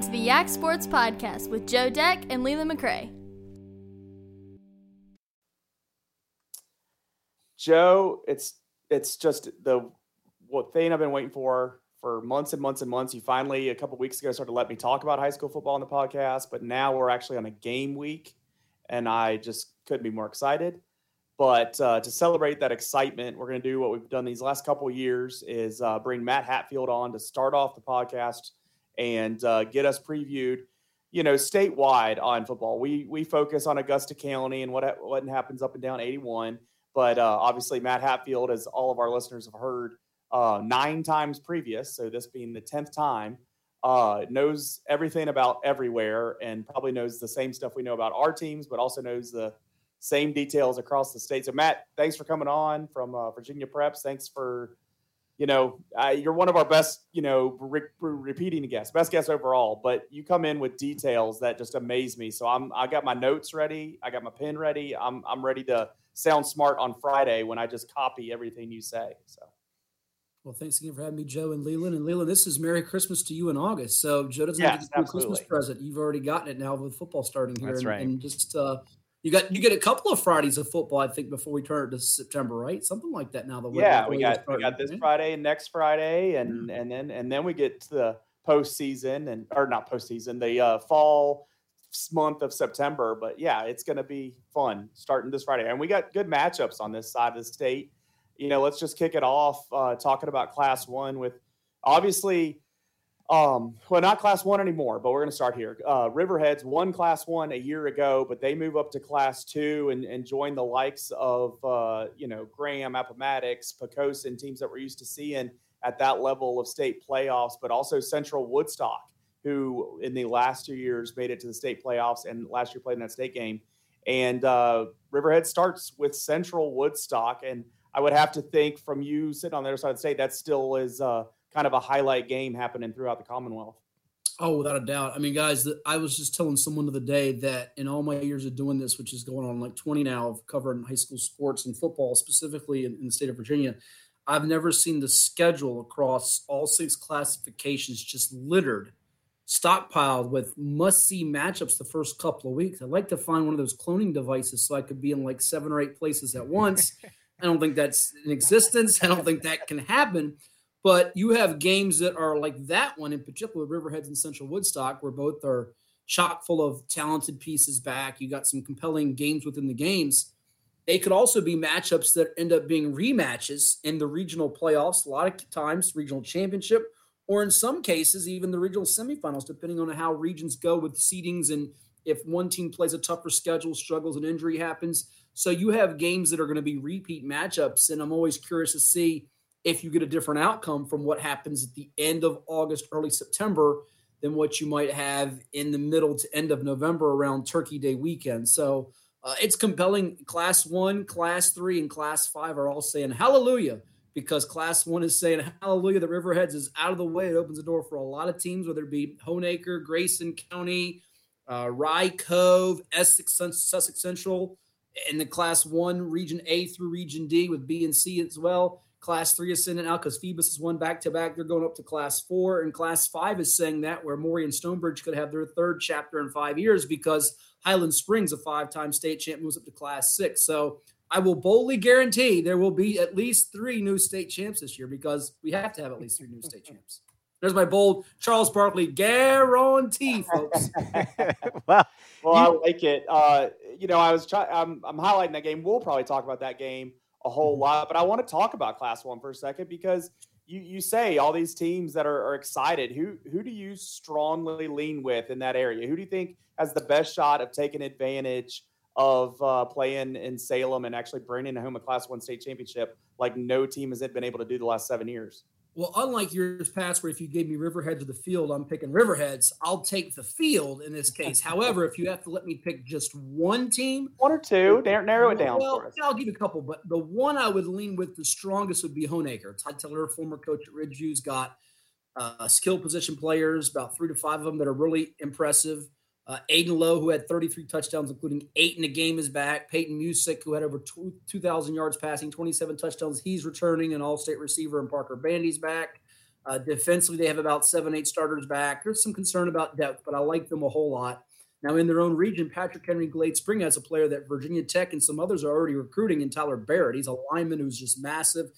Welcome to the Yak Sports Podcast with Joe Deck and Leland McRae. Joe, it's it's just the what thing I've been waiting for for months and months and months. You finally a couple weeks ago started to let me talk about high school football on the podcast, but now we're actually on a game week, and I just couldn't be more excited. But uh, to celebrate that excitement, we're going to do what we've done these last couple years: is uh, bring Matt Hatfield on to start off the podcast and uh, get us previewed. You know, statewide on football, we we focus on Augusta County and what what happens up and down 81. But uh, obviously, Matt Hatfield, as all of our listeners have heard, uh, nine times previous, so this being the tenth time, uh, knows everything about everywhere and probably knows the same stuff we know about our teams, but also knows the same details across the state. So, Matt, thanks for coming on from uh, Virginia Preps. Thanks for, you know, uh, you're one of our best, you know, re- re- repeating guests, best guests overall. But you come in with details that just amaze me. So I'm, I got my notes ready. I got my pen ready. I'm, I'm ready to sound smart on Friday when I just copy everything you say. So. Well, thanks again for having me, Joe and Leland. And Leland, this is Merry Christmas to you in August. So Joe doesn't yes, have to get a Christmas present. You've already gotten it now with football starting here. That's and, right. And just uh, you got you get a couple of Fridays of football, I think, before we turn it to September, right? Something like that. Now the yeah, we got we got this Friday and next Friday, and and then and then we get to the postseason and or not postseason, the uh, fall month of September. But yeah, it's going to be fun starting this Friday, and we got good matchups on this side of the state. You know, let's just kick it off uh, talking about Class One with obviously. Um, well, not class one anymore, but we're going to start here. Uh, Riverheads won class one a year ago, but they move up to class two and, and join the likes of, uh, you know, Graham, Appomattox, Poquoson, teams that we're used to seeing at that level of state playoffs, but also Central Woodstock, who in the last two years made it to the state playoffs and last year played in that state game. And uh, Riverhead starts with Central Woodstock. And I would have to think from you sitting on the other side of the state, that still is uh, kind of a highlight game happening throughout the Commonwealth. Oh, without a doubt. I mean, guys, I was just telling someone the other day that in all my years of doing this, which is going on like 20 now of covering high school sports and football, specifically in, in the state of Virginia, I've never seen the schedule across all six classifications just littered, stockpiled with must see matchups the first couple of weeks. I'd like to find one of those cloning devices so I could be in like seven or eight places at once. I don't think that's in existence. I don't think that can happen. But you have games that are like that one in particular, Riverheads and Central Woodstock, where both are chock full of talented pieces back. You got some compelling games within the games. They could also be matchups that end up being rematches in the regional playoffs, a lot of times, regional championship, or in some cases, even the regional semifinals, depending on how regions go with seedings and if one team plays a tougher schedule, struggles, and injury happens. So you have games that are going to be repeat matchups. And I'm always curious to see if you get a different outcome from what happens at the end of August, early September than what you might have in the middle to end of November around Turkey Day weekend. So uh, it's compelling. Class one, class three, and class five are all saying hallelujah because class one is saying hallelujah. The Riverheads is out of the way. It opens the door for a lot of teams, whether it be Honaker, Grayson County, uh, Rye Cove, Essex, Sussex Central, in the class one, region A through region D with B and C as well. Class three is sending out because Phoebus is one back to back. They're going up to class four, and class five is saying that where Maury and Stonebridge could have their third chapter in five years because Highland Springs, a five time state champ, moves up to class six. So I will boldly guarantee there will be at least three new state champs this year because we have to have at least three new state champs. There's my bold Charles Barkley guarantee, folks. well, well, I like it. Uh, you know, I was trying. I'm, I'm highlighting that game. We'll probably talk about that game a whole lot, but I want to talk about Class One for a second because you you say all these teams that are, are excited. Who who do you strongly lean with in that area? Who do you think has the best shot of taking advantage of uh, playing in Salem and actually bringing home a Class One state championship like no team has been able to do the last seven years? Well, unlike years past, where if you gave me Riverheads or the field, I'm picking Riverheads. I'll take the field in this case. However, if you have to let me pick just one team, one or two, narrow it down well, for us. I'll give you a couple, but the one I would lean with the strongest would be Honaker. Todd Teller, former coach at Ridgeview's got uh, skill position players, about three to five of them that are really impressive. Uh, Aiden Lowe, who had 33 touchdowns, including eight in the game, is back. Peyton Musick, who had over 2,000 yards passing, 27 touchdowns, he's returning. An all-state receiver, and Parker Bandy's back. Uh, defensively, they have about seven, eight starters back. There's some concern about depth, but I like them a whole lot. Now, in their own region, Patrick Henry Glade Spring has a player that Virginia Tech and some others are already recruiting in Tyler Barrett. He's a lineman who's just massive,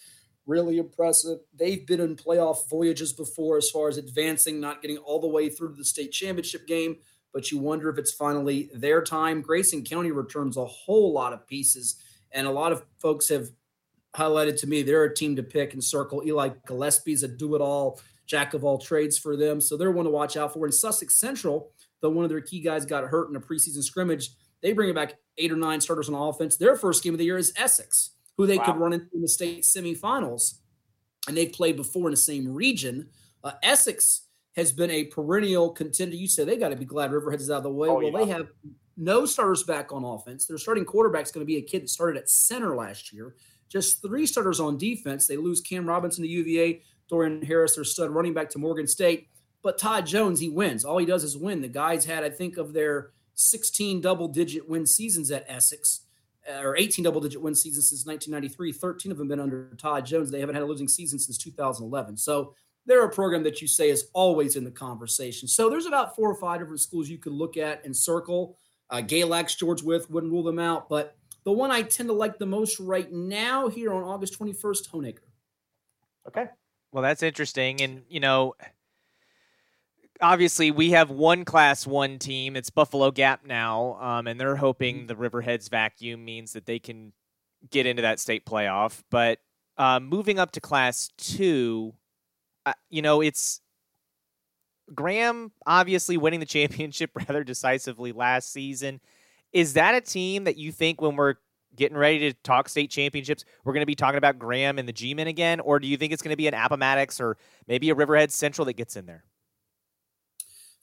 really impressive. They've been in playoff voyages before as far as advancing, not getting all the way through to the state championship game, but you wonder if it's finally their time. Grayson County returns a whole lot of pieces, and a lot of folks have highlighted to me they're a team to pick and circle. Eli Gillespie's a do it all, jack of all trades for them. So they're one to watch out for. And Sussex Central, though one of their key guys got hurt in a preseason scrimmage, they bring it back eight or nine starters on offense. Their first game of the year is Essex, who they wow. could run into in the state semifinals. And they've played before in the same region. Uh, Essex has been a perennial contender. You said they got to be glad Riverhead is out of the way. Oh, well, yeah. they have no starters back on offense. Their starting quarterback is going to be a kid that started at center last year. Just three starters on defense. They lose Cam Robinson to UVA, Dorian Harris, their stud running back to Morgan State. But Todd Jones, he wins. All he does is win. The guys had, I think, of their 16 double digit win seasons at Essex, uh, or 18 double digit win seasons since 1993. 13 of them been under Todd Jones. They haven't had a losing season since 2011. So they're a program that you say is always in the conversation. So there's about four or five different schools you could look at and circle. Uh, Galax, George Wythe wouldn't rule them out, but the one I tend to like the most right now here on August 21st, Honaker. Okay. Well, that's interesting. And, you know, obviously we have one class one team. It's Buffalo Gap now. Um, and they're hoping mm-hmm. the Riverheads vacuum means that they can get into that state playoff. But uh, moving up to class two, you know, it's Graham obviously winning the championship rather decisively last season. Is that a team that you think when we're getting ready to talk state championships, we're going to be talking about Graham and the G-men again, or do you think it's going to be an Appomattox or maybe a Riverhead Central that gets in there?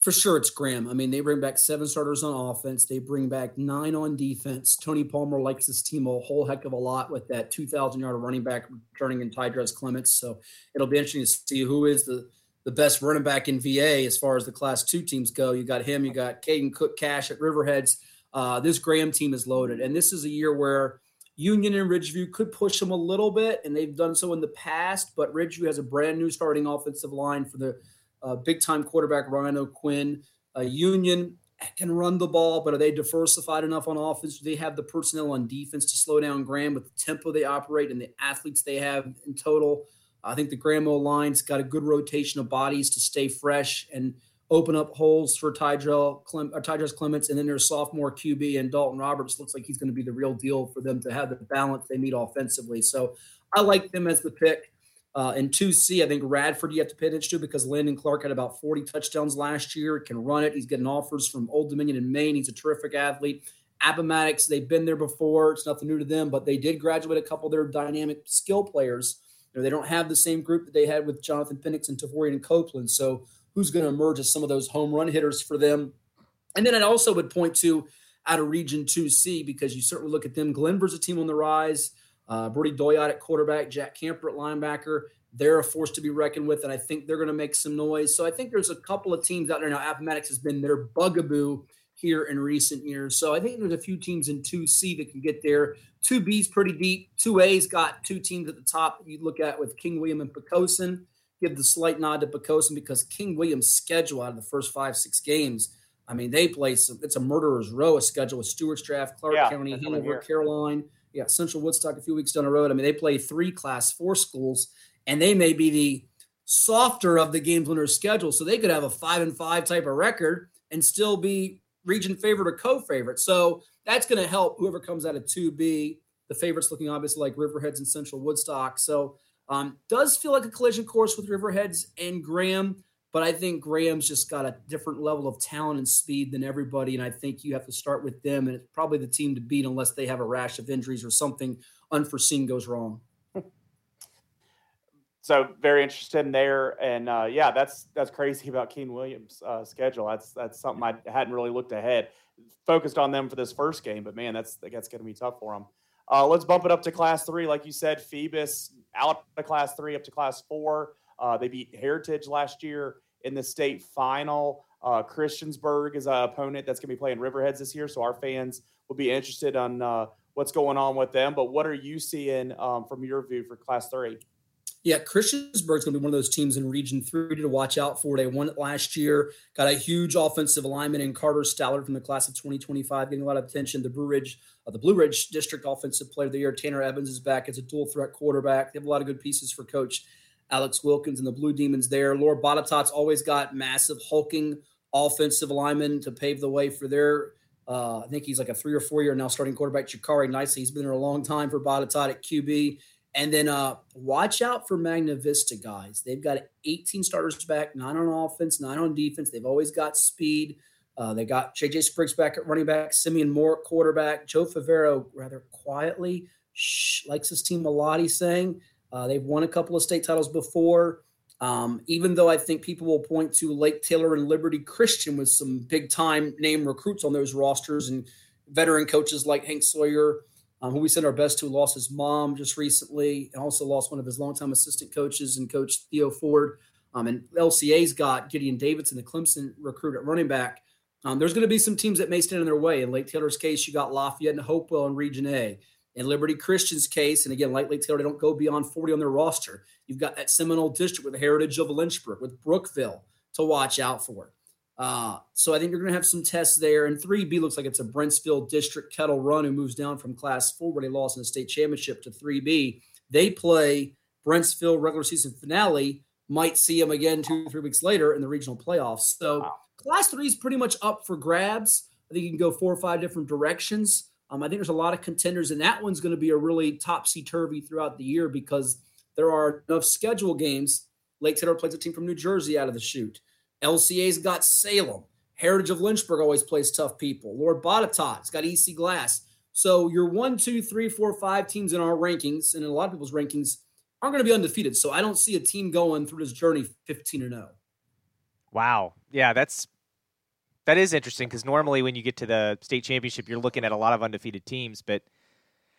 For sure, it's Graham. I mean, they bring back seven starters on offense. They bring back nine on defense. Tony Palmer likes this team a whole heck of a lot with that 2,000 yard running back returning in Tydress Clements. So it'll be interesting to see who is the the best running back in VA as far as the Class Two teams go. You got him. You got Caden Cook Cash at Riverheads uh, this Graham team is loaded, and this is a year where Union and Ridgeview could push them a little bit, and they've done so in the past. But Ridgeview has a brand new starting offensive line for the uh, big time quarterback Ryan Quinn. Uh, Union can run the ball, but are they diversified enough on offense? Do they have the personnel on defense to slow down Graham with the tempo they operate and the athletes they have in total? I think the Graham O line's got a good rotation of bodies to stay fresh and open up holes for Tydrell Clem, or Tydress Clements, and then their sophomore QB and Dalton Roberts looks like he's going to be the real deal for them to have the balance they need offensively. So I like them as the pick. Uh, in 2C, I think Radford you have to pay attention to because Landon Clark had about 40 touchdowns last year. Can run it. He's getting offers from Old Dominion in Maine. He's a terrific athlete. Appomattox, they've been there before. It's nothing new to them, but they did graduate a couple of their dynamic skill players. You know, they don't have the same group that they had with Jonathan Penix and Tavorian and Copeland. So who's going to emerge as some of those home run hitters for them. And then I also would point to out of Region 2C because you certainly look at them. Glenvar's a team on the rise. Uh, Brody Doyot at quarterback, Jack Camper at linebacker. They're a force to be reckoned with, and I think they're going to make some noise. So I think there's a couple of teams out there now. Appomattox has been their bugaboo here in recent years. So I think there's a few teams in 2C that can get there. 2B's pretty deep. 2A's got two teams at the top you look at with King William and Poquoson give the slight nod to Poquoson because King William's schedule out of the first five, six games, I mean, they play some, it's a murderer's row a schedule with Stuarts Draft, Clark yeah, County, Hanover, Caroline, yeah, Central Woodstock a few weeks down the road. I mean, they play three class four schools, and they may be the softer of the games on their schedule. So they could have a five and five type of record and still be region favorite or co-favorite. So that's going to help whoever comes out of 2B. The favorites looking obviously like Riverheads and Central Woodstock. So um, does feel like a collision course with Riverheads and Graham, but I think Graham's just got a different level of talent and speed than everybody. And I think you have to start with them, and it's probably the team to beat unless they have a rash of injuries or something unforeseen goes wrong. So very interested in there, and uh, yeah, that's that's crazy about King Williams' uh, schedule. That's that's something I hadn't really looked ahead. Focused on them for this first game, but man, that's that's going to be tough for them. Uh, let's bump it up to class three. Like you said, Phoebus out of class three up to class four. Uh, they beat Heritage last year in the state final. Uh, Christiansburg is an opponent that's going to be playing Riverheads this year. So our fans will be interested on uh, what's going on with them. But what are you seeing um, from your view for class three? Yeah, Christiansburg's going to be one of those teams in Region 3 to watch out for. They won it last year, got a huge offensive alignment in Carter Stallard from the class of 2025, getting a lot of attention. The Blue Ridge, uh, the Blue Ridge District Offensive Player of the Year, Tanner Evans is back as a dual threat quarterback. They have a lot of good pieces for Coach Alex Wilkins and the Blue Demons there. Lord Botetourt's always got massive hulking offensive linemen to pave the way for their uh, I think he's like a three or four year now starting quarterback, Chikari Nicely. He's been there a long time for Botetourt at QB. And then uh, watch out for Magna Vista guys. They've got 18 starters back, nine on offense, nine on defense. They've always got speed. Uh, they got JJ Spriggs back at running back, Simeon Moore at quarterback, Joe Favero rather quietly shh, likes his team a lot. He's saying uh, they've won a couple of state titles before. Um, even though I think people will point to Lake Taylor and Liberty Christian with some big time name recruits on those rosters and veteran coaches like Hank Sawyer um, who we sent our best to, lost his mom just recently, and also lost one of his longtime assistant coaches and coach Theo Ford. Um, and LCA's got Gideon Davidson, the Clemson recruit at running back. Um, there's going to be some teams that may stand in their way. In Lake Taylor's case, you got Lafayette and Hopewell in Region A. In Liberty Christian's case, and again, Lake Taylor, they don't go beyond 40 on their roster. You've got that Seminole district with the Heritage of Lynchburg, with Brookville to watch out for. Uh, so I think you're going to have some tests there. And 3B looks like it's a Brentsville District Kettle Run who moves down from Class 4 where they lost in the state championship to 3B. They play Brentsville regular season finale. Might see them again two three weeks later in the regional playoffs. So wow. Class 3 is pretty much up for grabs. I think you can go four or five different directions. Um, I think there's a lot of contenders, and that one's going to be a really topsy turvy throughout the year because there are enough schedule games. Lake Taylor plays a team from New Jersey out of the chute. LCA's got Salem. Heritage of Lynchburg always plays tough people. Lord Botetourt's got EC Glass. So your one, two, three, four, five teams in our rankings and in a lot of people's rankings aren't going to be undefeated. So I don't see a team going through this journey 15 and 0. Wow. Yeah, that's that is interesting because normally when you get to the state championship, you're looking at a lot of undefeated teams. But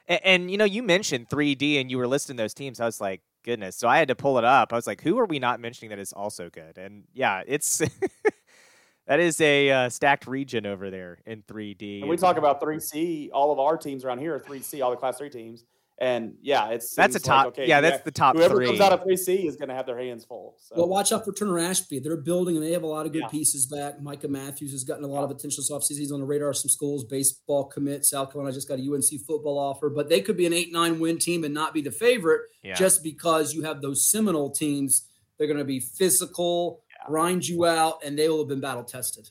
and, and, you know, you mentioned 3D and you were listing those teams. I was like, goodness. So I had to pull it up. I was like, who are we not mentioning that is also good? And yeah, it's that is a uh, stacked region over there in 3D. And we talk about 3C. All of our teams around here are 3C, all the Class 3 teams. And yeah, it's that's a top. Like, okay, yeah, that's the top. Whoever three. comes out of 3C is going to have their hands full. So. Well, watch out for Turner Ashby. They're building and they have a lot of good yeah. pieces back. Micah Matthews has gotten a lot of attention this offseason. He's on the radar of some schools. Baseball commit. South Carolina just got a UNC football offer, but they could be an eight-nine win team and not be the favorite yeah. just because you have those Seminole teams. They're going to be physical, yeah. grind you out, and they will have been battle tested.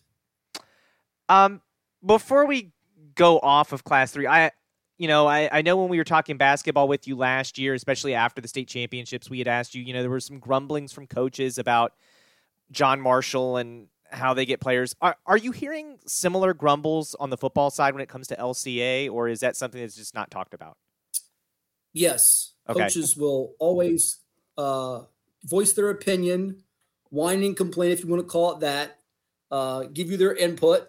Um, before we go off of Class Three, I you know, I, I know when we were talking basketball with you last year, especially after the state championships, we had asked you, you know, there were some grumblings from coaches about John Marshall and how they get players. Are, are you hearing similar grumbles on the football side when it comes to LCA, or is that something that's just not talked about? Yes. Okay. Coaches will always uh, voice their opinion, whine and complain, if you want to call it that, uh, give you their input.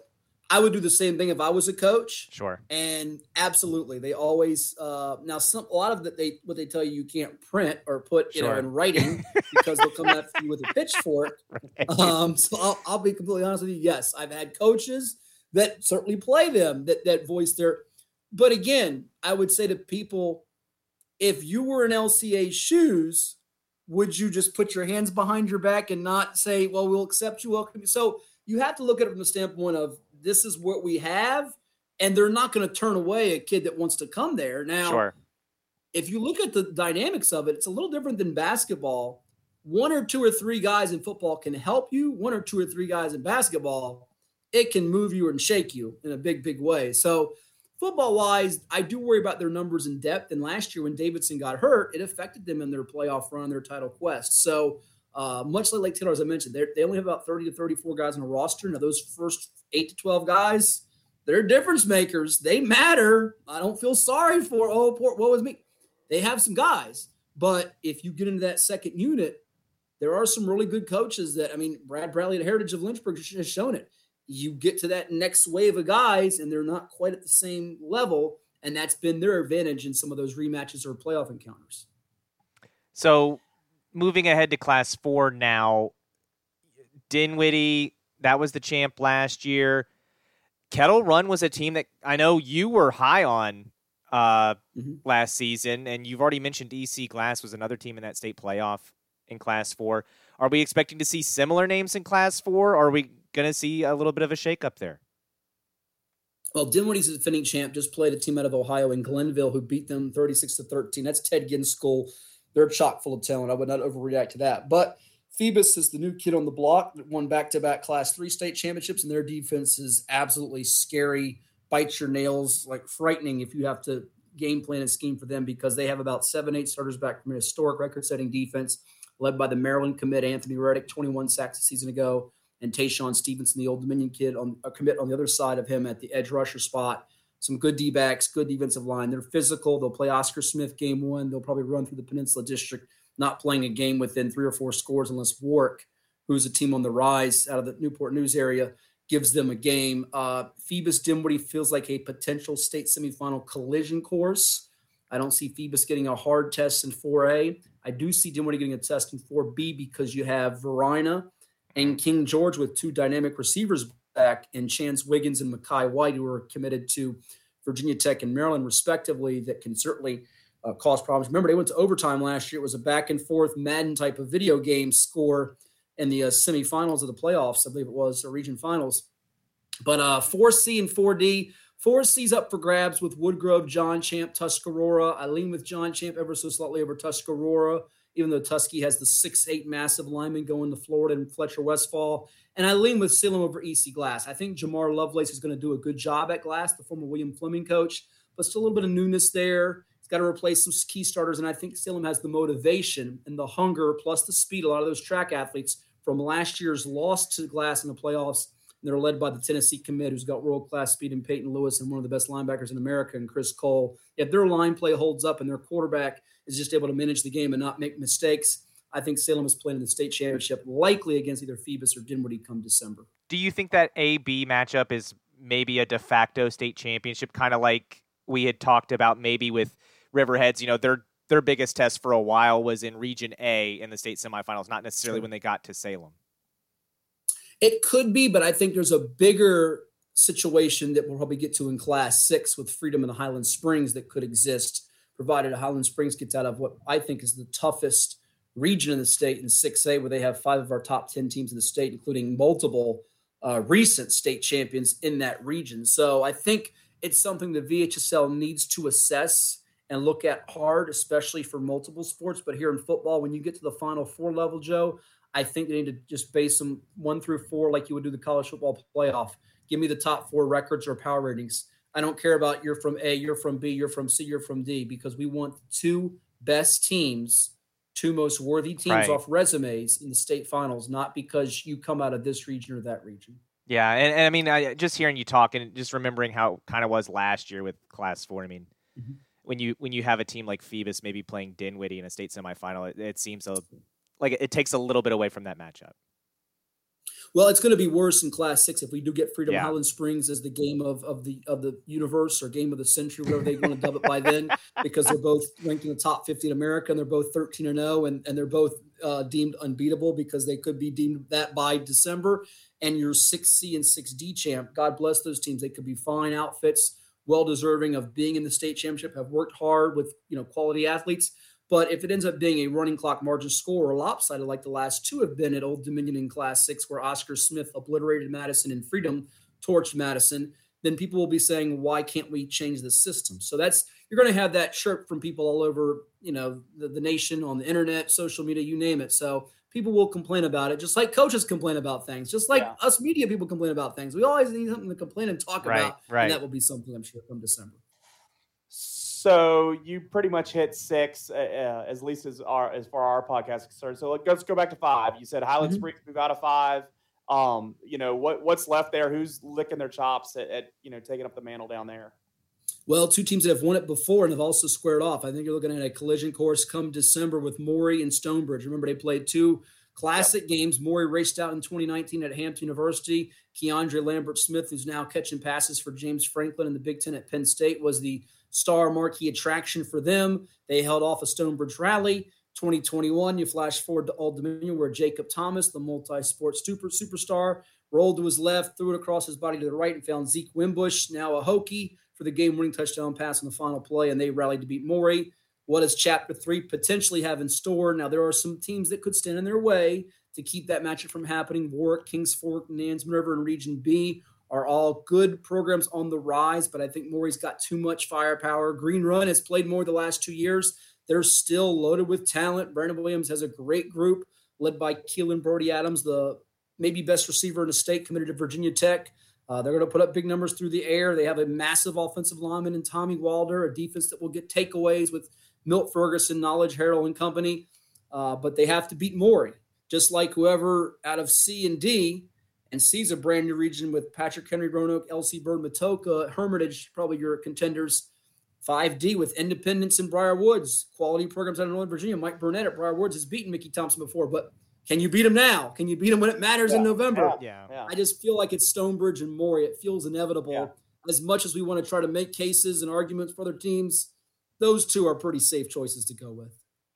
I would do the same thing if I was a coach. Sure. And absolutely, they always uh, now some a lot of that they what they tell you you can't print or put you know in writing because they'll come after you with a pitchfork. Right. Um, so I'll, I'll be completely honest with you. Yes, I've had coaches that certainly play them that that voice their. But again, I would say to people, if you were in LCA shoes, would you just put your hands behind your back and not say, "Well, we'll accept you, welcome"? you"? So you have to look at it from the standpoint of this is what we have, and they're not going to turn away a kid that wants to come there. Now, sure. if you look at the dynamics of it, it's a little different than basketball. One or two or three guys in football can help you. One or two or three guys in basketball, it can move you and shake you in a big, big way. So, football wise, I do worry about their numbers in depth. And last year, when Davidson got hurt, it affected them in their playoff run, their title quest. So, uh, much like Lake Taylor, as I mentioned, they only have about 30 to 34 guys on a roster. Now, those first eight to 12 guys, they're difference makers. They matter. I don't feel sorry for, oh, poor, what was me? They have some guys. But if you get into that second unit, there are some really good coaches that, I mean, Brad Bradley at Heritage of Lynchburg has shown it. You get to that next wave of guys, and they're not quite at the same level. And that's been their advantage in some of those rematches or playoff encounters. So moving ahead to class four now, Dinwiddie, that was the champ last year. Kettle Run was a team that I know you were high on uh, mm-hmm. last season, and you've already mentioned EC Glass was another team in that state playoff in Class Four. Are we expecting to see similar names in Class Four, or are we going to see a little bit of a shakeup there? Well, Dinwiddie's a defending champ. Just played a team out of Ohio in Glenville who beat them 36 to 13. That's Ted Ginn's school. They're chock full of talent. I would not overreact to that. But Phoebus is the new kid on the block that won back to back Class Three state championships, and their defense is absolutely scary. Bites your nails, like frightening if you have to game plan and scheme for them because they have about seven, eight starters back from a historic record setting defense led by the Maryland commit Anthony Reddick, 21 sacks a season ago and Tayshawn Stevenson, the Old Dominion kid, on a commit on the other side of him at the edge rusher spot. Some good D backs, good defensive line. They're physical. They'll play Oscar Smith game one. They'll probably run through the Peninsula District, not playing a game within three or four scores unless Warwick, who's a team on the rise out of the Newport News area, gives them a game. Uh, Phoebus Dinwiddie feels like a potential state semifinal collision course. I don't see Phoebus getting a hard test in 4A. I do see Dinwiddie getting a test in 4B because you have Varina and King George with two dynamic receivers back and Chance Wiggins and Makai White, who are committed to Virginia Tech and Maryland, respectively, that can certainly uh, cause problems. Remember, they went to overtime last year. It was a back and forth Madden type of video game score in the uh, semifinals of the playoffs, I believe it was, or region finals. But uh, 4C and 4D, 4C's up for grabs with Woodgrove, John Champe, Tuscarora. I lean with John Champe ever so slightly over Tuscarora even though Tusky has the six eight massive lineman going to Florida and Fletcher Westfall. And I lean with Salem over EC Glass. I think Jamar Lovelace is going to do a good job at Glass, the former William Fleming coach, but still a little bit of newness there. He's got to replace some key starters, and I think Salem has the motivation and the hunger plus the speed. A lot of those track athletes from last year's loss to Glass in the playoffs. They're led by the Tennessee commit, who's got world class speed in Peyton Lewis and one of the best linebackers in America, and Chris Cole. If their line play holds up and their quarterback is just able to manage the game and not make mistakes. I think Salem is playing in the state championship, likely against either Phoebus or Dinwiddie come December. Do you think that A B matchup is maybe a de facto state championship, kind of like we had talked about maybe with Riverheads? You know, their their biggest test for a while was in Region A in the state semifinals, not necessarily sure. when they got to Salem. It could be, but I think there's a bigger situation that we'll probably get to in Class Six with Freedom in the Highland Springs that could exist provided Highland Springs gets out of what I think is the toughest region in the state in 6A, where they have five of our top 10 teams in the state, including multiple uh, recent state champions in that region. So I think it's something the VHSL needs to assess and look at hard, especially for multiple sports. But here in football, when you get to the final four level, Joe, I think they need to just base them one through four like you would do the college football playoff. Give me the top four records or power ratings. I don't care about you're from A, you're from B, you're from C, you're from D, because we want the two best teams, two most worthy teams right. off resumes in the state finals, not because you come out of this region or that region. Yeah, and, and I mean, I, just hearing you talk and just remembering how kind of was last year with Class Four. I mean, mm-hmm. when you when you have a team like Phoebus maybe playing Dinwiddie in a state semifinal, it, it seems a, like it takes a little bit away from that matchup. Well, it's going to be worse in Class Six if we do get Freedom yeah. Highland Springs as the game of, of the of the universe or game of the century, whatever they want to dub it by then, because they're both ranked in the top 50 in America and they're both 13 and 0, and, and they're both uh, deemed unbeatable because they could be deemed that by December. And your 6C and 6D champ, God bless those teams. They could be fine outfits, well deserving of being in the state championship, have worked hard with you know quality athletes but if it ends up being a running clock margin score or lopsided, like the last two have been at Old Dominion in Class Six, where Oscar Smith obliterated Madison and Freedom torched Madison, then people will be saying, "Why can't we change the system?" So that's you're going to have that chirp from people all over, you know, the, the nation on the internet, social media, you name it. So people will complain about it, just like coaches complain about things, just like yeah. us media people complain about things. We always need something to complain and talk right, about, right. and that will be something I'm sure come December. So you pretty much hit six, uh, uh, as least as our as far our podcast is concerned. So let's go back to five. You said Highland mm-hmm. Springs move out of five. Um, you know what what's left there? Who's licking their chops at, at, you know taking up the mantle down there? Well, two teams that have won it before and have also squared off. I think you're looking at a collision course come December with Maury and Stonebridge. Remember, they played two classic games. Maury raced out in 2019 at Hampton University. Keandre Lambert Smith, who's now catching passes for James Franklin in the Big Ten at Penn State, was the star marquee attraction for them. They held off a Stonebridge rally. 2021, you flash forward to Old Dominion, where Jacob Thomas, the multi-sport super superstar, rolled to his left, threw it across his body to the right, and found Zeke Wimbush, now a Hokie, for the game-winning touchdown pass on the final play, and they rallied to beat Maury. What does Chapter Three potentially have in store? Now there are some teams that could stand in their way to keep that matchup from happening. Warwick, Kings Fork, Nansemond River, and Region B are all good programs on the rise, but I think Maury's got too much firepower. Green Run has played more the last two years. They're still loaded with talent. Brandon Williams has a great group led by Keelan Brody Adams, the maybe best receiver in the state, committed to Virginia Tech. Uh, they're going to put up big numbers through the air. They have a massive offensive lineman in Tommy Walder, a defense that will get takeaways with Milt Ferguson, Knowledge, Harrell, and company. Uh, but they have to beat Maury, just like whoever out of C and D and sees a brand new region with Patrick Henry, Roanoke, LC Bird, Matoaca, Hermitage, probably your contenders. 5D with Independence and Briar Woods, quality programs out of Northern Virginia. Mike Burnett at Briar Woods has beaten Mickey Thompson before, but can you beat him now? Can you beat him when it matters yeah, in November? Yeah. yeah. I just feel like it's Stonebridge and Maury. It feels inevitable. Yeah. As much as we want to try to make cases and arguments for other teams, those two are pretty safe choices to go with.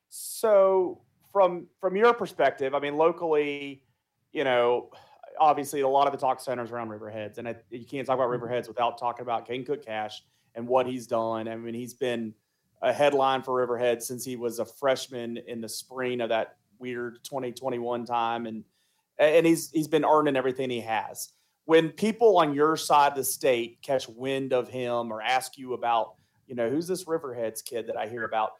So from from your perspective, I mean, locally, you know, obviously a lot of the talk centers around Riverheads, and I, you can't talk about mm-hmm. Riverheads without talking about Kane Cook Cash and what he's done. I mean, he's been a headline for Riverhead since he was a freshman in the spring of that weird 2021 time, and and he's he's been earning everything he has. When people on your side of the state catch wind of him or ask you about, you know, who's this Riverheads kid that I hear about,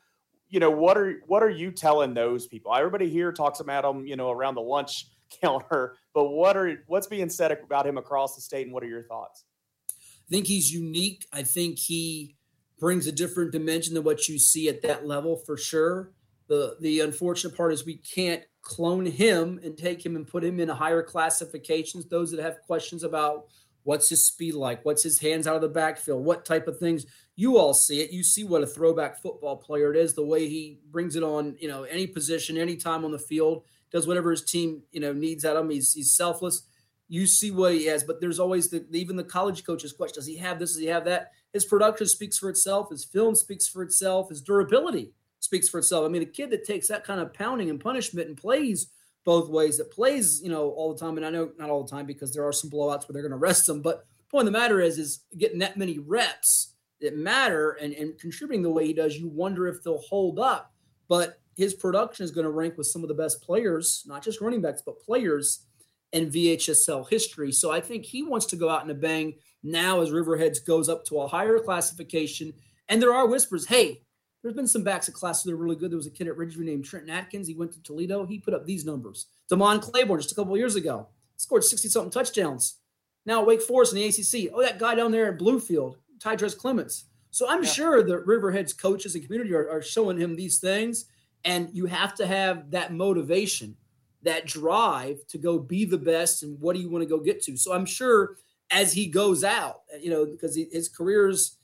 you know, what are what are you telling those people? Everybody here talks about him, you know, around the lunch counter, but what are what's being said about him across the state, and what are your thoughts? I think he's unique. I think he brings a different dimension than what you see at that level for sure. The the unfortunate part is we can't clone him and take him and put him in higher classifications. Those that have questions about what's his speed like, what's his hands out of the backfield, what type of things you all see it. You see what a throwback football player it is, the way he brings it on, you know, any position, any time on the field, does whatever his team, you know, needs out of him. He's he's selfless. You see what he has, but there's always the even the college coaches question: Does he have this? Does he have that? His production speaks for itself. His film speaks for itself. His durability speaks for itself. I mean, a kid that takes that kind of pounding and punishment and plays both ways, that plays, you know, all the time. And I know not all the time because there are some blowouts where they're going to rest them. But point of the matter is, is getting that many reps that matter and, and contributing the way he does, you wonder if they'll hold up. But his production is going to rank with some of the best players, not just running backs, but players in VHSL history. So I think he wants to go out in a bang now as Riverheads goes up to a higher classification. And there are whispers, hey, there's been some backs at class that are really good. There was a kid at Ridgeview named Trenton Atkins. He went to Toledo. He put up these numbers. Damon Claiborne just a couple years ago scored 60 something touchdowns. Now Wake Forest in the ACC. Oh, that guy down there in Bluefield, Tydress Clements. So I'm yeah. sure the Riverheads coaches and community are, are showing him these things. And you have to have that motivation, that drive to go be the best and what do you want to go get to. So I'm sure as he goes out, you know, because his career's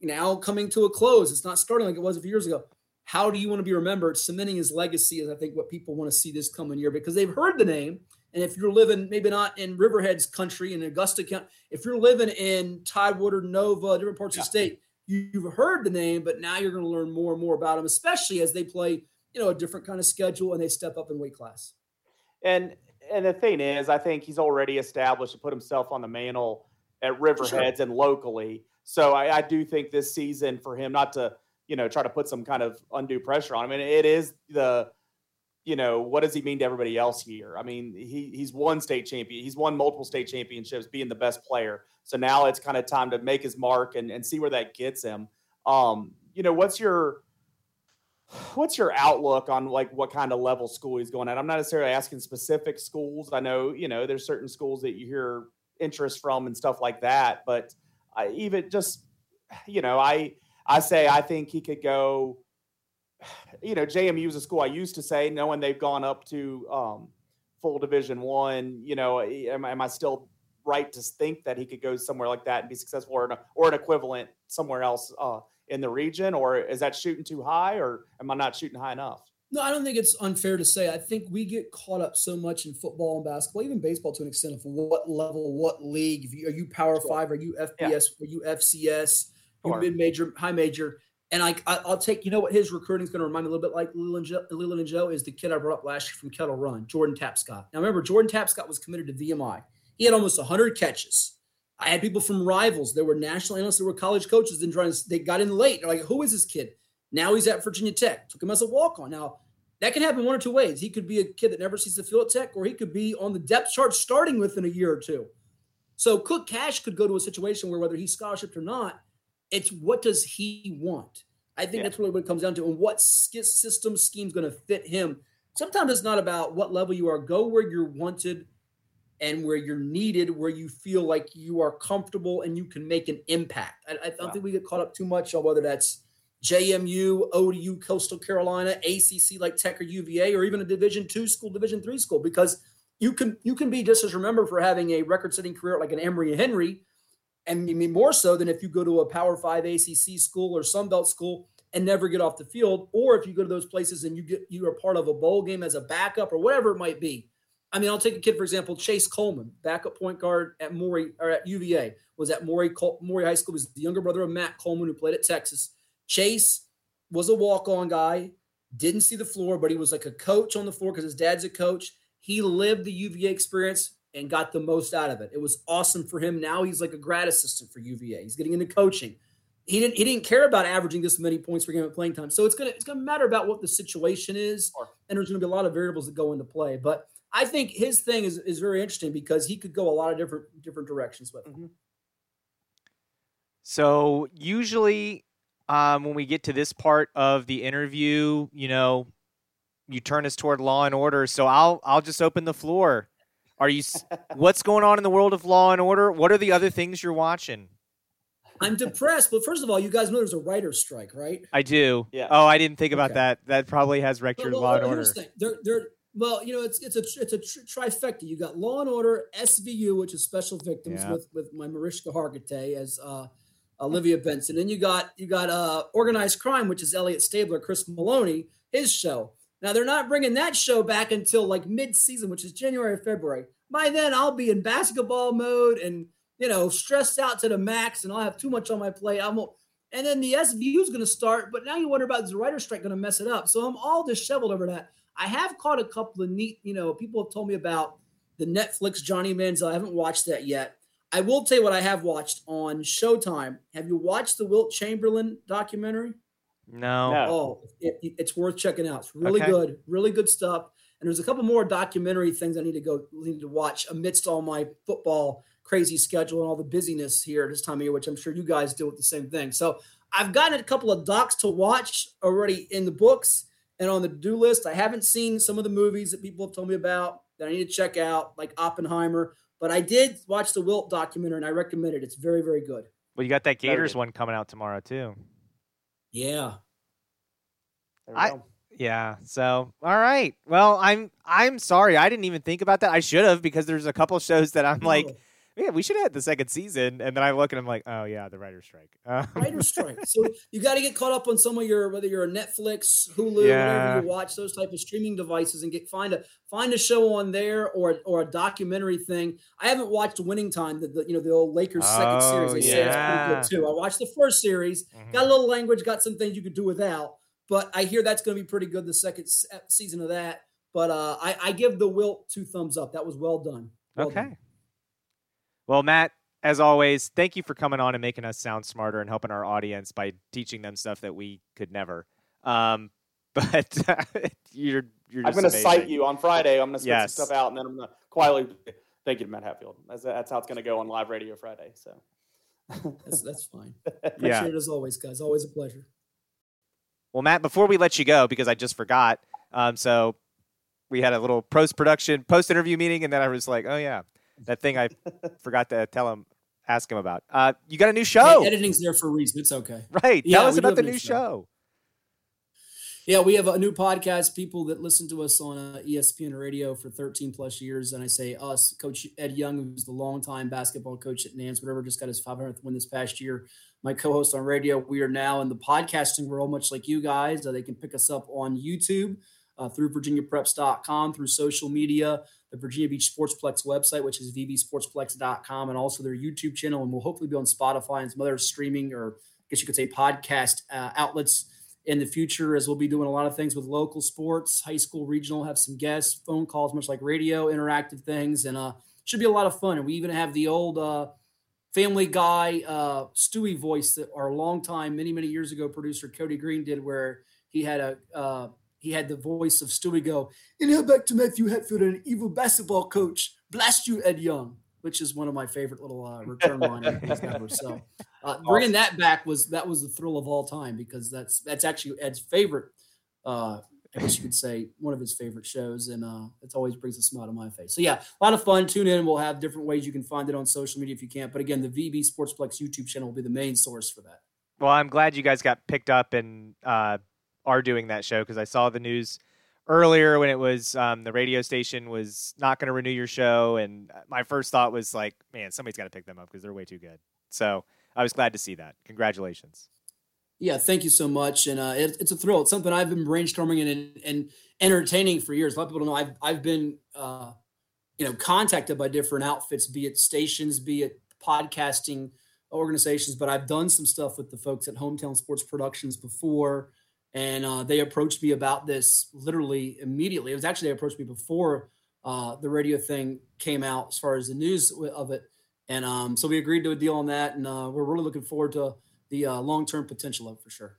now coming to a close. It's not starting like it was a few years ago. How do you want to be remembered? Cementing his legacy is, I think, what people want to see this coming year because they've heard the name. And if you're living maybe not in Riverhead's country in Augusta County, if you're living in Tidewater, Nova, different parts yeah. of the state, you, have heard the name, but now you're going to learn more and more about them, especially as they play, you know, a different kind of schedule and they step up in weight class. And and the thing is, I think he's already established to put himself on the mantle at Riverheads sure. and locally. So I, I, do think this season for him, not to you know try to put some kind of undue pressure on him, and it is the you know what does he mean to everybody else here? I mean he he's won state champion, he's won multiple state championships, being the best player. So now it's kind of time to make his mark and and see where that gets him. Um, you know what's your what's your outlook on like what kind of level school he's going at? I'm not necessarily asking specific schools. I know you know there's certain schools that you hear interest from and stuff like that, but I even just you know I I say I think he could go. You know, JMU is a school I used to say, knowing they've gone up to um, full Division One. You know, am, am I still right to think that he could go somewhere like that and be successful, or an, or an equivalent somewhere else uh, in the region, or is that shooting too high, or am I not shooting high enough? No, I don't think it's unfair to say. I think we get caught up so much in football and basketball, even baseball to an extent, of what level, what league. You, are you Power sure. Five? Are you FBS? Yeah. Are you FCS? Sure. You mid major, high major? And I, I, will take. You know what? His recruiting is going to remind me a little bit like Leland, Leland and Joe is the kid I brought up last year from Kettle Run, Jordan Tapscott. Now remember, Jordan Tapscott was committed to VMI. He had almost 100 catches. I had people from rivals. There were national analysts. There were college coaches. And trying to, they got in late. They're like, who is this kid? Now he's at Virginia Tech. Took him as a walk on. Now that can happen one or two ways. He could be a kid that never sees the field at Tech, or he could be on the depth chart starting within a year or two. So Cook Cash could go to a situation where whether he's scholarship or not, it's what does he want? I think yeah. that's really what it comes down to, and what system scheme is going to fit him. Sometimes it's not about what level you are. Go where you're wanted and where you're needed, where you feel like you are comfortable and you can make an impact. I, I don't wow. think we get caught up too much on whether that's JMU, ODU, Coastal Carolina, ACC like Tech or UVA, or even a Division two school, Division three school, because you can you can be just as remembered for having a record-setting career like an Emory Henry, and mean more so than if you go to a Power Five ACC school or Sun Belt school and never get off the field, or if you go to those places and you get you are part of a bowl game as a backup or whatever it might be. I mean, I'll take a kid for example, Chase Coleman, backup point guard at Maury or at UVA, was at Maury Maury High School. Was the younger brother of Matt Coleman who played at Texas Chase was a walk on guy, didn't see the floor, but he was like a coach on the floor because his dad's a coach. He lived the UVA experience and got the most out of it. It was awesome for him. Now he's like a grad assistant for UVA. He's getting into coaching. He didn't he didn't care about averaging this many points per game at playing time. So it's gonna it's gonna matter about what the situation is, and there's gonna be a lot of variables that go into play. But I think his thing is is very interesting because he could go a lot of different different directions with. Mm-hmm. So usually um, when we get to this part of the interview, you know, you turn us toward law and order. So I'll I'll just open the floor. Are you? what's going on in the world of law and order? What are the other things you're watching? I'm depressed. But first of all, you guys know there's a writer's strike, right? I do. Yeah. Oh, I didn't think about okay. that. That probably has wrecked your well, law and order. The they're, they're, well, you know, it's it's a it's a trifecta. You got Law and Order, SVU, which is Special Victims, yeah. with with my Mariska Hargitay as uh, Olivia Benson. And you got you got uh, organized crime, which is Elliot Stabler, Chris Meloni, his show. Now they're not bringing that show back until like mid-season, which is January or February. By then, I'll be in basketball mode and you know stressed out to the max, and I'll have too much on my plate. I'm and then the SVU is going to start, but now you wonder about is the writer strike going to mess it up. So I'm all disheveled over that. I have caught a couple of neat, you know, people have told me about the Netflix Johnny Manziel. I haven't watched that yet. I will tell you what I have watched on Showtime. Have you watched the Wilt Chamberlain documentary? No. Oh, it, it's worth checking out. It's really okay. good, really good stuff. And there's a couple more documentary things I need to go need to watch amidst all my football crazy schedule and all the busyness here this time of year, which I'm sure you guys deal with the same thing. So I've gotten a couple of docs to watch already in the books and on the do list. I haven't seen some of the movies that people have told me about that I need to check out, like Oppenheimer. But I did watch the Wilt documentary and I recommend it. It's very, very good. Well, you got that Gators one coming out tomorrow too. Yeah. I go. yeah. So all right. Well, I'm I'm sorry. I didn't even think about that. I should have because there's a couple shows that I'm no. like yeah, we should have had the second season. And then I look and I'm like, oh yeah, the writer's strike. Um, writer's strike. So you got to get caught up on some of your whether you're a Netflix, Hulu, yeah. whatever you watch, those type of streaming devices, and get find a find a show on there or or a documentary thing. I haven't watched Winning Time, the, the you know the old Lakers oh, second series. They yeah. say it's pretty good too. I watched the first series, mm-hmm. got a little language, got some things you could do without, but I hear that's going to be pretty good. The second season of that. But uh, I, I give the Wilt two thumbs up. That was well done. Well okay. Done. Well, Matt, as always, thank you for coming on and making us sound smarter and helping our audience by teaching them stuff that we could never. Um, but you're you're. I'm going to cite you on Friday. I'm going to spit yes. some stuff out, and then I'm going to quietly thank you to Matt Hatfield. That's, that's how it's going to go on live radio Friday. So that's that's fine. Appreciate yeah. it as always, guys. Always a pleasure. Well, Matt, before we let you go, because I just forgot, um, so we had a little post production, post interview meeting, and then I was like, oh yeah, that thing I forgot to tell him, ask him about. Uh, you got a new show. Yeah, editing's there for a reason. It's okay. Right. Yeah, tell us about the new show. show. Yeah, we have a new podcast. People that listen to us on uh, ESPN radio for 13 plus years, and I say us. Coach Ed Young, who's the longtime basketball coach at Nance, whatever, just got his 500th win this past year. My co-host on radio. We are now in the podcasting world, much like you guys. Uh, they can pick us up on YouTube uh, through VirginiaPreps.com, through social media the Virginia Beach Sportsplex website, which is vbsportsplex.com, and also their YouTube channel. And we'll hopefully be on Spotify and some other streaming or I guess you could say podcast uh, outlets in the future as we'll be doing a lot of things with local sports, high school, regional, have some guests, phone calls, much like radio, interactive things, and uh, should be a lot of fun. And we even have the old uh, Family Guy uh, Stewie voice that our longtime, many many years ago producer Cody Green did, where he had a uh, he had the voice of Stewie go, and now back to Matthew Hatfield, an evil basketball coach. Blast you, Ed Young, which is one of my favorite little uh, return liners ever. So uh, bringing that back was that was the thrill of all time because that's that's actually Ed's favorite uh, I guess you could say one of his favorite shows, and uh, it always brings a smile to my face. So yeah, a lot of fun. Tune in. We'll have different ways you can find it on social media if you can't. But again, the VB Sportsplex YouTube channel will be the main source for that. Well, I'm glad you guys got picked up and uh, are doing that show because I saw the news earlier when it was um, the radio station was not going to renew your show, and my first thought was like, man, somebody's got to pick them up because they're way too good. So I was glad to see that. Congratulations. Yeah, thank you so much, and uh, it, it's a thrill. It's something I've been brainstorming and, and entertaining for years. A lot of people don't know I've I've been uh, you know contacted by different outfits, be it stations, be it podcasting organizations, but I've done some stuff with the folks at Hometown Sports Productions before, and uh, they approached me about this literally immediately. It was actually they approached me before uh, the radio thing came out, as far as the news of it, and um, so we agreed to a deal on that, and uh, we're really looking forward to the uh, long term potential of for sure.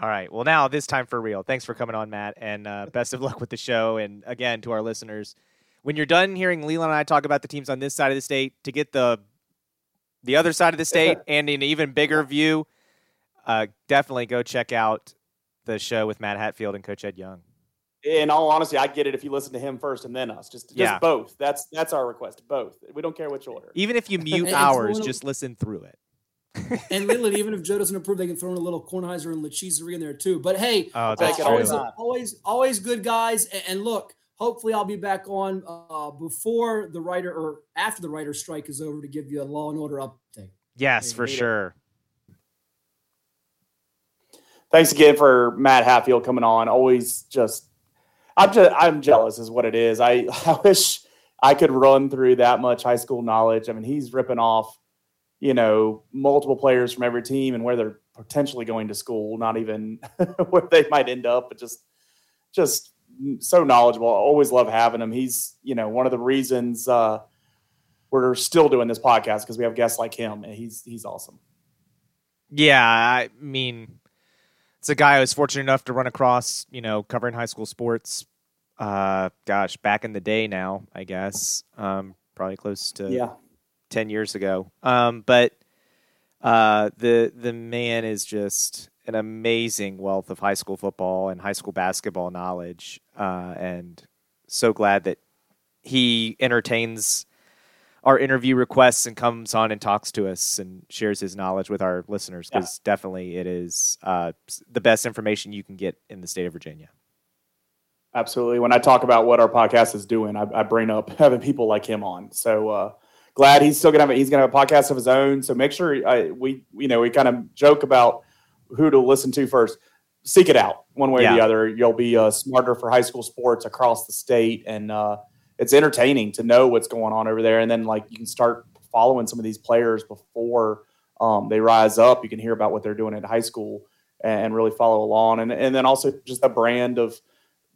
All right. Well, now this time for real. Thanks for coming on, Matt, and uh, best of luck with the show. And again, to our listeners, when you're done hearing Leland and I talk about the teams on this side of the state, to get the the other side of the state and an even bigger view, uh, definitely go check out the show with Matt Hatfield and Coach Ed Young. In all honesty, I get it if you listen to him first and then us. Just, just yeah. both. That's that's our request. Both. We don't care which order. Even if you mute ours, just listen through it and Leland, even if Joe doesn't approve, they can throw in a little Kornheiser and Lacheserie in there too. But hey, oh, that's always, always, always good guys. And, look, hopefully I'll be back on uh, before the writer or after the writer strike is over to give you a Law and Order update. Yes, for sure. It. Thanks again for Matt Hatfield coming on. Always just, I'm just, I'm jealous, is what it is. I, I wish I could run through that much high school knowledge. I mean, he's ripping off you know, multiple players from every team and where they're potentially going to school, not even where they might end up, but just just so knowledgeable. I always love having him. He's, you know, one of the reasons uh, we're still doing this podcast because we have guests like him and he's he's awesome. Yeah, I mean, it's a guy I was fortunate enough to run across, you know, covering high school sports. Uh, gosh, back in the day now, I guess. Um, probably close to yeah ten years ago. Um, but uh, the the man is just an amazing wealth of high school football and high school basketball knowledge, uh, and so glad that he entertains our interview requests and comes on and talks to us and shares his knowledge with our listeners because yeah. definitely it is uh, the best information you can get in the state of Virginia. Absolutely. When I talk about what our podcast is doing, I, I bring up having people like him on. So uh, glad he's still gonna have a, he's gonna have a podcast of his own. So make sure I, we you know we kind of joke about who to listen to first. Seek it out one way yeah. or the other. You'll be uh, smarter for high school sports across the state, and uh, it's entertaining to know what's going on over there. And then like you can start following some of these players before um, they rise up. You can hear about what they're doing at high school and really follow along. And and then also just the brand of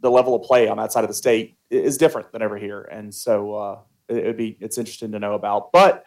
the level of play on that side of the state is different than ever here. And so uh, it would be it's interesting to know about. But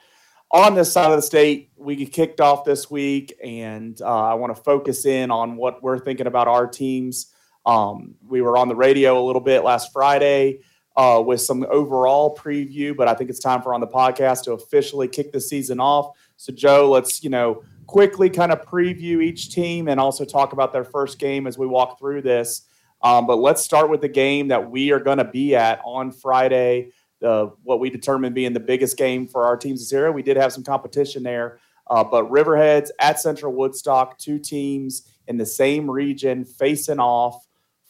on this side of the state, we get kicked off this week, and uh, I want to focus in on what we're thinking about our teams. Um, we were on the radio a little bit last Friday uh, with some overall preview, but I think it's time for on the podcast to officially kick the season off. So, Joe, let's you know quickly kind of preview each team and also talk about their first game as we walk through this. Um, but let's start with the game that we are going to be at on Friday the what we determined being the biggest game for our teams this year. We did have some competition there, uh, but Riverheads at Central Woodstock, two teams in the same region facing off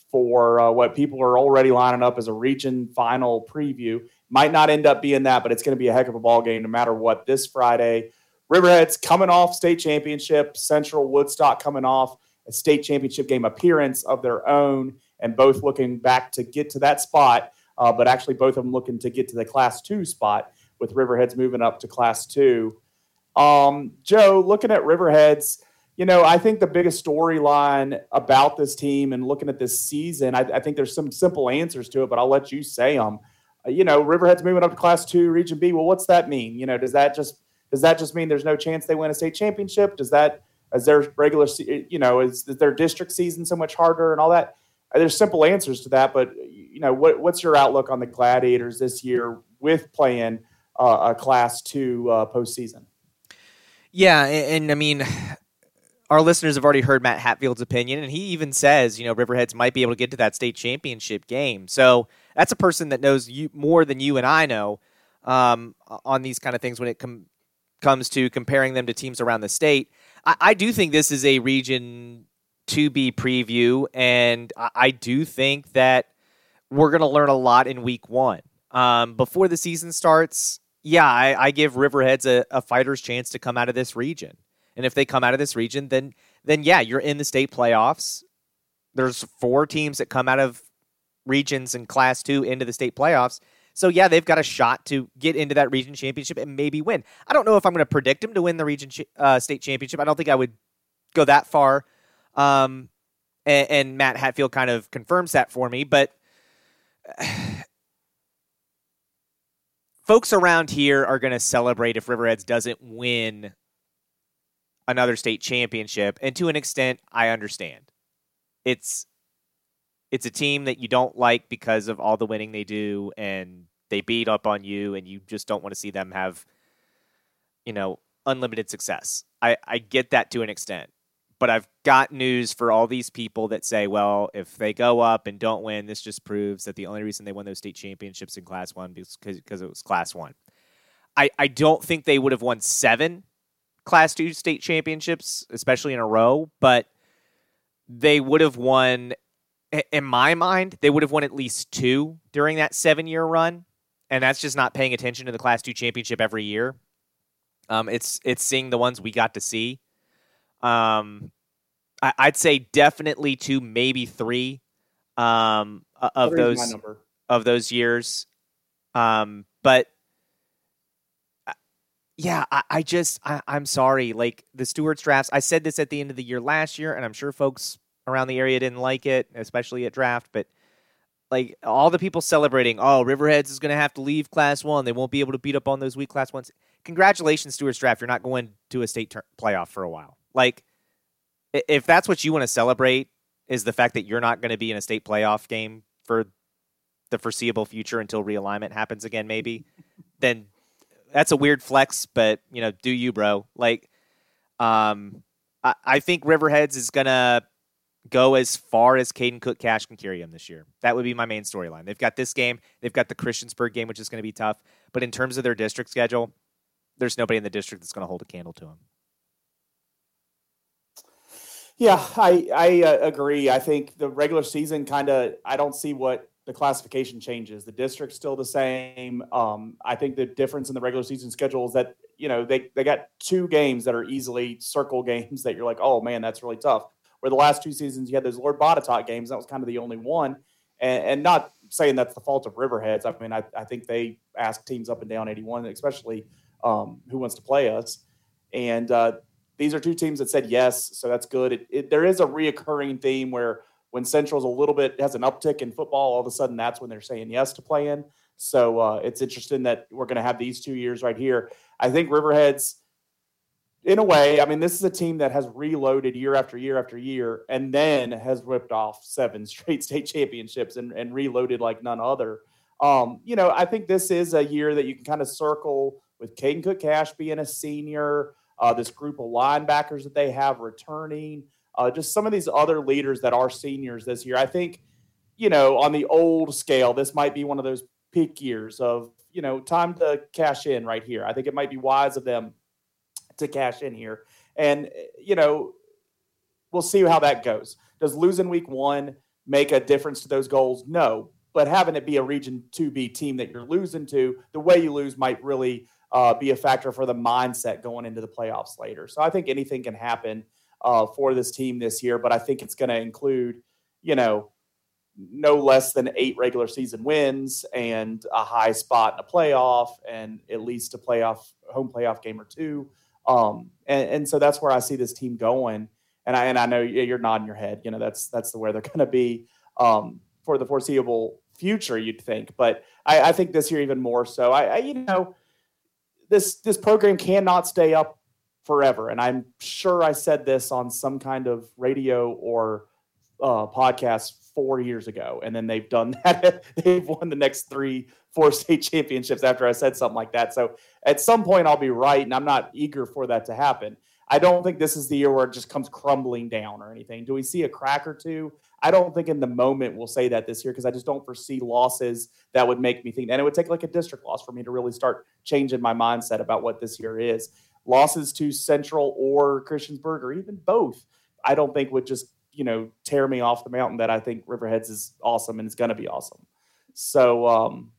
for uh, what people are already lining up as a region final preview. Might not end up being that, but it's going to be a heck of a ball game no matter what. This Friday, Riverheads coming off state championship, Central Woodstock coming off a state championship game appearance of their own, and both looking back to get to that spot uh, but actually both of them looking to get to the Class Two spot with Riverheads moving up to Class Two. Um, Joe, looking at Riverheads, you know, I think the biggest storyline about this team and looking at this season, I, I, think there's some simple answers to it, but I'll let you say them. Uh, you know, Riverhead's moving up to Class Two, Region B. Well, what's that mean? You know, does that just Does that just mean there's no chance they win a state championship? Does that is their regular, you know, is, is their district season so much harder and all that? There's simple answers to that, but you know, what, what's your outlook on the Gladiators this year with playing uh, a Class Two uh, postseason? Yeah, and, and I mean, our listeners have already heard Matt Hatfield's opinion, and he even says, you know, Riverheads might be able to get to that state championship game. So that's a person that knows you more than you and I know um, on these kind of things when it com- comes to comparing them to teams around the state. I, I do think this is a region to be preview, and I, I do think that we're going to learn a lot in week one. Um, before the season starts, yeah, I, I give Riverheads a, a fighter's chance to come out of this region. And if they come out of this region, then then yeah, you're in the state playoffs. There's four teams that come out of regions in class two into the state playoffs. So yeah, they've got a shot to get into that region championship and maybe win. I don't know if I'm going to predict them to win the region uh, state championship. I don't think I would go that far. Um, and, and Matt Hatfield kind of confirms that for me, but folks around here are going to celebrate if Riverheads doesn't win another state championship, and to an extent, I understand. It's it's a team that you don't like because of all the winning they do, and they beat up on you, and you just don't want to see them have, you know, unlimited success. I, I get that to an extent. But I've got news for all these people that say, well, if they go up and don't win, this just proves that the only reason they won those state championships in Class One because because it was Class One. I, I don't think they would have won seven Class Two state championships, especially in a row, but they would have won. In my mind, they would have won at least two during that seven-year run, and that's just not paying attention to the Class Two championship every year. Um, it's it's seeing the ones we got to see. Um, I, would say definitely two, maybe three. Um, of those of those years. Um, but yeah, I, I just I, am sorry. Like the Stewart's drafts, I said this at the end of the year last year, and I'm sure folks around the area didn't like it, especially at draft. But like all the people celebrating, oh, Riverheads is going to have to leave Class One. They won't be able to beat up on those weak Class Ones. Congratulations, Stuarts Draft. You're not going to a state ter- playoff for a while. Like if that's what you want to celebrate, is the fact that you're not going to be in a state playoff game for the foreseeable future until realignment happens again, maybe. then that's a weird flex, but you know, do you, bro? Like, um, I, I think Riverheads is gonna go as far as Caden Cook Cash can carry him this year. That would be my main storyline. They've got this game, they've got the Christiansburg game, which is going to be tough. But in terms of their district schedule, there's nobody in the district that's going to hold a candle to them. Yeah, I I uh, agree. I think the regular season kind of I don't see what the classification changes. The district's still the same. Um, I think the difference in the regular season schedule is that you know they they got two games that are easily circle games that you're like, oh man, that's really tough. Where the last two seasons you had those Lord Botetourt games, that was kind of the only one. And, and not saying that's the fault of Riverheads. I mean, I, I think they ask teams up and down 81, especially um, who wants to play us. And uh, these are two teams that said yes, so that's good. It, it, there is a reoccurring theme where when Central's a little bit has an uptick in football, all of a sudden that's when they're saying yes to play in. So uh, it's interesting that we're going to have these two years right here. I think Riverheads, in a way, I mean, this is a team that has reloaded year after year after year and then has ripped off seven straight state championships and, and reloaded like none other. Um, you know, I think this is a year that you can kind of circle with Caden Cook Cash being a senior, uh, this group of linebackers that they have returning uh, just some of these other leaders that are seniors this year. I think, you know, on the old scale, this might be one of those peak years of, you know, time to cash in right here. I think it might be wise of them to cash in here. And, you know, we'll see how that goes. Does losing week one make a difference to those goals? No. But having it be a Region 2B team that you're losing to, the way you lose might really uh, be a factor for the mindset going into the playoffs later. So I think anything can happen uh, for this team this year, but I think it's going to include, you know, no less than eight regular season wins and a high spot in a playoff and at least a playoff home playoff game or two. Um, and, and so that's where I see this team going. And I and I know you're nodding your head. You know that's that's the where they're going to be um, for the foreseeable future. You'd think, but I, I think this year even more so. I, I you know this this program cannot stay up forever. And I'm sure I said this on some kind of radio or uh, podcast four years ago, and then they've done that. they've won the next three, four state championships after I said something like that. So at some point, I'll be right, and I'm not eager for that to happen. I don't think this is the year where it just comes crumbling down or anything. Do we see a crack or two? I don't think in the moment we'll say that this year because I just don't foresee losses that would make me think. And it would take like a district loss for me to really start changing my mindset about what this year is. Losses to Central or Christiansburg or even both, I don't think would just you know tear me off the mountain that I think Riverheads is awesome and it's going to be awesome. So um,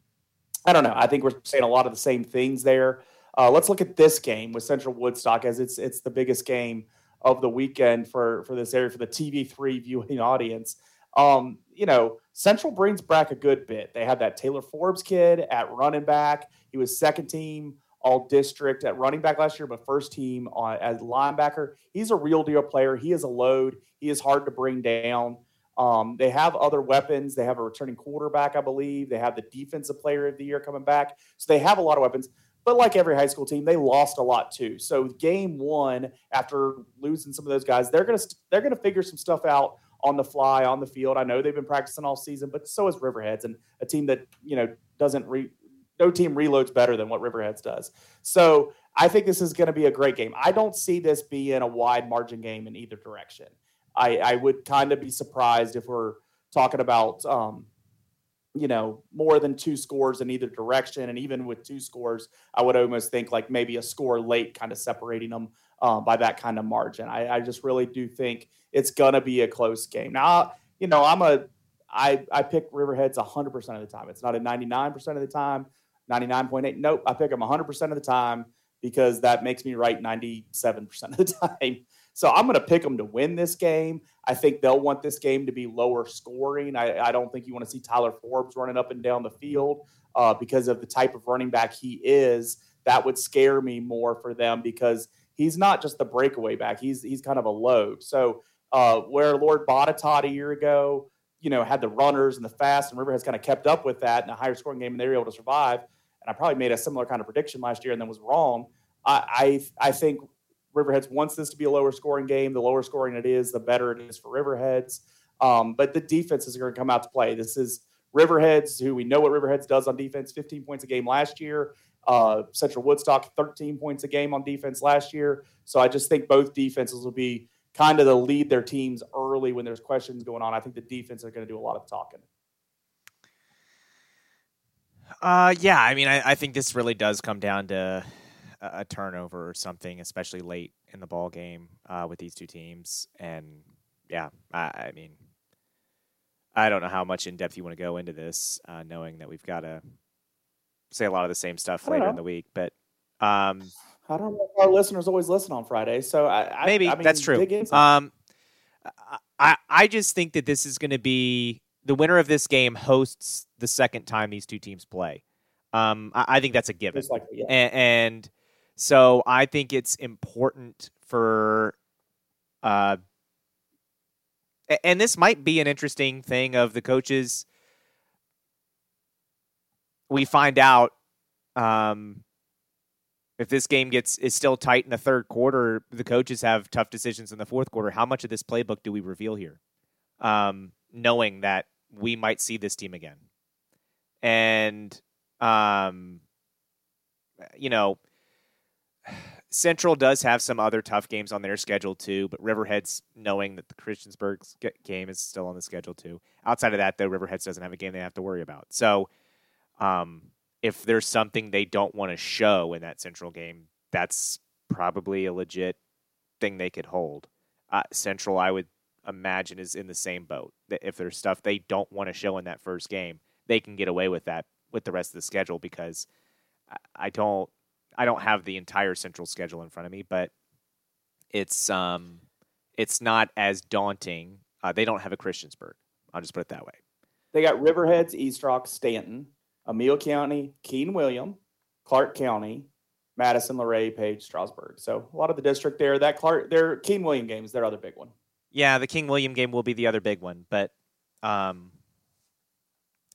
I don't know. I think we're saying a lot of the same things there. Uh, let's look at this game with Central Woodstock as it's it's the biggest game of the weekend for for this area for the TV3 viewing audience. Um, you know, Central brings back a good bit. They had that Taylor Forbes kid at running back. He was second team all district at running back last year, but first team on, as linebacker. He's a real deal player. He is a load. He is hard to bring down. Um, they have other weapons. They have a returning quarterback, I believe. They have the defensive player of the year coming back. So they have a lot of weapons. But like every high school team, they lost a lot too. So game one, after losing some of those guys, they're gonna they're gonna figure some stuff out on the fly on the field. I know they've been practicing all season, but so is Riverheads, and a team that you know doesn't re, no team reloads better than what Riverheads does. So I think this is going to be a great game. I don't see this being a wide margin game in either direction. I, I would kind of be surprised if we're talking about, um, you know, more than two scores in either direction. And even with two scores, I would almost think like maybe a score late kind of separating them uh, by that kind of margin. I, I just really do think it's going to be a close game. Now, you know, I'm a I, I pick Riverheads 100% of the time. It's not a 99% of the time. 99.8. Nope, I pick them 100% of the time because that makes me right 97% of the time. So I'm going to pick them to win this game. I think they'll want this game to be lower scoring. I, I don't think you want to see Tyler Forbes running up and down the field uh, because of the type of running back he is. That would scare me more for them because he's not just the breakaway back. He's he's kind of a load. So uh, where Lord Botetourt a year ago, you know, had the runners and the fast, and Riverheads kind of kept up with that in a higher scoring game, and they were able to survive and I probably made a similar kind of prediction last year and then was wrong. I, I, I think Riverheads wants this to be a lower scoring game. The lower scoring it is, the better it is for Riverheads. Um, but the defenses are going to come out to play. This is Riverheads, who we know what Riverheads does on defense 15 points a game last year. Uh, Central Woodstock, 13 points a game on defense last year. So I just think both defenses will be kind of to lead their teams early when there's questions going on. I think the defense are going to do a lot of talking. Uh, yeah. I mean, I, I think this really does come down to a, a turnover or something, especially late in the ball game uh, with these two teams. And yeah, I, I, mean, I don't know how much in depth you want to go into this, uh, knowing that we've got to say a lot of the same stuff later in the week. But um, I don't know if our listeners always listen on Friday, so I, maybe I mean, that's true. Um, I I just think that this is going to be the winner of this game hosts the second time these two teams play. Um, I, I, think that's a given. Likely, yeah. and, and, so I think it's important for, uh, and this might be an interesting thing of the coaches. We find out um, if this game gets is still tight in the third quarter. The coaches have tough decisions in the fourth quarter. How much of this playbook do we reveal here? Um, knowing that we might see this team again. And, um, you know, Central does have some other tough games on their schedule too, but Riverheads, knowing that the Christiansburg game is still on the schedule too. Outside of that, though, Riverheads doesn't have a game they have to worry about. So, um, if there's something they don't want to show in that Central game, that's probably a legit thing they could hold. Uh, Central, I would imagine is in the same boat. If there's stuff they don't want to show in that first game, they can get away with that with the rest of the schedule because I don't I don't have the entire central schedule in front of me, but it's um it's not as daunting. Uh, they don't have a Christiansburg. I'll just put it that way. They got Riverheads, East Rock, Staunton, Emil County, King William, Clark County, Madison, Luray, Page, Strasburg. So a lot of the district there. That Clark, their King William games, their other big one. Yeah, the King William game will be the other big one, but um,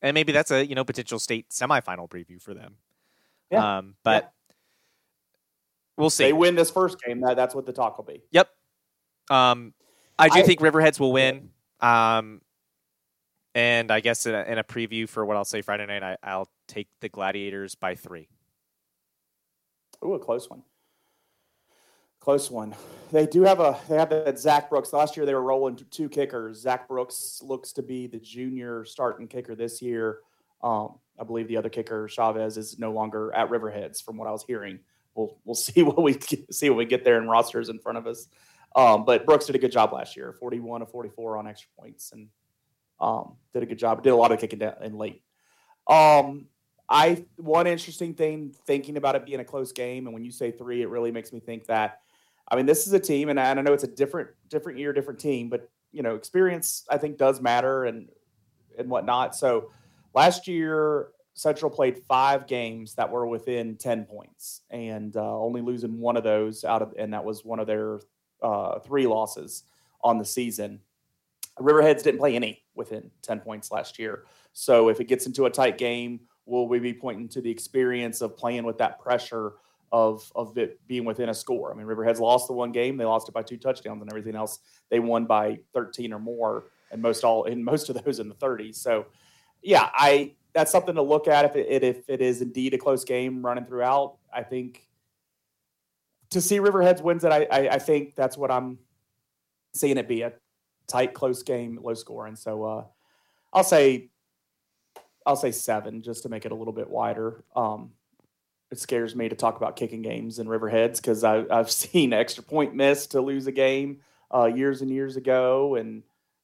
and maybe that's a you know potential state semifinal preview for them. Yeah. Um, but we'll see. They win this first game. That that's what the talk will be. Yep. Um, I do I- think Riverheads will win. Um, and I guess in a, in a preview for what I'll say Friday night, I, I'll take the Gladiators by three. Ooh, a close one. Close one. They do have a they have that Zach Brooks. Last year they were rolling two kickers. Zach Brooks looks to be the junior starting kicker this year. Um, I believe the other kicker Chavez is no longer at Riverheads, from what I was hearing. We'll we'll see what we see when we get there in rosters in front of us. Um, but Brooks did a good job last year, forty-one of forty-four on extra points, and um, did a good job. Did a lot of kicking down in late. Um, I one interesting thing thinking about it being a close game, and when you say three, it really makes me think that. I mean, this is a team, and I, and I know it's a different different year, different team, but you know, experience I think does matter and and whatnot. So last year, Central played five games that were within ten points, and uh, only losing one of those out of, and that was one of their uh, three losses on the season. Riverheads didn't play any within ten points last year. So if it gets into a tight game, will we be pointing to the experience of playing with that pressure of of it being within a score? I mean, Riverheads lost the one game; they lost it by two touchdowns, and everything else they won by thirteen or more, and most all in most of those in the thirties. So, yeah, I that's something to look at if it if it is indeed a close game running throughout. I think to see Riverheads wins it, I I, I think that's what I'm seeing it be a tight, close game, low scoring. So uh, I'll say I'll say seven just to make it a little bit wider. Um, it scares me to talk about kicking games in Riverheads because I've seen extra point missed to lose a game uh, years and years ago, and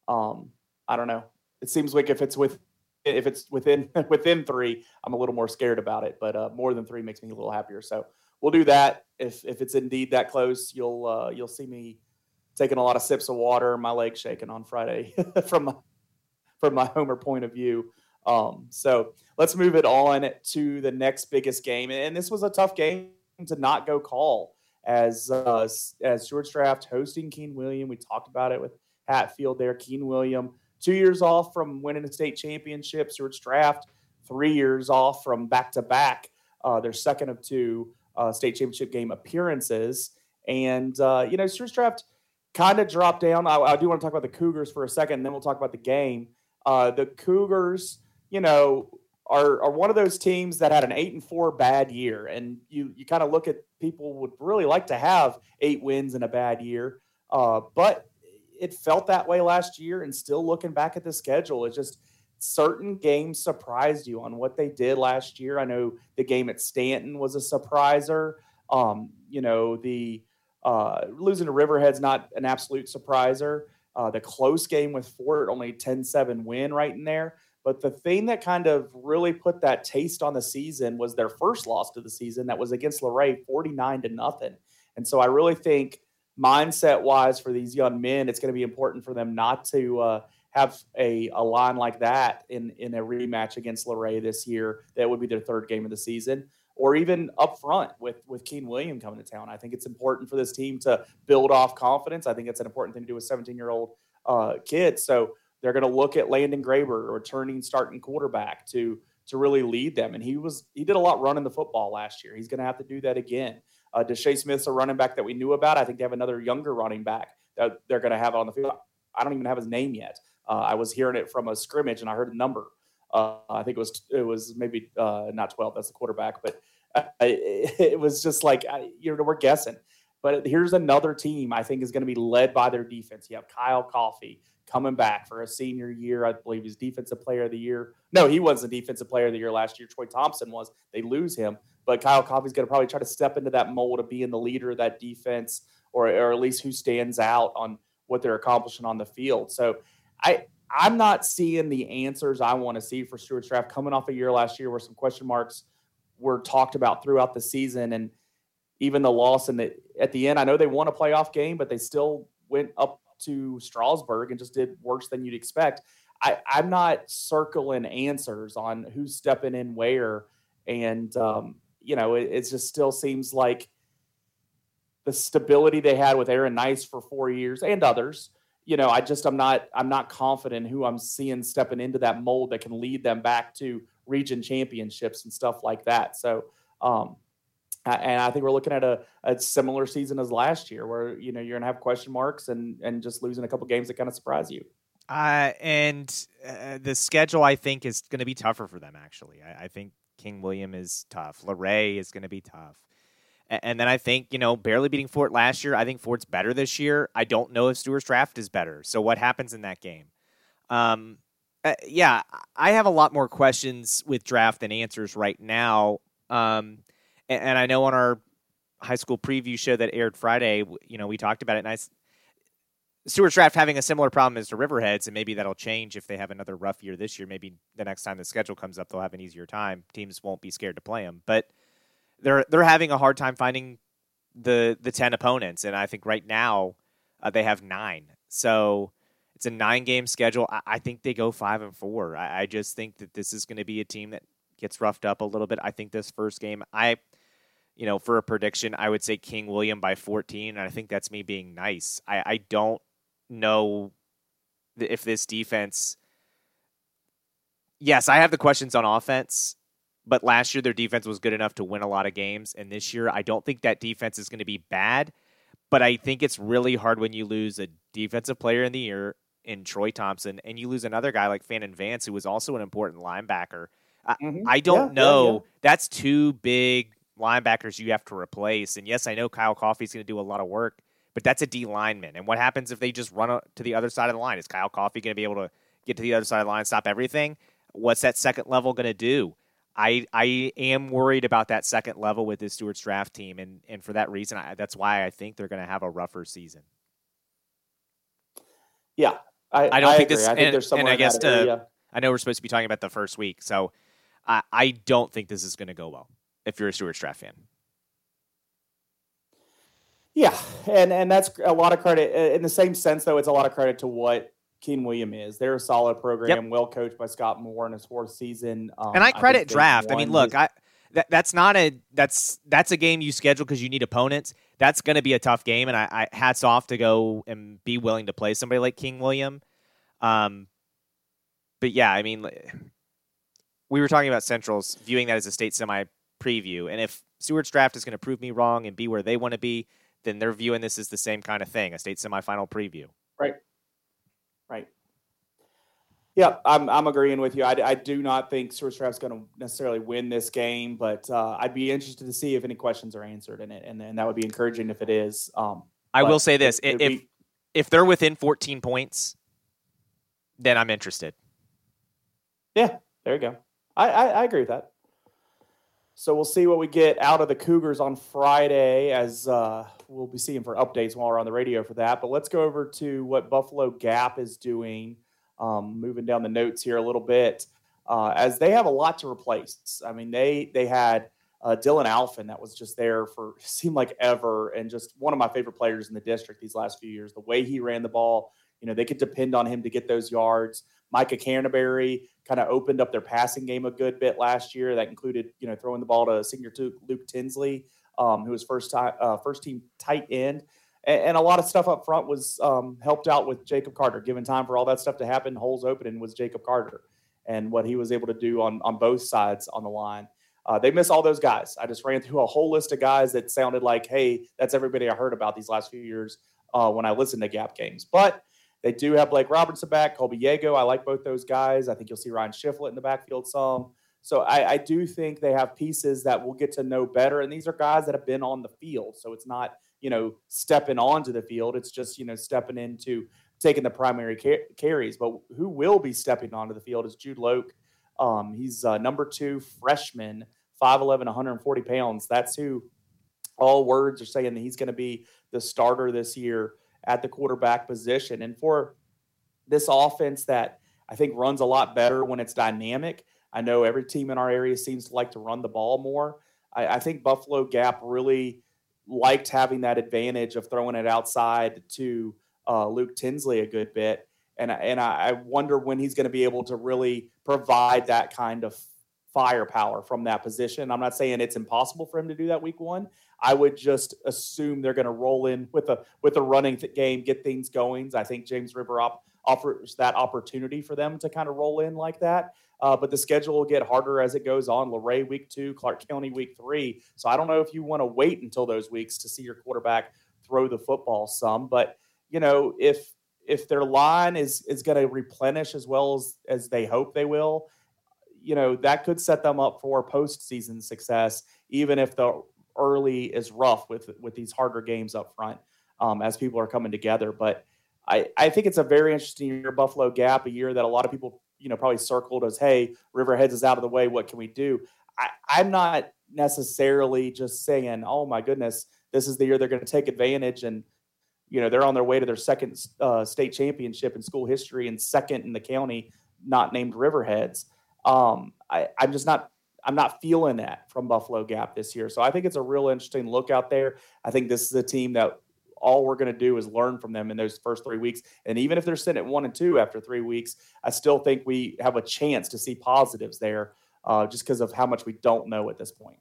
um, I don't know. It seems like if it's with if it's within within three, I'm a little more scared about it. But uh, more than three makes me a little happier. So we'll do that. If if it's indeed that close, you'll uh, you'll see me taking a lot of sips of water, my legs shaking on Friday from my, from my homer point of view. Um, so let's move it on to the next biggest game, and this was a tough game to not go call as uh, as Stuarts Draft hosting King William. We talked about it with Hatfield there. King William, two years off from winning a state championship. Stuarts Draft, three years off from back to back. Their second of two uh, state championship game appearances, and uh, you know Stuarts Draft kind of dropped down. I, I, do want to talk about the Cougars for a second, and then we'll talk about the game. Uh, the Cougars, you know, are, are one of those teams that had an eight and four bad year, and you you kind of look at people would really like to have eight wins in a bad year, uh, but it felt that way last year. And still looking back at the schedule, it just certain games surprised you on what they did last year. I know the game at Staunton was a surpriser. Um, you know the uh, losing to Riverhead's not an absolute surpriser. Uh, the close game with Fort, only 10 7 win right in there. But the thing that kind of really put that taste on the season was their first loss to the season that was against Luray 49 to nothing. And so I really think mindset wise for these young men, it's going to be important for them not to uh, have a, a line like that in, in a rematch against Luray this year. That would be their third game of the season or even up front with with King William coming to town. I think it's important for this team to build off confidence. I think it's an important thing to do with 17 year old uh, kids. So they're going to look at Landon Graber, returning starting quarterback, to to really lead them. And he was he did a lot running the football last year. He's going to have to do that again. Uh, Deshae Smith's a running back that we knew about. I think they have another younger running back that they're going to have on the field. I don't even have his name yet. Uh, I was hearing it from a scrimmage and I heard a number. Uh, I think it was it was maybe uh, not 12. That's the quarterback, but uh, it, it, was just like you know we're guessing. But here's another team I think is going to be led by their defense. You have Kyle Coffey coming back for a senior year. I believe he's defensive player of the year. No, he wasn't defensive player of the year last year. Troy Thompson was. They lose him, but Kyle Coffey's going to probably try to step into that mold of being the leader of that defense, or or at least who stands out on what they're accomplishing on the field. So I I'm not seeing the answers I want to see for Stuart Draft coming off a year last year where some question marks were talked about throughout the season and even the loss and the at the end I know they won a playoff game but they still went up to Strasburg and just did worse than you'd expect. I, I'm not circling answers on who's stepping in where and um, you know it, it just still seems like the stability they had with Aaron Nice for four years and others you know, I just I'm not I'm not confident who I'm seeing stepping into that mold that can lead them back to region championships and stuff like that. So um, and I think we're looking at a, a similar season as last year, where you know you're gonna have question marks and and just losing a couple games that kind of surprise you. Uh, and uh, the schedule, I think, is going to be tougher for them. Actually, I, I think King William is tough. Luray is going to be tough. And, and then I think you know barely beating Fort last year. I think Fort's better this year. I don't know if Stuarts Draft is better. So what happens in that game? Um, uh, yeah, I have a lot more questions with draft than answers right now. Um, and, and I know on our high school preview show that aired Friday, you know, we talked about it, and I Stuarts Draft having a similar problem as the Riverheads, and maybe that'll change if they have another rough year this year. Maybe the next time the schedule comes up, they'll have an easier time. Teams won't be scared to play them, but they're they're having a hard time finding the the ten opponents, and I think right now uh, they have nine. So it's a nine game schedule. I, I think they go five and four. I, I just think that this is going to be a team that gets roughed up a little bit. I think this first game, I you know, for a prediction, I would say King William by 14, and I think that's me being nice. I, I don't know if this defense. Yes, I have the questions on offense, but last year their defense was good enough to win a lot of games, and this year I don't think that defense is going to be bad. But I think it's really hard when you lose a defensive player in the year in Troy Thompson, and you lose another guy like Fannin Vance, who was also an important linebacker. Mm-hmm. I, I, don't yeah, know. Yeah, yeah. That's two big linebackers you have to replace. And yes, I know Kyle Coffey's going to do a lot of work, but that's a D lineman. And what happens if they just run to the other side of the line? Is Kyle Coffey going to be able to get to the other side of the line, stop everything? What's that second level going to do? I I am worried about that second level with this Stuarts draft team, and and for that reason, I, that's why I think they're going to have a rougher season. Yeah, I, I don't I think agree. this. I think and, there's and I guess to, I know we're supposed to be talking about the first week, so I I don't think this is going to go well if you're a Stuart draft fan. Yeah, and and that's a lot of credit in the same sense though. It's a lot of credit to what King William is. They're a solid program, yep. well coached by Scott Moore in his fourth season. Um, and I credit I draft. I mean, look, I that, that's not a that's that's a game you schedule because you need opponents. That's going to be a tough game, and I, I, hats off to go and be willing to play somebody like King William. Um, but yeah, I mean, we were talking about Central's viewing that as a state semi preview, and if Stuarts draft is going to prove me wrong and be where they want to be, then they're viewing this as the same kind of thing, a state semifinal preview. Right. Right. Yeah, I'm, I'm agreeing with you. I, I do not think Stuarts Draft is going to necessarily win this game, but uh, I'd be interested to see if any questions are answered in it, and, and that would be encouraging if it is. Um, I will say this: it, if be... if they're within 14 points, then I'm interested. Yeah, there you go. I, I, I agree with that. So we'll see what we get out of the Cougars on Friday as uh, we'll be seeing for updates while we're on the radio for that. But let's go over to what Buffalo Gap is doing. Um, moving down the notes here a little bit, uh, as they have a lot to replace. I mean, they they had uh, Dylan Alphen that was just there for seemed like ever, and just one of my favorite players in the district these last few years. The way he ran the ball, you know, they could depend on him to get those yards. Micah Canterbury kind of opened up their passing game a good bit last year. That included, you know, throwing the ball to senior Luke Tinsley, um, who was first time uh, first team tight end. And, and, a lot of stuff up front was um, helped out with Jacob Carter. Given time for all that stuff to happen, holes opening was Jacob Carter and what he was able to do on on both sides on the line. Uh, they miss all those guys. I just ran through a whole list of guys that sounded like, hey, that's everybody I heard about these last few years uh, when I listened to Gap games. But they do have Blake Robertson back, Colby Yago. I like both those guys. I think you'll see Ryan Shiflett in the backfield some. So I, I, do think they have pieces that we'll get to know better. And these are guys that have been on the field. So it's not, you know, stepping onto the field. It's just, you know, stepping into taking the primary car- carries. But who will be stepping onto the field is Jude Loke. Um, he's uh, number two freshman, 5'11, 140 pounds. That's who all words are saying that he's going to be the starter this year at the quarterback position. And for this offense that I think runs a lot better when it's dynamic, I know every team in our area seems to like to run the ball more. I, I think Buffalo Gap really liked having that advantage of throwing it outside to uh, Luke Tinsley a good bit. And, and I wonder when he's going to be able to really provide that kind of firepower from that position. I'm not saying it's impossible for him to do that week one. I would just assume they're going to roll in with a with a running th- game, get things going. I think James River op- offers that opportunity for them to kind of roll in like that. Uh, but the schedule will get harder as it goes on. Luray week two, Clark County week three. So I don't know if you want to wait until those weeks to see your quarterback throw the football some. But you know, if if their line is is going to replenish as well as as they hope they will, you know that could set them up for postseason success, even if the early is rough with with these harder games up front um, as people are coming together. But I I think it's a very interesting year, Buffalo Gap, a year that a lot of people you know probably circled as, hey, Riverheads is out of the way. What can we do? I, I'm not necessarily just saying, oh my goodness, this is the year they're going to take advantage and you know they're on their way to their second uh, state championship in school history and second in the county not named riverheads um, I, i'm just not i'm not feeling that from buffalo gap this year. So i think it's a real interesting look out there. I think this is a team that all we're going to do is learn from them in those first three weeks. And even if they're sitting at one and two after three weeks i still think we have a chance to see positives there uh, just because of how much we don't know at this point.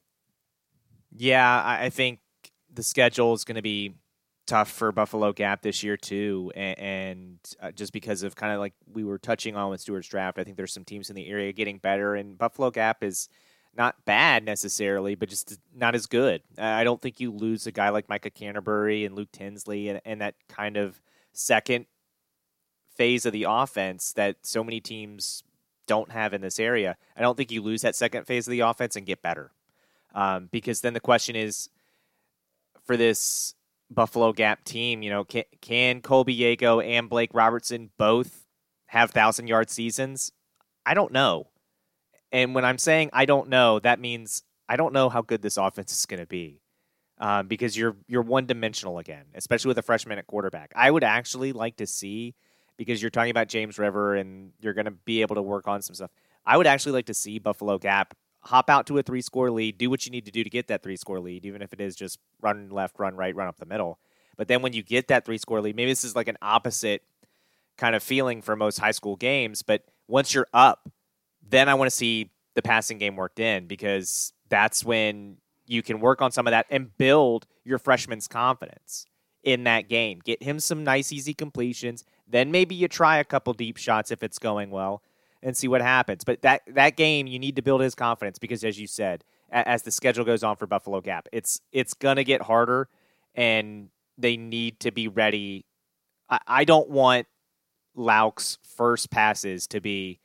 Yeah i think the schedule is going to be tough for Buffalo Gap this year too, and, uh, just because of kind of like we were touching on with Stuarts Draft, I think there's some teams in the area getting better, and Buffalo Gap is not bad necessarily, but just not as good. I don't think you lose a guy like Micah Canterbury and Luke Tinsley and, and that kind of second phase of the offense that so many teams don't have in this area. I don't think you lose that second phase of the offense and get better. Um, because then the question is for this Buffalo Gap team. You know, can, can Colby Yago and Blake Robertson both have thousand yard seasons? I don't know. And when I'm saying I don't know, that means I don't know how good this offense is going to be. Um, because you're you're one dimensional again, especially with a freshman at quarterback. I would actually like to see because you're talking about James River and you're going to be able to work on some stuff. I would actually like to see Buffalo Gap hop out to a three score lead, do what you need to do to get that three score lead, even if it is just run left, run right, run up the middle. But then when you get that three score lead, maybe this is like an opposite kind of feeling for most high school games. But once you're up, then I want to see the passing game worked in because that's when you can work on some of that and build your freshman's confidence in that game. Get him some nice, easy completions. Then maybe you try a couple deep shots if it's going well and see what happens. But that that game, you need to build his confidence because, as you said, as the schedule goes on for Buffalo Gap, it's it's gonna get harder, and they need to be ready. I, I don't want Lauk's first passes to be,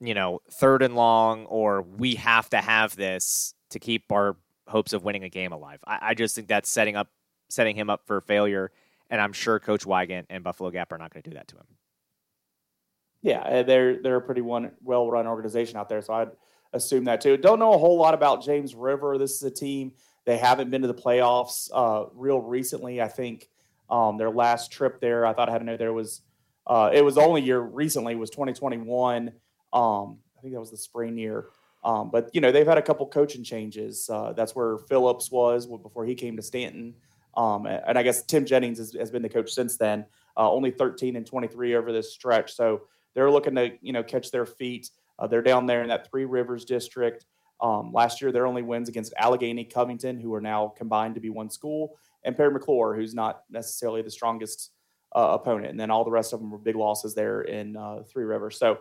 you know, third and long, or we have to have this to keep our hopes of winning a game alive. I, I just think that's setting up setting him up for failure, and I'm sure Coach Wygant and Buffalo Gap are not going to do that to him. Yeah, uh, they're they're a pretty one well run organization out there, so I'd assume that too. Don't know a whole lot about James River. This is a team they haven't been to the playoffs uh, real recently. I think um, their last trip there, I thought I had to know there was uh, it was only year recently was 2021. Um, I think that was the spring year. Um, but you know they've had a couple coaching changes. Uh, that's where Phillips was before he came to Staunton, um, and I guess Tim Jennings has, has been the coach since then. Uh, only 13 and 23 over this stretch, so they're looking to you know catch their feet. Uh, they're down there in that Three Rivers district. Um, last year, their only wins against Alleghany, Covington, who are now combined to be one school, and Parry McCluer, who's not necessarily the strongest uh, opponent. And then all the rest of them were big losses there in uh, Three Rivers. So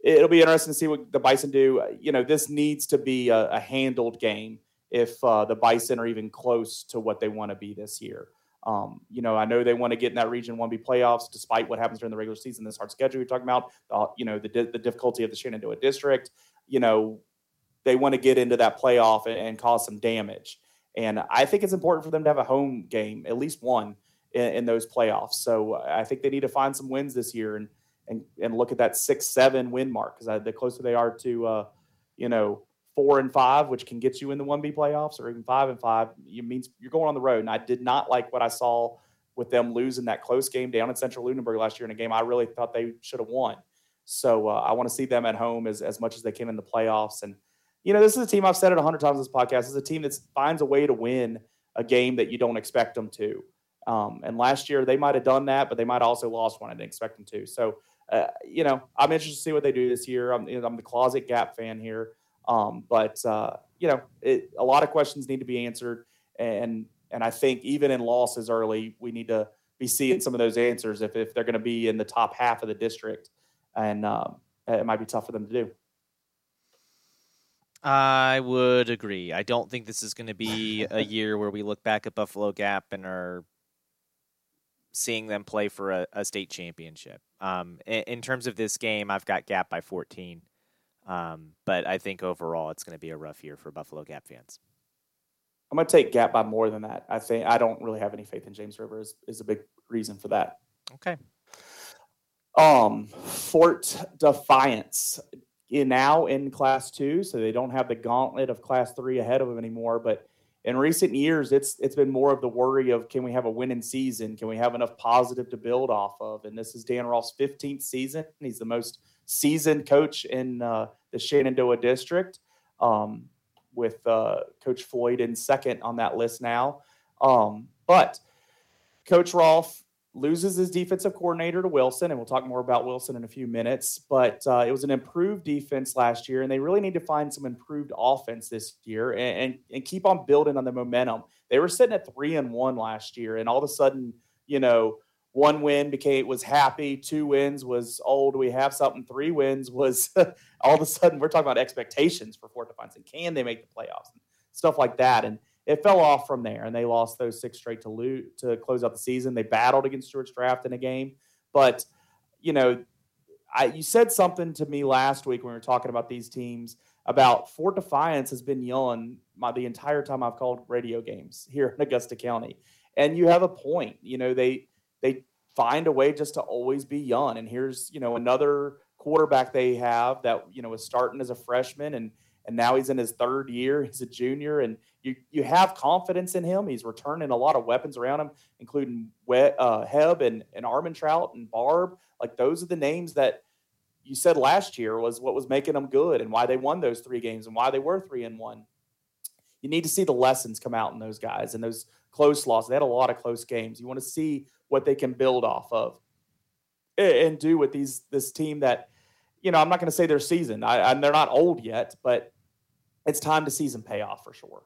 it'll be interesting to see what the Bison do. You know, this needs to be a, a handled game if uh, the Bison are even close to what they want to be this year. Um, you know, I know they want to get in that Region 1B playoffs, despite what happens during the regular season. This hard schedule you're talking about, uh, you know, the, the difficulty of the Shenandoah district. You know, they want to get into that playoff and, and, cause some damage. And I think it's important for them to have a home game, at least one, in, in those playoffs. So I think they need to find some wins this year and and and look at that six seven win mark because the closer they are to, uh, you know, four and five, which can get you in the 1B playoffs, or even five and five, it means you're going on the road. And I did not like what I saw with them losing that close game down in Central Lunenburg last year in a game I really thought they should have won. So uh, I want to see them at home as, as much as they can in the playoffs. And, you know, this is a team I've said it a hundred times this podcast. This is a team that finds a way to win a game that you don't expect them to. Um, and last year they might have done that, but they might also lost one I didn't expect them to. So, uh, you know, I'm interested to see what they do this year. I'm, you know, I'm the closet Gap fan here. Um, but uh, you know, it, a lot of questions need to be answered, and and I think even in losses early, we need to be seeing some of those answers if if they're going to be in the top half of the district. And um, it might be tough for them to do. I would agree. I don't think this is going to be a year where we look back at Buffalo Gap and are seeing them play for a, a state championship. Um, in, in, terms of this game, I've got Gap by 14. Um, but I think overall it's going to be a rough year for Buffalo Gap fans. I'm going to take Gap by more than that. I think I don't really have any faith in James River is, is a big reason for that. Okay. Um, Fort Defiance in now in Class Two, so they don't have the gauntlet of Class Three ahead of them anymore. But in recent years, it's it's been more of the worry of can we have a winning season? Can we have enough positive to build off of? And this is Dan Ross' 15th season. He's the most seasoned coach in uh, the Shenandoah district, um, with uh, Coach Floyd in second on that list now. Um, but Coach Rolfe loses his defensive coordinator to Wilson, and we'll talk more about Wilson in a few minutes. But uh, it was an improved defense last year, and they really need to find some improved offense this year and, and, and keep on building on the momentum. They were sitting at three and one last year, and all of a sudden, you know, one win became was happy, two wins was old. We have something. Three wins was all of a sudden we're talking about expectations for Fort Defiance and can they make the playoffs and stuff like that. And it fell off from there, and they lost those six straight to lose, to close out the season. They battled against Stuarts Draft in a game, but you know, I you said something to me last week when we were talking about these teams about Fort Defiance has been young my, the entire time I've called radio games here in Augusta County, and you have a point. You know, they they find a way just to always be young, and here's you know another quarterback they have that you know is starting as a freshman and and now he's in his third year. He's a junior, and you you have confidence in him. He's returning a lot of weapons around him, including Wet, uh, Heb and and Armentrout and Barb. Like those are the names that you said last year was what was making them good and why they won those three games and why they were three and one. You need to see the lessons come out in those guys and those close losses. They had a lot of close games. You want to see what they can build off of and do with these this team that you know I'm not going to say they're seasoned. I, I, they're not old yet, but it's time to see some payoff for sure.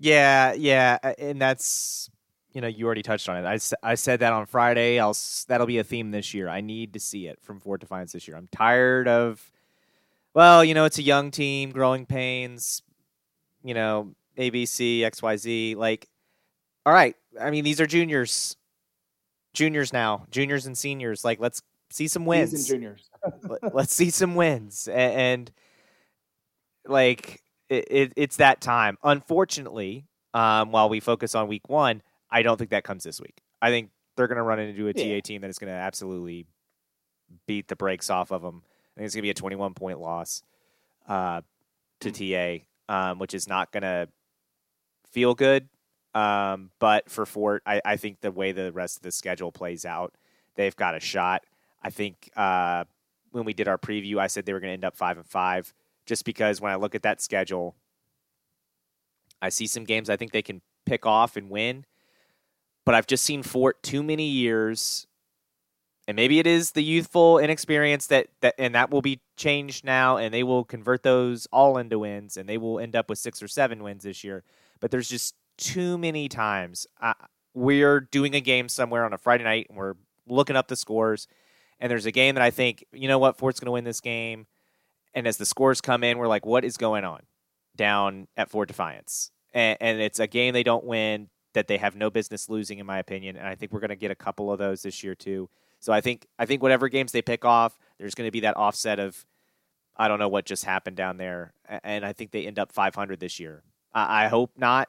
Yeah, yeah, uh, and that's you know you already touched on it. I, I said that on Friday. I'll that'll be a theme this year. I need to see it from Fort Defiance this year. I'm tired of, well, you know, it's a young team, growing pains, you know, ABC, XYZ. Like, all right. I mean, these are juniors, juniors now, juniors and seniors. Like, let's see some wins. Season juniors. let's see some wins and, and like it, it, it's that time. Unfortunately, um, while we focus on week one, I don't think that comes this week. I think they're going to run into a yeah. TA team that is going to absolutely beat the brakes off of them. I think it's going to be a 21 point loss uh, to mm. TA, um, which is not going to feel good. Um, but for Fort, I, I, think the way the rest of the schedule plays out, they've got a shot. I think uh, when we did our preview, I said they were going to end up five and five just because when I look at that schedule, I see some games I think they can pick off and win. But I've just seen Fort too many years, and maybe it is the youthful inexperience that, that and that will be changed now, and they will convert those all into wins, and they will end up with six or seven wins this year. But there's just too many times uh, we're doing a game somewhere on a Friday night, and we're looking up the scores, and there's a game that I think, you know what, Fort's going to win this game and as the scores come in, we're like, what is going on down at Fort Defiance? And, and it's a game they don't win that they have no business losing, in my opinion. And I think we're going to get a couple of those this year too. So I think I think whatever games they pick off, there's going to be that offset of I don't know what just happened down there, and I think they end up 500 this year. I, I hope not.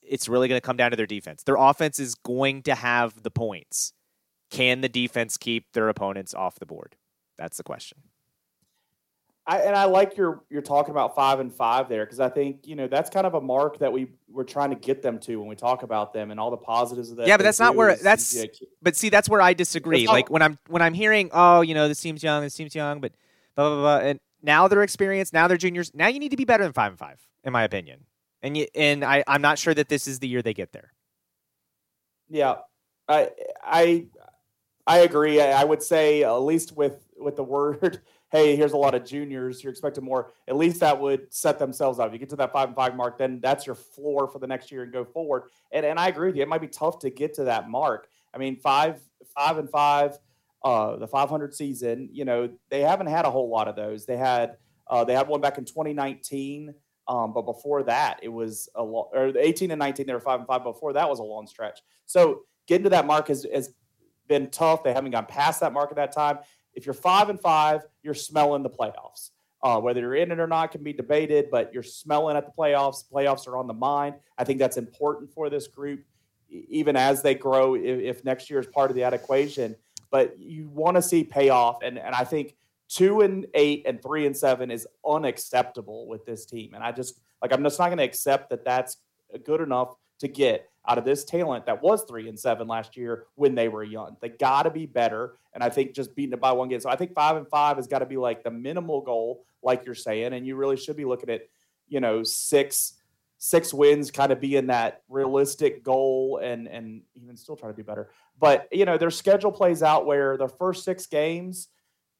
It's really going to come down to their defense. Their offense is going to have the points. Can the defense keep their opponents off the board? That's the question. I, and I like your you're talking about five and five there because I think you know that's kind of a mark that we we're trying to get them to when we talk about them and all the positives of that. Yeah, but that's not where that's. but see, that's where I disagree. Not, like when I'm when I'm hearing, oh, you know, this team's young, this team's young, but blah blah blah, and now they're experienced, now they're juniors. Now you need to be better than five and five, in my opinion. And you, and I I'm not sure that this is the year they get there. Yeah, I I I agree. I, I would say at least with with the word hey, here's a lot of juniors, you're expecting more, at least that would set themselves up. If you get to that five and five mark, then that's your floor for the next year and go forward. And and I agree with you. It might be tough to get to that mark. I mean, five five and five. uh, the 500 season. You know, they haven't had a whole lot of those. They had uh, they had one back in 2019, um, but before that, it was a long, or 18 and 19 they were five and five. Before that was a long stretch. So getting to that mark has, has been tough. They haven't gone past that mark at that time. If you're five and five, you're smelling the playoffs. Uh, whether you're in it or not can be debated, but you're smelling at the playoffs. Playoffs are on the mind. I think that's important for this group, even as they grow. If, if next year is part of that equation, but you want to see payoff, and and I think two and eight and three and seven is unacceptable with this team. And I just like I'm just not going to accept that that's good enough to get out of this talent that was three and seven last year when they were young. They got to be better, and I think just beating it by one game. So I think five and five has got to be like the minimal goal, like you're saying, and you really should be looking at you know six six wins, kind of being that realistic goal, and and even still try to do better. But you know their schedule plays out where the first six games.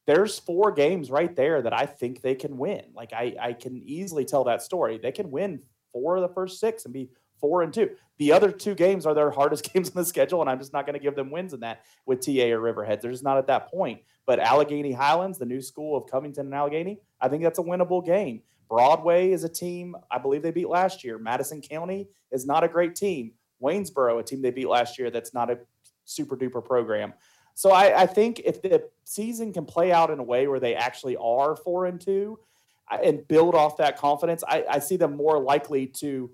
There's four games right there that I think they can win. Like I, I can easily tell that story. They can win four of the first six and be four and two. The other two games are their hardest games on the schedule, and I'm just not going to give them wins in that with TA or Riverhead. They're just not at that point. But Alleghany Highlands, the new school of Covington and Alleghany, I think that's a winnable game. Broadway is a team I believe they beat last year. Madison County is not a great team. Waynesboro, a team they beat last year, that's not a super duper program. So I, I think if the season can play out in a way where they actually are four and two and build off that confidence, I, I see them more likely to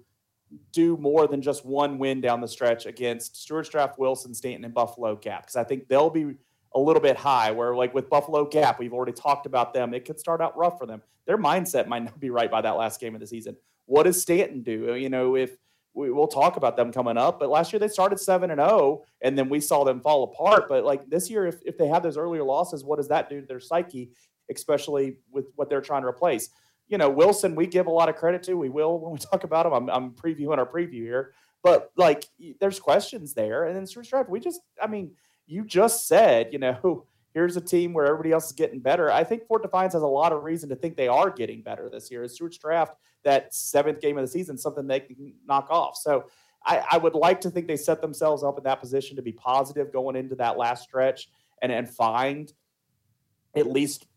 do more than just one win down the stretch against Stuarts Draft, Wilson, Staunton, and Buffalo Gap because I think they'll be a little bit high. Where like with Buffalo Gap, we've already talked about them. It could start out rough for them. Their mindset might not be right by that last game of the season. What does Staunton do? You know, if we, will talk about them coming up, but last year they started seven and zero, and then we saw them fall apart. But like this year, if if they have those earlier losses, what does that do to their psyche, especially with what they're trying to replace? You know, Wilson, we give a lot of credit to. We will when we talk about him. I'm, I'm previewing our preview here, but like, there's questions there. And then Stuarts Draft, we just, I mean, you just said, you know, here's a team where everybody else is getting better. I think Fort Defiance has a lot of reason to think they are getting better this year. Is Stuarts Draft, that seventh game of the season, something they can knock off. So I, I would like to think they set themselves up in that position to be positive going into that last stretch and, and find at least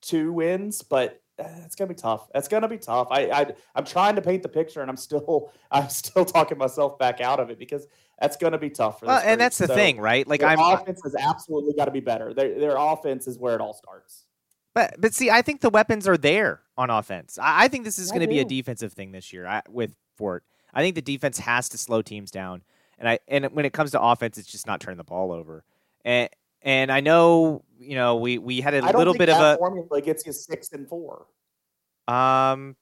two wins, but it's gonna be tough. It's gonna be tough. I, I I'm trying to paint the picture, and I'm still I'm still talking myself back out of it because that's gonna be tough for. Well, and that's the so thing, right? Like, I'm offense has absolutely got to be better. Their their offense is where it all starts. But but see, I think the weapons are there on offense. I, I think this is going to be a defensive thing this year I, with Fort. I think the defense has to slow teams down, and I and when it comes to offense, it's just not turning the ball over. And and I know, you know, we we had a little bit of a formula gets you six and four. Um,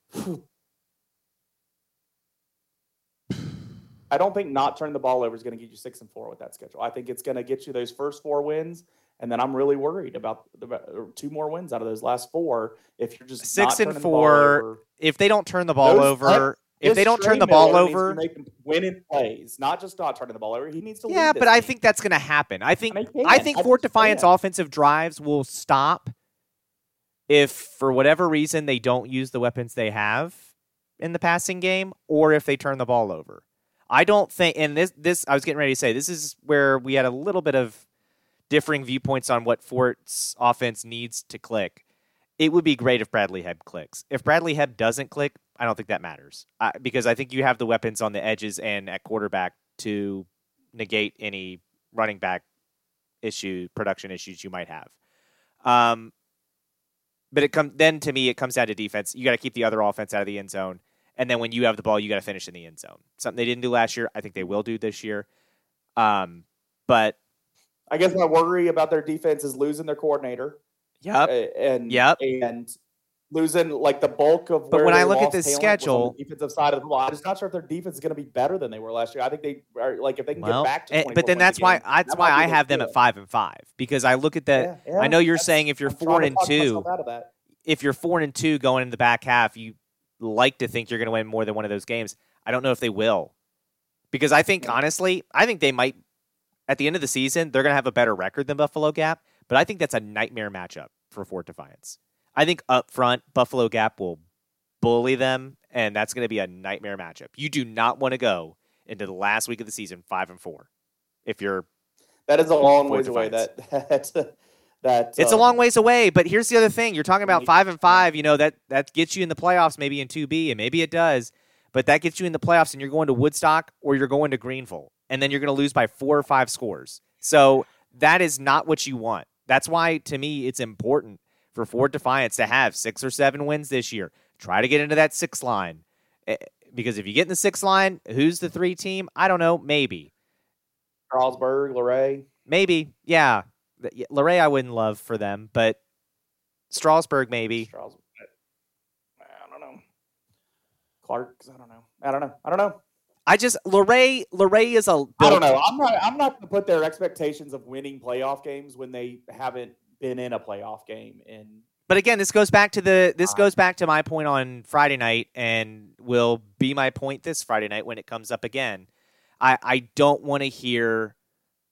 I don't think not turning the ball over is going to get you six and four with that schedule. I think it's going to get you those first four wins, and then I'm really worried about the, two more wins out of those last four. If you're just six and four, if they don't turn the ball those, over, if they don't turn the ball over, winning plays, not just not turning the ball over. He needs to. Yeah, but team. I think that's going to happen. I think I, mean, I think I Fort Defiance offensive drives will stop if for whatever reason they don't use the weapons they have in the passing game, or if they turn the ball over. I don't think, and this this I was getting ready to say this is where we had a little bit of differing viewpoints on what Fort's offense needs to click. It would be great if Bradley Hebb clicks. If Bradley Hebb doesn't click, I don't think that matters I, because I think you have the weapons on the edges and at quarterback to negate any running back issue, production issues you might have. Um, but it comes then to me, it comes down to defense. You got to keep the other offense out of the end zone, and then when you have the ball, you got to finish in the end zone. Something they didn't do last year. I think they will do this year. Um, but I guess my worry about their defense is losing their coordinator. Yep. And yep. And losing like the bulk of. But when I look at this schedule, the defensive side of the ball, I'm just not sure if their defense is going to be better than they were last year. I think they are like if they can well, get back to. It. But then that's why that's that why I have them at five and five because I look at that. Yeah, yeah, I know you're saying if you're I'm four and two, if you're four and two going in the back half, you like to think you're going to win more than one of those games. I don't know if they will, because I think yeah. honestly, I think they might. At the end of the season, they're going to have a better record than Buffalo Gap, but I think that's a nightmare matchup for Fort Defiance. I think up front, Buffalo Gap will bully them, and that's going to be a nightmare matchup. You do not want to go into the last week of the season five and four if you're that is a long ways away. That that that it's uh, a long ways away. But here's the other thing: you're talking about five and five. You know that that gets you in the playoffs, maybe in two B, and maybe it does. But that gets you in the playoffs, and you're going to Woodstock or you're going to Greenville, and then you're going to lose by four or five scores. So that is not what you want. That's why, to me, it's important for Fort Defiance to have six or seven wins this year. Try to get into that six line. Eh, because if you get in the six line, who's the three team? I don't know. Maybe. Strasburg, Luray. Maybe. Yeah. Luray, I wouldn't love for them, but Strasburg, maybe. Strasburg. I don't know. Clarke, I don't know. I don't know. I don't know. I just Luray Luray is a. I don't know. I'm not. I'm not going to put their expectations of winning playoff games when they haven't been in a playoff game in. But again, this goes back to the this goes back to my point on Friday night, and will be my point this Friday night when it comes up again. I I don't want to hear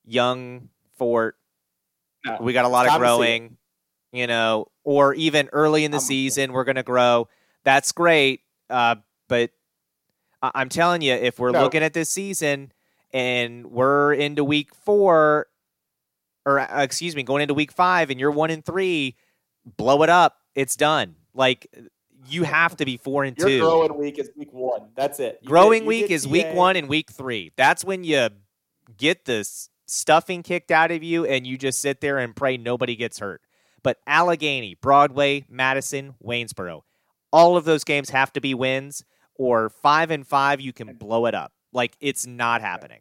young Fort. No, we got a lot of growing, you know, or even early in the I'm season we're going to grow. That's great, uh, but I- am telling you, if we're no. looking at this season and we're into week four, or uh, excuse me, going into week five, and you're one and three, blow it up. It's done. Like you have to be four and Your two. growing week is week one. That's it. You growing get, week is TA. week one and week three. That's when you get this stuffing kicked out of you, and you just sit there and pray nobody gets hurt. But Alleghany, Broadway, Madison, Waynesboro, all of those games have to be wins or five and five, you can blow it up. Like it's not happening.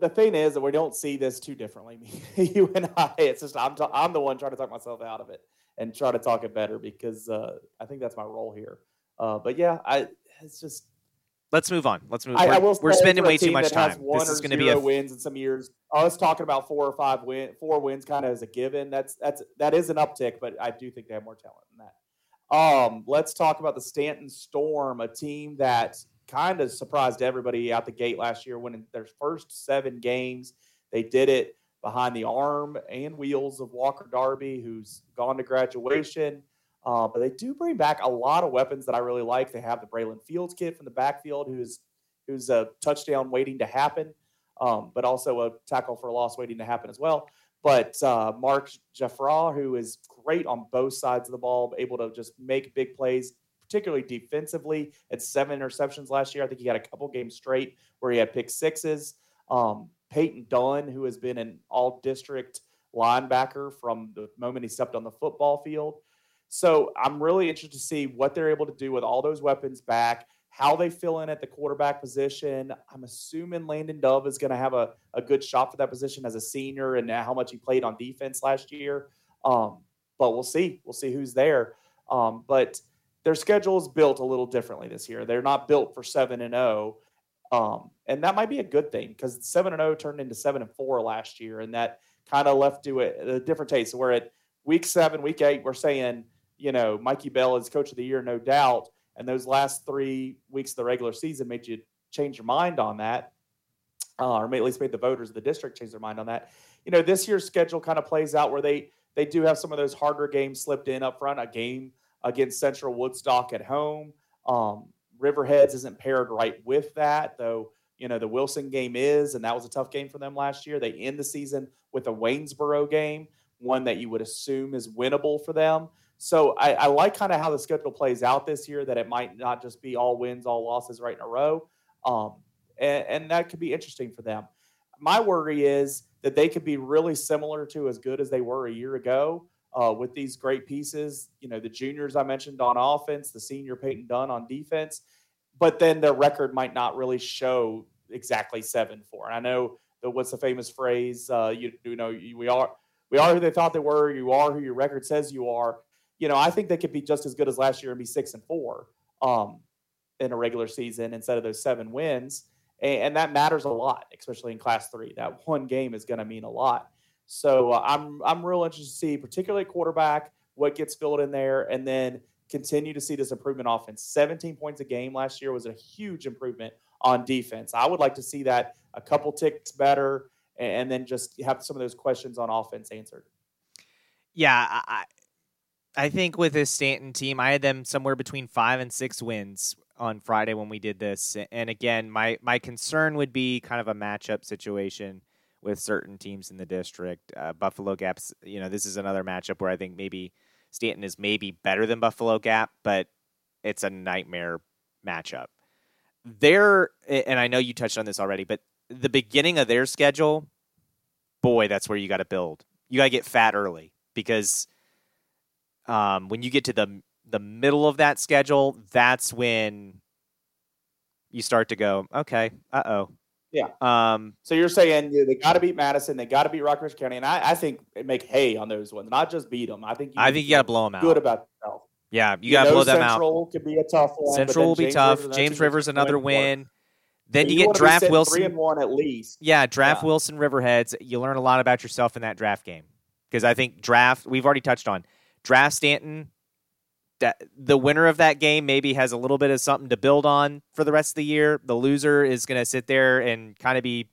The thing is that we don't see this too differently. you and I, it's just I'm t- I'm the one trying to talk myself out of it and try to talk it better because uh, I think that's my role here. Uh, but yeah, I it's just Let's move on. Let's move. I, we're, I we're spending way too much time. This is going to be a wins in some years. I was talking about four or five win, four wins, kind of as a given. That's that's that is an uptick, but I do think they have more talent than that. Um, let's talk about the Staunton Storm, a team that kind of surprised everybody out the gate last year, winning their first seven games. They did it behind the arm and wheels of Walker Darby, who's gone to graduation. Uh, but they do bring back a lot of weapons that I really like. They have the Braylon Fields kid from the backfield, who's who's a touchdown waiting to happen, um, but also a tackle for a loss waiting to happen as well. But uh, Mark Jaffra, who is great on both sides of the ball, able to just make big plays, particularly defensively. At seven interceptions last year. I think he had a couple games straight where he had pick sixes. Um, Peyton Dunn, who has been an all district linebacker from the moment he stepped on the football field. So I'm really interested to see what they're able to do with all those weapons back, how they fill in at the quarterback position. I'm assuming Landon Dove is going to have a, a good shot for that position as a senior and how much he played on defense last year. Um, but we'll see. We'll see who's there. Um, but their schedule is built a little differently this year. They're not built for seven and zero, oh. um, and that might be a good thing because seven and zero oh turned into seven and four last year, and that kind of left to a, a different taste. So we're at week seven, week eight. We're saying, you know, Mikey Bell is coach of the year, no doubt. And those last three weeks of the regular season made you change your mind on that, uh, or at least made the voters of the district change their mind on that. You know, this year's schedule kind of plays out where they they do have some of those harder games slipped in up front. A game against Central Woodstock at home. Um, Riverheads isn't paired right with that, though. You know the Wilson game is, and that was a tough game for them last year. They end the season with a Waynesboro game, one that you would assume is winnable for them. So I, I like kind of how the schedule plays out this year. That it might not just be all wins, all losses right in a row, um, and, and that could be interesting for them. My worry is that they could be really similar to as good as they were a year ago uh, with these great pieces. You know, the juniors I mentioned on offense, the senior Peyton Dunn on defense, but then their record might not really show exactly seven four. And I know the what's the famous phrase? Uh, you, you know, we are we are who they thought they were. You are who your record says you are. You know, I think they could be just as good as last year and be six and four um, in a regular season instead of those seven wins and, that matters a lot, especially in Class Three. That one game is going to mean a lot. So uh, I'm I'm real interested to see, particularly quarterback, what gets filled in there, and then continue to see this improvement offense. 17 points a game last year was a huge improvement on defense. I would like to see that a couple ticks better, and then just have some of those questions on offense answered. Yeah, I, I think with this Staunton team, I had them somewhere between five and six wins. on Friday when we did this, and again, my my concern would be kind of a matchup situation with certain teams in the district. Uh, Buffalo Gap's, you know, this is another matchup where I think maybe Staunton is maybe better than Buffalo Gap, but it's a nightmare matchup. There, and I know you touched on this already, but the beginning of their schedule, boy, that's where you got to build. You got to get fat early because um, when you get to the the middle of that schedule, that's when you start to go, okay, uh oh. Yeah. Um, so you're saying they got to beat Madison, they got to beat Rockbridge County, and I, I think make hay on those ones, not just beat them. I think I think you got to blow them out. Good about yourself. Yeah, you, you got to blow them Central out. Central could be a tough one. Central will be James tough. Rivers, James Rivers another win. So Then you, you get draft Wilson. Three and one at least. Yeah, draft Yeah. Wilson Riverheads. You learn a lot about yourself in that draft game because I think draft. We've already touched on draft Staunton. That the winner of that game maybe has a little bit of something to build on for the rest of the year. The loser is going to sit there and kind of be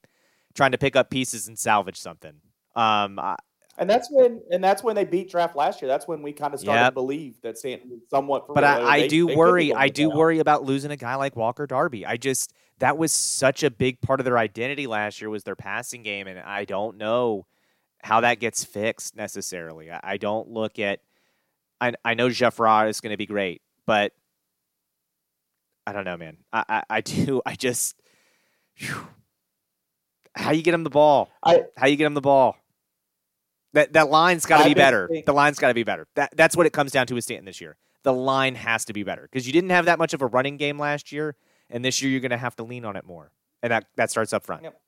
trying to pick up pieces and salvage something. Um, I, And that's when and that's when they beat draft last year. That's when we kind of started Yep. to believe that Staunton was somewhat. But. I, I They- do they worry. I do down. worry about losing a guy like Walker Darby. I just that was such a big part of their identity last year was their passing game, and I don't know how that gets fixed necessarily. I, I don't look at. I I know Jeff Raw is going to be great, but I don't know, man. I I, I do. I just. Whew. How you get him the ball? I- how you get him the ball? That that line's got to be better. think- the line's got to be better. That that's what it comes down to with Staunton this year. The line has to be better because you didn't have that much of a running game last year, and this year you're going to have to lean on it more, and that that starts up front. Yep.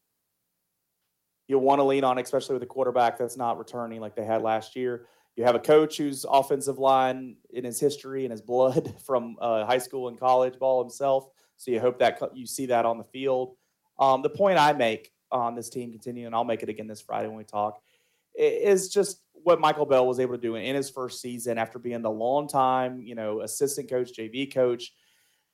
you want to lean on, especially with a quarterback that's not returning like they had last year. You have a coach whose offensive line in his history and his blood from uh, high school and college ball himself. So you hope that you see that on the field. Um, the point I make on this team, continue, and I'll make it again this Friday when we talk, is just what Michael Bell was able to do in his first season after being the long time, you know, assistant coach, JV coach.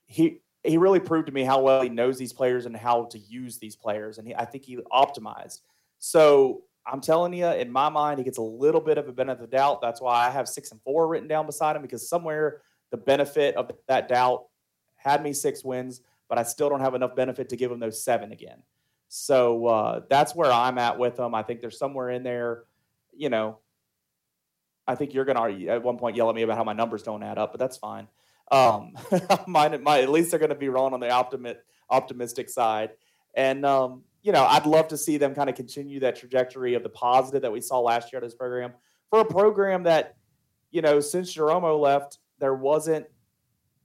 He he really proved to me how well he knows these players and how to use these players, and he, I think he optimized. So I'm telling you, in my mind, he gets a little bit of a benefit of doubt. That's why I have six and four written down beside him because somewhere the benefit of that doubt had me six wins, but I still don't have enough benefit to give him those seven again. So uh, that's where I'm at with them. I think there's somewhere in there, you know. I think you're going to at one point yell at me about how my numbers don't add up, but that's fine. Um, my, at least they're going to be wrong on the optimi- optimistic side. And, um, you know, I'd love to see them kind of continue that trajectory of the positive that we saw last year at this program for a program that, you know, since Jeromo left, there wasn't,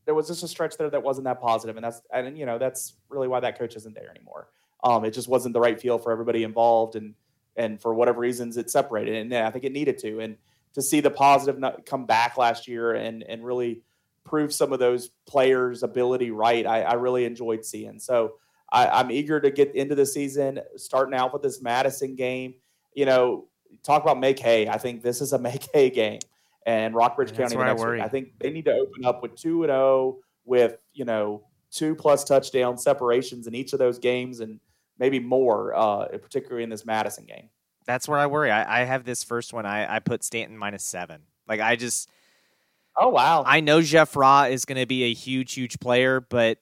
there was just a stretch there that wasn't that positive, and that's, and you know, that's really why that coach isn't there anymore. Um, it just wasn't the right feel for everybody involved, and and for whatever reasons, it separated, and I think it needed to, and to see the positive come back last year and and really prove some of those players' ability right, I, I really enjoyed seeing. So I, I'm eager to get into the season, starting out with this Madison game. You know, talk about make hay. I think this is a make hay game. And Rockbridge That's County where I next week. I think they need to open up with two and zero with you know two plus touchdown separations in each of those games and maybe more, uh, particularly in this Madison game. That's where I worry. I, I have this first one. I, I put Staunton minus seven. Like I just Oh wow! I know Jeff Raw is going to be a huge, huge player, but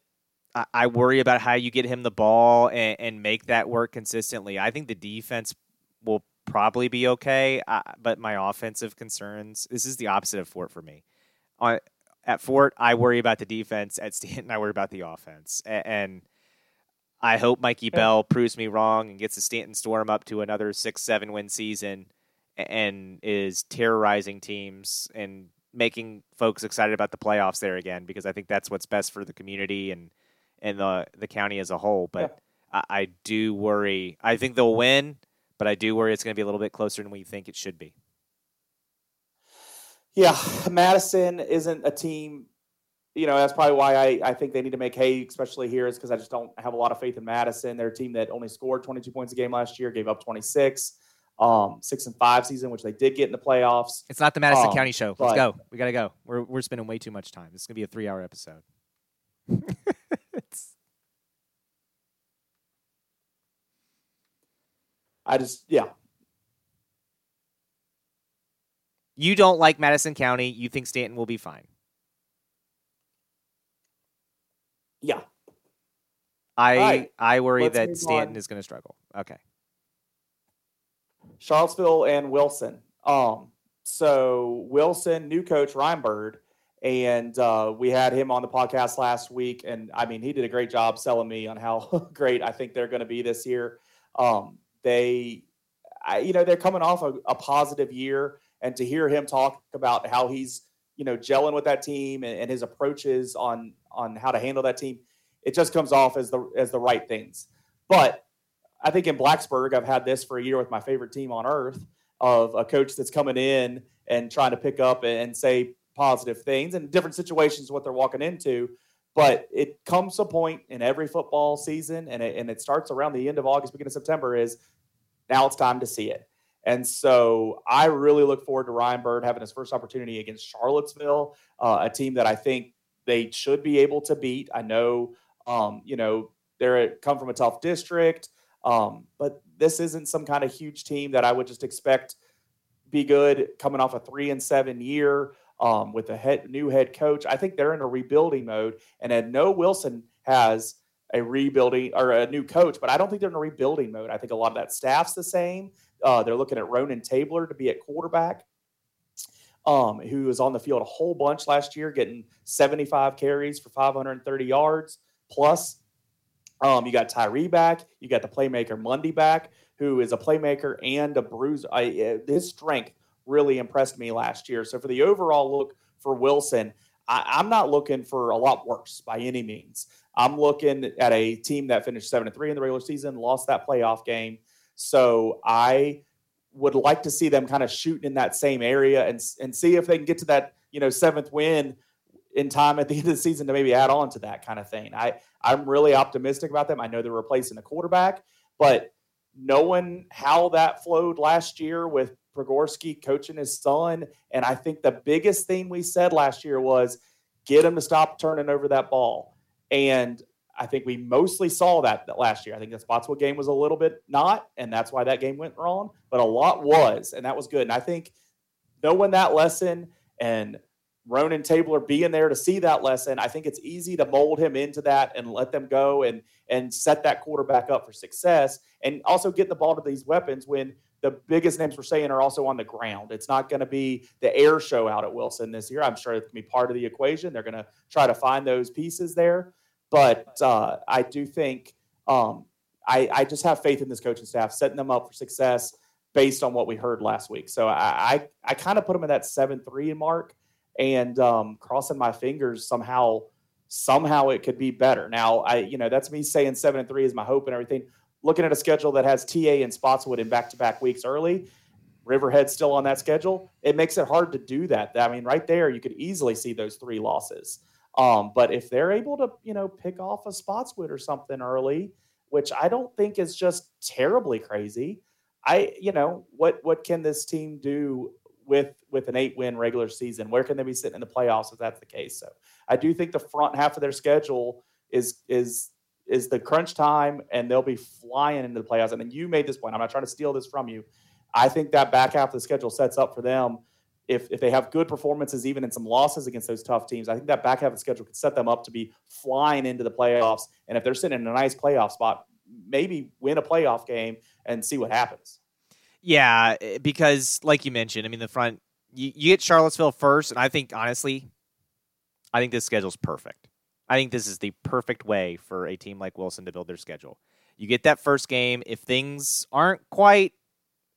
I, I worry about how you get him the ball and, and make that work consistently. I think the defense will probably be okay, uh, but my offensive concerns. This is the opposite of Fort for me. On, at Fort, I worry about the defense. At Staunton, I worry about the offense, A- and I hope Mikey Bell proves me wrong and gets the Staunton Storm up to another six, seven win season and is terrorizing teams and making folks excited about the playoffs there again because I think that's what's best for the community and and the the county as a whole. But I, I do worry. I think they'll win, but I do worry it's going to be a little bit closer than we think it should be. Yeah, Madison isn't a team. You know, that's probably why I, I think they need to make hay, especially here, is because I just don't have a lot of faith in Madison. They're a team that only scored 22 points a game last year, gave up 26, um, six and five season, which they did get in the playoffs. It's not the Madison Um, County show. Let's but- go. We got to go. We're we're spending way too much time. This is going to be a three hour episode. It's- I just, yeah, you don't like Madison County. You think Staunton will be fine. Yeah. I right. I worry Let's that Staunton on. is going to struggle. Okay. Charlottesville and Wilson. Um, so Wilson, new coach Ryan Bird, and uh, we had him on the podcast last week, and I mean he did a great job selling me on how great I think they're going to be this year. Um, they, I, you know, they're coming off a, a positive year, and to hear him talk about how he's you know gelling with that team and, and his approaches on on how to handle that team, it just comes off as the as the right things. But I think in Blacksburg, I've had this for a year with my favorite team on earth of a coach that's coming in and trying to pick up and say positive things and different situations what they're walking into. But it comes a point in every football season, and it, and it starts around the end of August, beginning of September. Is now it's time to see it. And so I really look forward to Ryan Bird having his first opportunity against Charlottesville, uh, a team that I think they should be able to beat. I know, um, you know, they're come from a tough district. Um, but this isn't some kind of huge team that I would just expect be good coming off a three and seven year um, with a head, new head coach. I think they're in a rebuilding mode, and I know Wilson has a rebuilding or a new coach, but I don't think they're in a rebuilding mode. I think a lot of that staff's the same. Uh, they're looking at Ronan Tabler to be at quarterback, um, who was on the field a whole bunch last year, getting 75 carries for 530 yards plus. Um, you got Tyree back. You got the playmaker Mundy back, who is a playmaker and a bruiser. I, uh, his strength really impressed me last year. So for the overall look for Wilson, I, I'm not looking for a lot worse by any means. I'm looking at a team that finished seven and three in the regular season, lost that playoff game. So I would like to see them kind of shooting in that same area and and see if they can get to that you know seventh win in time at the end of the season to maybe add on to that kind of thing. I I'm really optimistic about them. I know they're replacing the quarterback, but knowing how that flowed last year with Prigorski coaching his son, and I think the biggest thing we said last year was get him to stop turning over that ball. And I think we mostly saw that last year. I think the Spotswood game was a little bit not, and that's why that game went wrong. But a lot was, and that was good. And I think knowing that lesson and Ronan Tabler being there to see that lesson, I think it's easy to mold him into that and let them go and and set that quarterback up for success, and also get the ball to these weapons when the biggest names we're saying are also on the ground. It's not going to be the air show out at Wilson this year. I'm sure it's going to be part of the equation. They're going to try to find those pieces there. But uh, I do think um, I, I, just have faith in this coaching staff, setting them up for success based on what we heard last week. So I, I, I kind of put them in that seven three mark, and um, crossing my fingers somehow somehow it could be better. Now I you know that's me saying seven and three is my hope and everything. Looking at a schedule that has TA and Spotswood in back to back weeks early. Riverhead still on that schedule. It makes it hard to do that. I mean, right there, you could easily see those three losses. Um, but if they're able to, you know, pick off a Spotswood or something early, which I don't think is just terribly crazy, I, you know, what what can this team do with with an eight win regular season? Where can they be sitting in the playoffs if that's the case? So I do think the front half of their schedule is is is the crunch time, and they'll be flying into the playoffs. And mean, you made this point. I'm not trying to steal this from you. I think that back half of the schedule sets up for them if if they have good performances, even in some losses against those tough teams, I think that back half of the schedule could set them up to be flying into the playoffs. And if they're sitting in a nice playoff spot, maybe win a playoff game and see what happens. Yeah, because like you mentioned, I mean, the front you, you get Charlottesville first, and I think honestly, I think this schedule's perfect. I think this is the perfect way for a team like Wilson to build their schedule. You get that first game. If things aren't quite,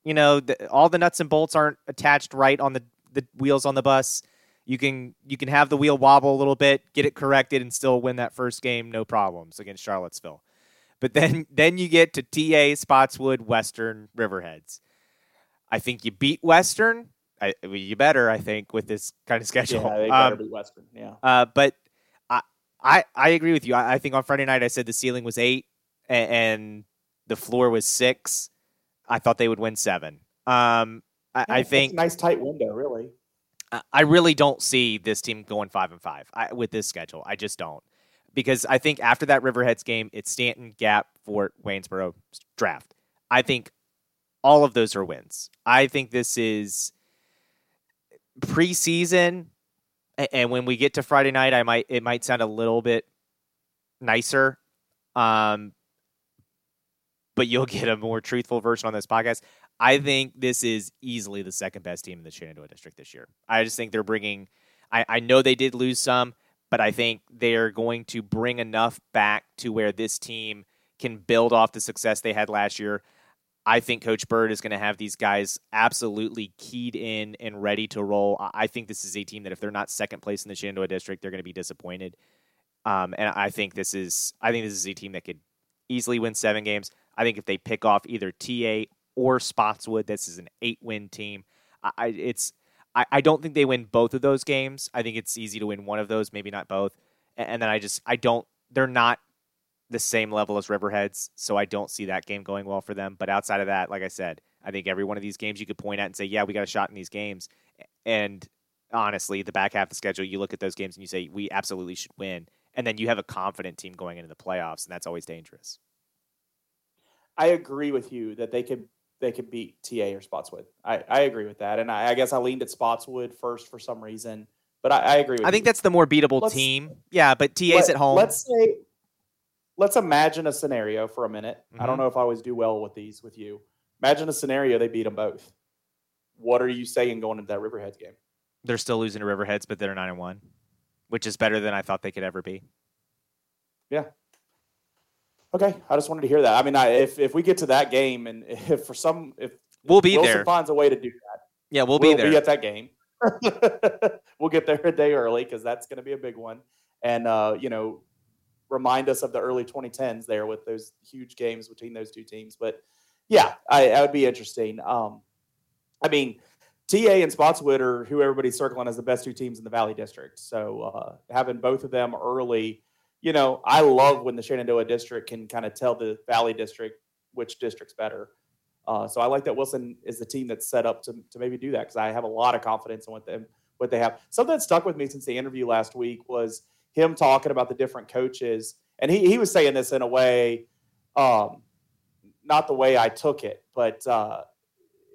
you know, the, all the nuts and bolts aren't attached right on the the wheels on the bus. You can you can have the wheel wobble a little bit, get it corrected, and still win that first game no problems against Charlottesville. But then then you get to TA, Spotswood, Western, Riverheads. I think you beat Western. I, you better, I think, with this kind of schedule. Yeah, they better Um, beat Western. Yeah. uh, but I, I I agree with you. I, I think on Friday night I said the ceiling was eight and, and the floor was six. I thought they would win seven. Um, I, Yeah, I think nice tight window, really. I- I really don't see this team going five and five I, with this schedule. I just don't because I think after that Riverheads game, it's Staunton, Gap, Fort, Waynesboro draft. I think all of those are wins. I think this is preseason, and when we get to Friday night, I might it might sound a little bit nicer. Um, but you'll get a more truthful version on this podcast. I think this is easily the second best team in the Shenandoah district this year. I just think they're bringing. I, I know they did lose some, but I think they're going to bring enough back to where this team can build off the success they had last year. I think Coach Bird is going to have these guys absolutely keyed in and ready to roll. I think this is a team that if they're not second place in the Shenandoah district, they're going to be disappointed. Um, and I think this is I think this is a team that could easily win seven games. I think if they pick off either TA or Spotswood, this is an eight win team. I, it's I, I don't think they win both of those games. I think it's easy to win one of those, maybe not both. And, and then I just I don't they're not the same level as Riverheads, so I don't see that game going well for them. But outside of that, like I said, I think every one of these games you could point at and say, yeah, we got a shot in these games. And honestly, the back half of the schedule, you look at those games and you say, we absolutely should win. And then you have a confident team going into the playoffs, and that's always dangerous. I agree with you that they could they could beat TA or Spotswood. I, I agree with that, and I, I guess I leaned at Spotswood first for some reason, but I, I agree. With you. I think that's the more beatable let's, team. Yeah, but TA's let, at home. Let's say, let's imagine a scenario for a minute. Mm-hmm. I don't mm-hmm. know if I always do well with these with you. Imagine a scenario they beat them both. What are you saying going into that Riverheads game? They're still losing to Riverheads, but they're nine and one, which is better than I thought they could ever be. Yeah, Okay, I just wanted to hear that. I mean, I, if if we get to that game, and if for some, if we'll be Wilson there, finds a way to do that. Yeah, we'll, we'll be there. Be at that game. we'll get there a day early because that's going to be a big one, and uh, you know, remind us of the early 2010s there with those huge games between those two teams. But yeah, I, that would be interesting. Um, I mean, TA and Spotswood are who everybody's circling as the best two teams in the Valley District. So uh, having both of them early you know, I love when the Shenandoah district can kind of tell the Valley district which district's better. Uh, so I like that Wilson is the team that's set up to, to maybe do that because I have a lot of confidence in what them what they have. Something that stuck with me since the interview last week was him talking about the different coaches, and he he was saying this in a way, um, not the way I took it, but uh,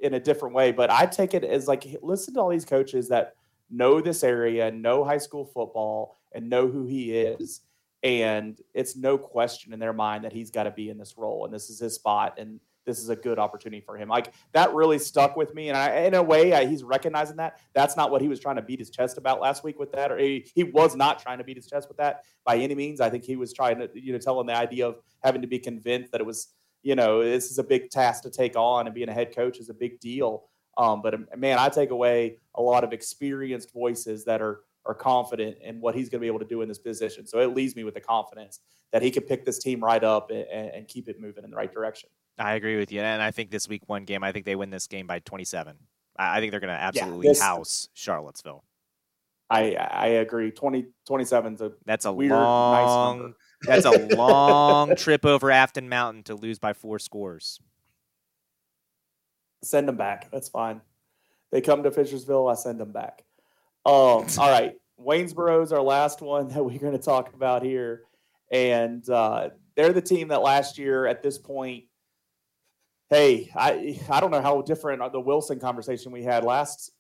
in a different way. But I take it as like listen to all these coaches that know this area, know high school football, and know who he is and it's no question in their mind that he's got to be in this role and this is his spot and this is a good opportunity for him. Like that really stuck with me and I, in a way I, he's recognizing that. That's not what he was trying to beat his chest about last week with that or he, he was not trying to beat his chest with that by any means. I think he was trying to you know tell him the idea of having to be convinced that it was you know this is a big task to take on and being a head coach is a big deal. Um, but man i take away a lot of experienced voices that are are confident in what he's going to be able to do in this position. So it leaves me with the confidence that he can pick this team right up and, and, keep it moving in the right direction. I agree with you. And I think this week one game, I think they win this game by 27. I think they're going to absolutely yeah, this, house Charlottesville. I I agree. 20, 27 is a that's a weird, long nice that's a long trip over Afton Mountain to lose by four scores. Send them back. That's fine. They come to Fishersville. I send them back. Um, all right. Waynesboro is our last one that we're going to talk about here. And uh, they're the team that last year at this point, hey, I I don't know how different the Wilson conversation we had last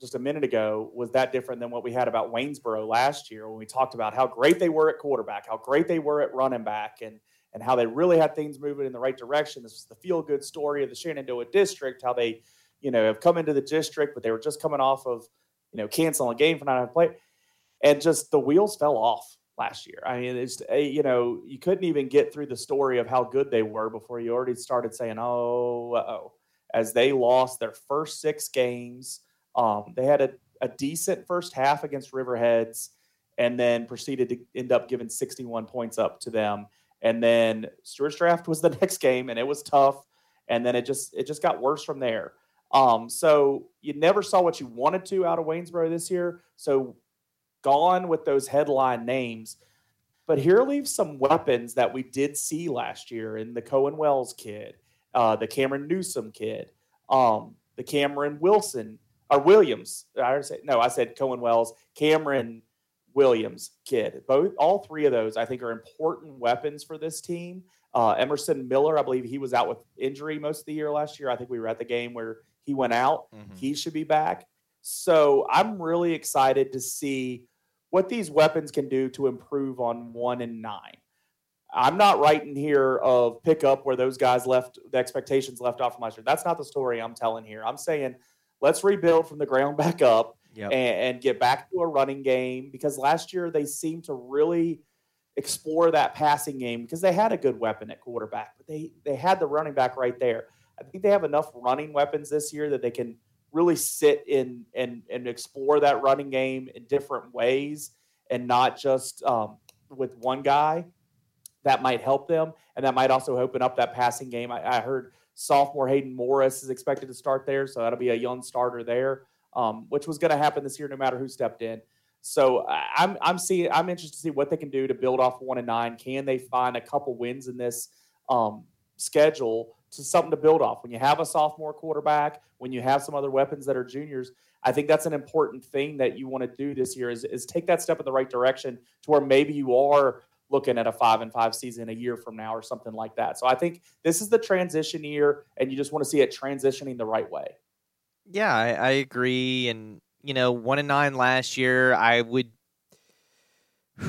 just a minute ago was that different than what we had about Waynesboro last year when we talked about how great they were at quarterback, how great they were at running back, and and how they really had things moving in the right direction. This was the feel good story of the Shenandoah district, how they, you know, have come into the district, but they were just coming off of you know, cancel a game for not having played. And just the wheels fell off last year. I mean, it's eh, you know, you couldn't even get through the story of how good they were before you already started saying, "Oh, oh," as they lost their first six games. Um, they had a, a decent first half against Riverheads, and then proceeded to end up giving 61 points up to them. And then Stuarts Draft was the next game, and it was tough. And then it just it just got worse from there. Um, so you never saw what you wanted to out of Waynesboro this year. So gone with those headline names. But here leaves some weapons that we did see last year in the Cohen Wells kid, uh, the Cameron Newsom kid, um, the Cameron Wilson or Williams. I said no, I said Cohen Wells, Cameron Williams kid. Both all three of those I think are important weapons for this team. Uh, Emerson Miller, I believe he was out with injury most of the year last year. I think we were at the game where he went out. Mm-hmm. He should be back. So I'm really excited to see what these weapons can do to improve on one and nine. I'm not writing here of pick up where those guys left the expectations left off from last year. That's not the story I'm telling here. I'm saying let's rebuild from the ground back up yep. and, and, get back to a running game because last year they seemed to really explore that passing game because they had a good weapon at quarterback, but they they had the running back right there. I think they have enough running weapons this year that they can really sit in and and explore that running game in different ways and not just um, with one guy that might help them, and that might also open up that passing game. I, I heard sophomore Hayden Morris is expected to start there, so that'll be a young starter there, um, which was going to happen this year no matter who stepped in. So I'm I'm seeing I'm interested to see what they can do to build off one and nine. Can they find a couple wins in this um, schedule to something to build off? When you have a sophomore quarterback, when you have some other weapons that are juniors, I think that's an important thing that you want to do this year is, is take that step in the right direction to where maybe you are looking at a five and five season a year from now or something like that. So I think this is the transition year, and you just want to see it transitioning the right way. Yeah, I, I agree. And you know, one and nine last year, I would.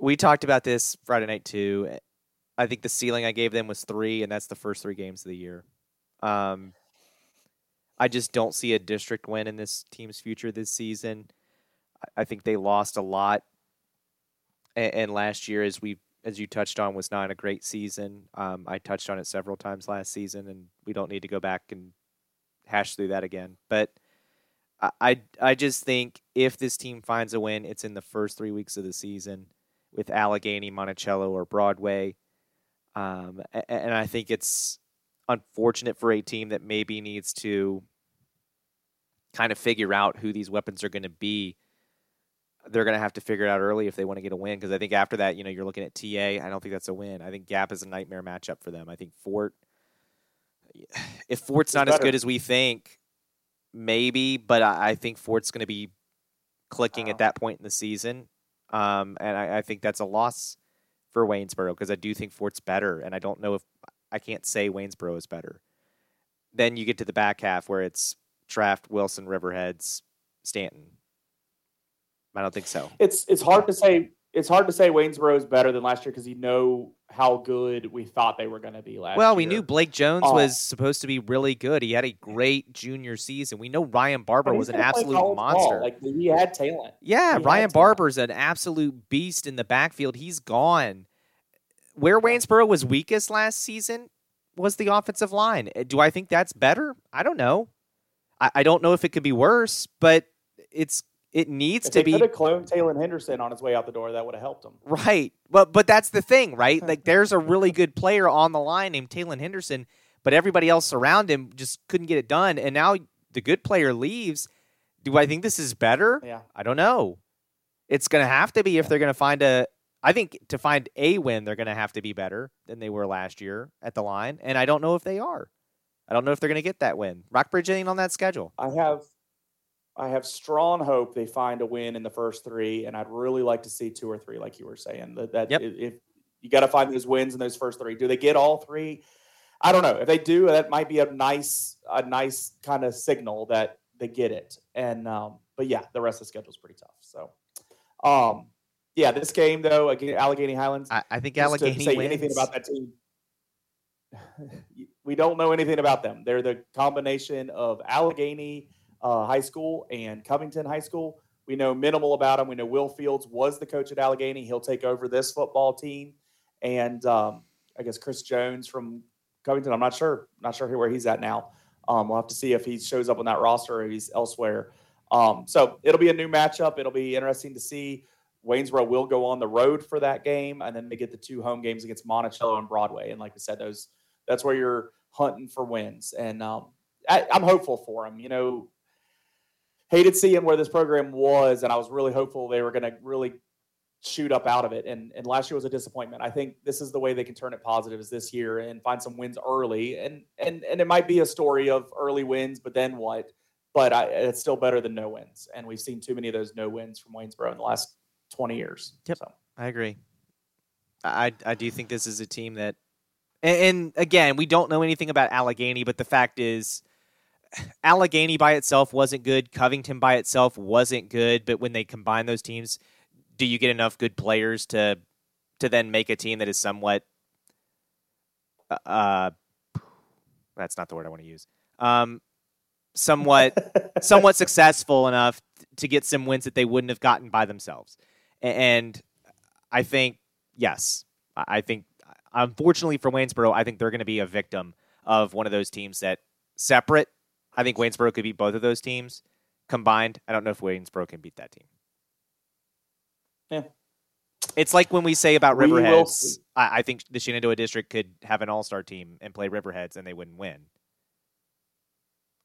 we talked about this Friday night too. I think the ceiling I gave them was three, and that's the first three games of the year. Um, I just don't see a district win in this team's future this season. I think they lost a lot and, and last year, as we as you touched on, was not a great season. Um, I touched on it several times last season, and we don't need to go back and hash through that again. But I, I, just think if this team finds a win, it's in the first three weeks of the season with Alleghany, Monticello, or Broadway. Um, and I think it's unfortunate for a team that maybe needs to kind of figure out who these weapons are going to be they're going to have to figure it out early if they want to get a win. Because I think after that, you know, you're looking at TA. I don't think that's a win. I think Gap is a nightmare matchup for them. I think Fort, if Fort's not as good as we think, maybe, but I, I think Fort's going to be clicking wow. at that point in the season. Um, and I, I, think that's a loss for Waynesboro because I do think Fort's better, and I don't know if I can't say Waynesboro is better. Then you get to the back half where it's Draft, Wilson, Riverheads, Staunton. I don't think so. It's it's hard to say. It's hard to say Waynesboro is better than last year because you know how good we thought they were going to be last. Well, year. we knew Blake Jones uh, was supposed to be really good. He had a great junior season. We know Ryan Barber was an absolute monster. Ball. Like he had talent. Yeah, he Ryan Barber's an absolute beast in the backfield. He's gone. Where Waynesboro was weakest last season was the offensive line. Do I think that's better? I don't know. I, I don't know if it could be worse, but it's it needs if to be. Could have cloned Taylor Henderson on his way out the door. That would have helped him. Right, but but that's the thing, right? like there's a really good player on the line named Taylor Henderson, but everybody else around him just couldn't get it done. And now the good player leaves. Do I think this is better? Yeah, I don't know. It's going to have to be if they're going to find a. I think to find a win, they're going to have to be better than they were last year at the line, and I don't know if they are. I don't know if they're going to get that win. Rockbridge ain't on that schedule. I have I have strong hope they find a win in the first three, and I'd really like to see two or three, like you were saying. That, that yep. if you got to find those wins in those first three, do they get all three? I don't know. If they do, that might be a nice, a nice kind of signal that they get it. And um, but yeah, the rest of the schedule is pretty tough. So, um, yeah, this game though, again, Alleghany Highlands. I, I think Alleghany to say wins. anything about that team. we don't know anything about them. They're the combination of Alleghany uh, High School and Covington High School. We know minimal about him. We know Will Fields was the coach at Alleghany. He'll take over this football team, and um, I guess Chris Jones from Covington. I'm not sure. Not sure where he's at now. Um, we'll have to see if he shows up on that roster or he's elsewhere. Um, so it'll be a new matchup. It'll be interesting to see. Waynesboro will go on the road for that game, and then they get the two home games against Monticello and Broadway. And like we said, those that's where you're hunting for wins. And um, I, am hopeful for them. You know, hated seeing where this program was, and I was really hopeful they were going to really shoot up out of it. And and last year was a disappointment. I think this is the way they can turn it positive is this year and find some wins early. And and and it might be a story of early wins, but then what? But I, it's still better than no wins. And we've seen too many of those no wins from Waynesboro in the last twenty years. Yep, so. I agree. I I do think this is a team that, and, and again, we don't know anything about Alleghany, but the fact is Alleghany by itself wasn't good. Covington by itself wasn't good. But when they combine those teams, do you get enough good players to to then make a team that is somewhat uh, uh that's not the word I want to use. Um, somewhat somewhat successful enough to get some wins that they wouldn't have gotten by themselves. And I think yes, I think unfortunately for Waynesboro, I think they're going to be a victim of one of those teams that separate. I think Waynesboro could beat both of those teams combined. I don't know if Waynesboro can beat that team. Yeah. It's like when we say about We Riverheads. I, I think the Shenandoah district could have an all-star team and play Riverheads, and they wouldn't win.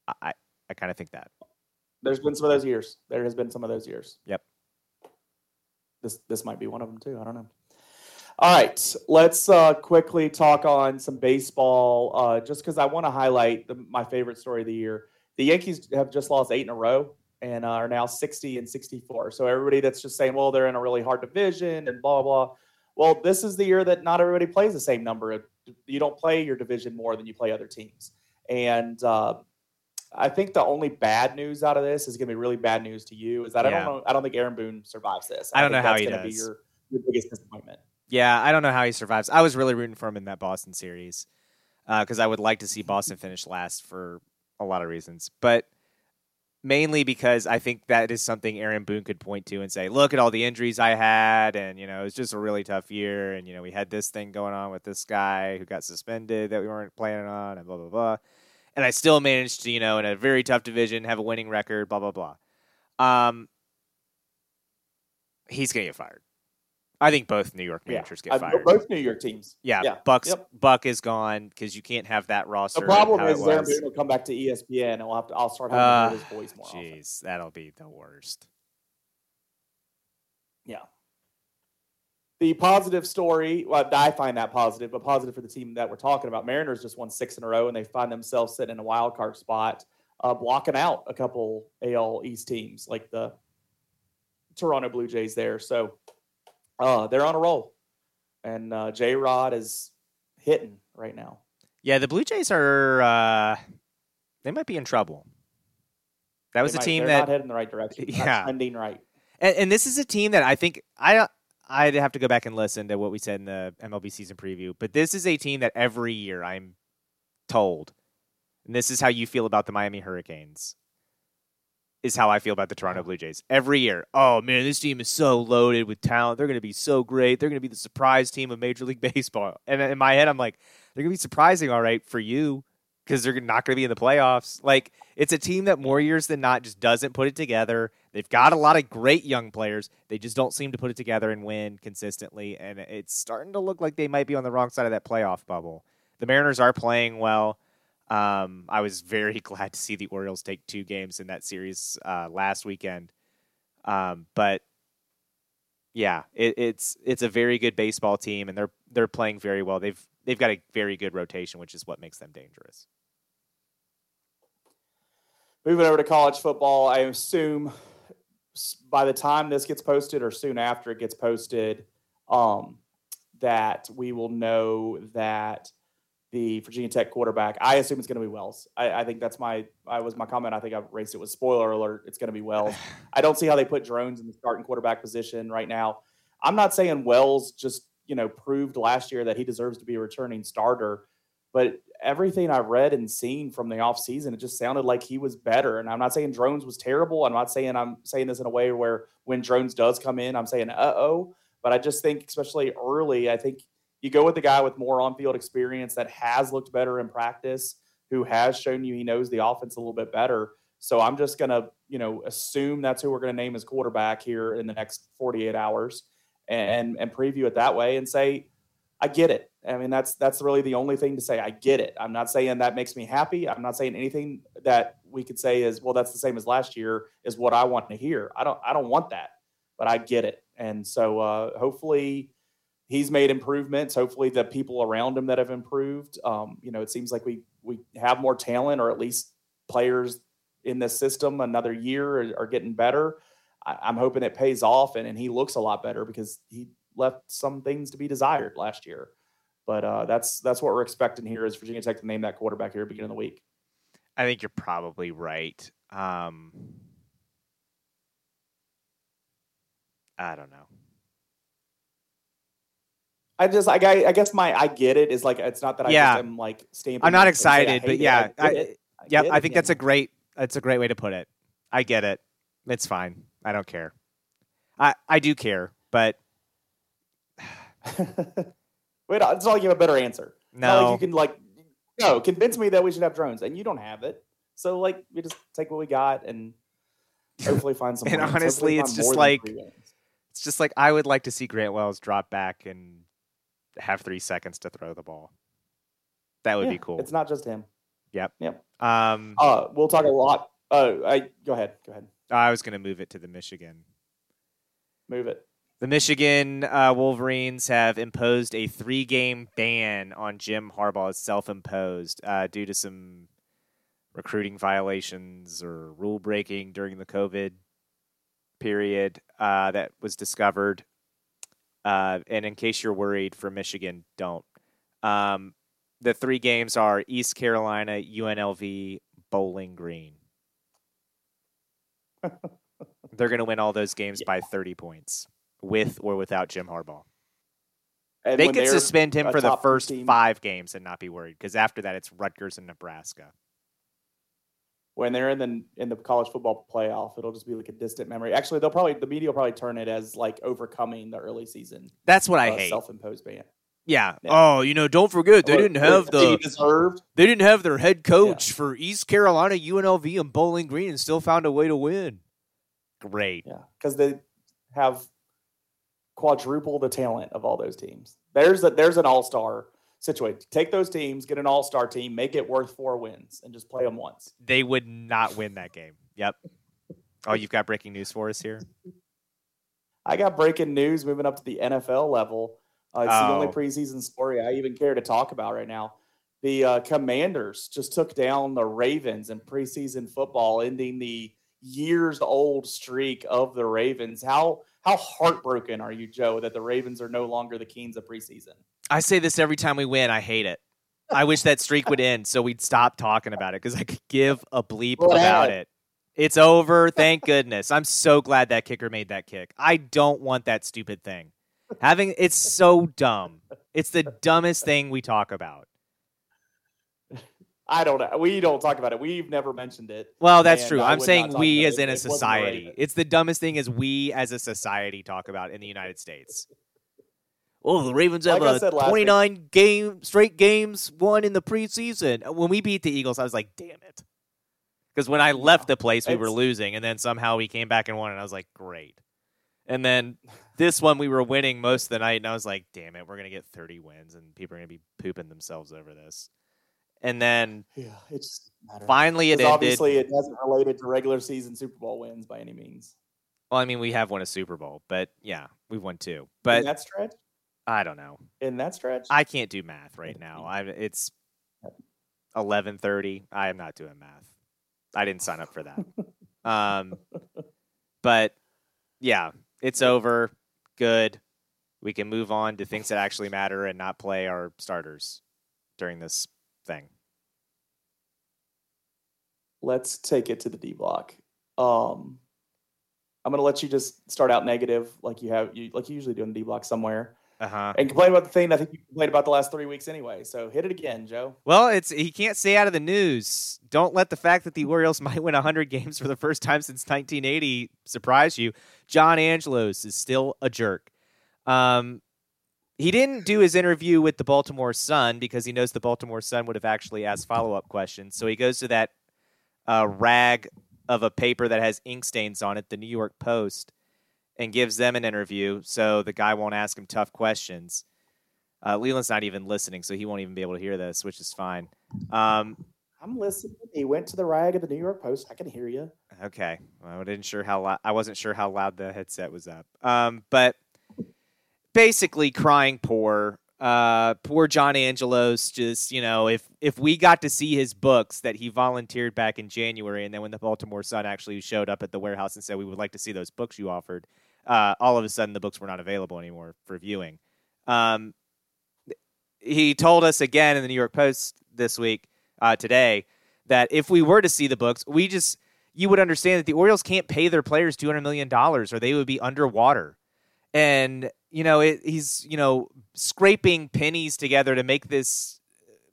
I I, I kind of think that. There's been some of those years. There has been some of those years. Yep. This this might be one of them too. I don't know. All right, let's uh, quickly talk on some baseball. Uh, just because I want to highlight the, my favorite story of the year. The Yankees have just lost eight in a row and uh, are now 60 and 64. So everybody that's just saying, well, they're in a really hard division and blah blah. Well, this is the year that not everybody plays the same number. You don't play your division more than you play other teams, and uh, I think the only bad news out of this is going to be really bad news to you. Is that I don't know. I don't think Aaron Boone survives this. I don't think know how that's he gonna Be your, your biggest disappointment. Yeah, I don't know how he survives. I was really rooting for him in that Boston series because I would like to see Boston finish last for a lot of reasons, but mainly because I think that is something Aaron Boone could point to and say, "Look at all the injuries I had, and you know it was just a really tough year, and you know we had this thing going on with this guy who got suspended that we weren't planning on, and blah blah blah." And I still managed to, you know, in a very tough division, have a winning record, blah blah blah. Um, he's gonna get fired. I think both New York managers Uh, get fired. Both New York teams. Yeah, Yeah. Bucks Yep. Buck is gone because you can't have that roster. The problem is it is Aaron was. Boone will come back to ESPN, and we'll have to. I'll start having Uh, his voice more. often. Jeez, that'll be the worst. Yeah. The positive story, well, I find that positive, but positive for the team that we're talking about. Mariners just won six in a row, and they find themselves sitting in a wild card spot, uh, blocking out a couple AL East teams like the Toronto Blue Jays there. So uh, they're on a roll, and uh, J Rod is hitting right now. Yeah, the Blue Jays are. Uh, they might be in trouble. That was They a might- team they're that not heading in the right direction. Yeah. trending right. And, and this is a team that I think I I'd have to go back and listen to what we said in the MLB season preview. But this is a team that every year I'm told, and this is how you feel about the Miami Hurricanes, is how I feel about the Toronto Blue Jays. Every year, oh man, this team is so loaded with talent. They're going to be so great. They're going to be the surprise team of Major League Baseball. And in my head, I'm like, they're going to be surprising, all right, for you because they're not going to be in the playoffs. Like it's a team that more years than not just doesn't put it together. They've got a lot of great young players. They just don't seem to put it together and win consistently. And it's starting to look like they might be on the wrong side of that playoff bubble. The Mariners are playing well. Um, I was very glad to see the Orioles take two games in that series uh, last weekend. Um, but yeah, it, it's it's a very good baseball team, and they're they're playing very well. They've they've got a very good rotation, which is what makes them dangerous. Moving over to college football, I assume by the time this gets posted or soon after it gets posted, um, that we will know that the Virginia Tech quarterback, I assume it's going to be Wells. I, I think that's my, I was my comment. I think I raised it with spoiler alert. It's going to be Wells. I don't see how they put Drones in the starting quarterback position right now. I'm not saying Wells just, you know, proved last year that he deserves to be a returning starter, but everything I've read and seen from the offseason, it just sounded like he was better. And I'm not saying Drones was terrible. I'm not saying I'm saying this in a way where when Drones does come in, I'm saying, uh oh. But I just think, especially early, I think you go with the guy with more on field experience that has looked better in practice, who has shown you he knows the offense a little bit better. So I'm just going to, you know, assume that's who we're going to name as quarterback here in the next 48 hours and, and preview it that way and say, I get it. I mean, that's that's really the only thing to say. I get it. I'm not saying that makes me happy. I'm not saying anything that we could say is, well, that's the same as last year is what I want to hear. I don't I don't want that, but I get it. And so uh, hopefully he's made improvements. Hopefully the people around him that have improved. Um, you know, it seems like we we have more talent, or at least players in this system another year are, are getting better. I, I'm hoping it pays off, and, and he looks a lot better because he left some things to be desired last year. But uh, that's that's what we're expecting here is Virginia Tech to name that quarterback here at the beginning of the week. I think you're probably right. Um, I don't know. I just, I, I guess my, I get it is like it's not that I Yeah. just am like stamping. I'm not it and say excited, but yeah, I, I- I get I think that's a great that's a great way to put it. I get it. It's fine. I don't care. I I do care, but Wait, it's not like you have a better answer. Not like no. you can like, no, convince me that we should have Drones, and you don't have it. So like, we just take what we got and hopefully find some. And honestly, it's just like- It's just like I would like to see Grant Wells drop back and have three seconds to throw the ball. That would Yeah, be cool. It's not just him. Um, Uh, we'll talk a lot. Uh, I go ahead. Go ahead. I was going to move it to the Michigan. Move it. The Michigan uh, Wolverines have imposed a three-game ban on Jim Harbaugh, It's self-imposed, uh, due to some recruiting violations or rule breaking during the COVID period uh, that was discovered. Uh, and in case you're worried for Michigan, don't. Um, the three games are East Carolina, UNLV, Bowling Green. They're going to win all those games by 30 points, with or without Jim Harbaugh. And They when could suspend him for the first team- five games and not be worried, because after that it's Rutgers and Nebraska. When they're in the in the college football playoff. It'll just be like a distant memory. Actually, they'll probably the media will probably turn it as like overcoming the early season That's what I uh, hate. self-imposed ban. yeah. Yeah. Oh, you know, don't forget they didn't have the deserved. they didn't have their head coach for East Carolina, UNLV, and Bowling Green, and still found a way to win. Great. Yeah, because they have quadruple the talent of all those teams. There's a there's an all star situation. Take those teams, get an all star team, make it worth four wins, and just play them once. They would not win that game. Yep. Oh, you've got breaking news for us here. I got breaking news moving up to the NFL level. Uh, it's the only Oh. preseason story I even care to talk about right now. The uh, Commanders just took down the Ravens in preseason football, ending the years old streak of the Ravens. How how heartbroken are you, Joe, that the Ravens are no longer the kings of preseason? I say this every time we win. I hate it. I wish that streak would end so we'd stop talking about it because I could give a bleep Well, about had. it. It's over. Thank goodness. I'm so glad that kicker made that kick. I don't want that stupid thing. Having it's so dumb. It's the dumbest thing we talk about. I don't know. We don't talk about it. We've never mentioned it. Well, that's And true. I I'm saying we as in a it wasn't society. Ravens. It's the dumbest thing as we as a society talk about in the United States. Oh, the Ravens have Like I a said last week- 29 game straight games won in the preseason. When we beat the Eagles, I was like, "Damn it." Because when I left the place, we were losing, and then somehow we came back and won, and I was like, "Great." And then this one, we were winning most of the night, and I was like, "Damn it, we're gonna get 30 wins, and people are gonna be pooping themselves over this." And then Yeah, it just finally, it ended. obviously, it hasn't related to regular season Super Bowl wins by any means. Well, I mean, we have won a Super Bowl, but yeah, we've won two. in But that stretch, I don't know. in that stretch, I can't do math right now. I it's eleven thirty. I am not doing math. I didn't sign up for that. um, but yeah, it's over. Good. We can move on to things that actually matter and not play our starters during this thing. let's take it to the D block. Um, I'm gonna let you just start out negative, like you have, you like you usually do in the D block somewhere, Uh huh. and complain about the thing I think you complained about the last three weeks anyway. So hit it again, Joe. Well, it's he can't stay out of the news. Don't let the fact that the Orioles might win 100 games for the first time since 1980 surprise you. John Angelos is still a jerk. Um, he didn't do his interview with the Baltimore Sun because he knows the Baltimore Sun would have actually asked follow up questions. So he goes to that uh, rag of a paper that has ink stains on it, the New York Post, and gives them an interview so the guy won't ask him tough questions. Uh, Leland's not even listening, so he won't even be able to hear this, which is fine. Um, I'm listening. He went to the rag of the New York Post. I can hear you. okay, well, I didn't sure how lou- I wasn't sure how loud the headset was up. Um, but basically, crying poor. Uh, poor John Angelos. Just you know, if if we got to see his books that he volunteered back in January, and then when the Baltimore Sun actually showed up at the warehouse and said we would like to see those books you offered, uh, all of a sudden the books were not available anymore for viewing. Um, he told us again in the New York Post this week, uh, today, that if we were to see the books, we just you would understand that the Orioles can't pay their players two hundred million dollars, or they would be underwater. and you know it, he's you know scraping pennies together to make this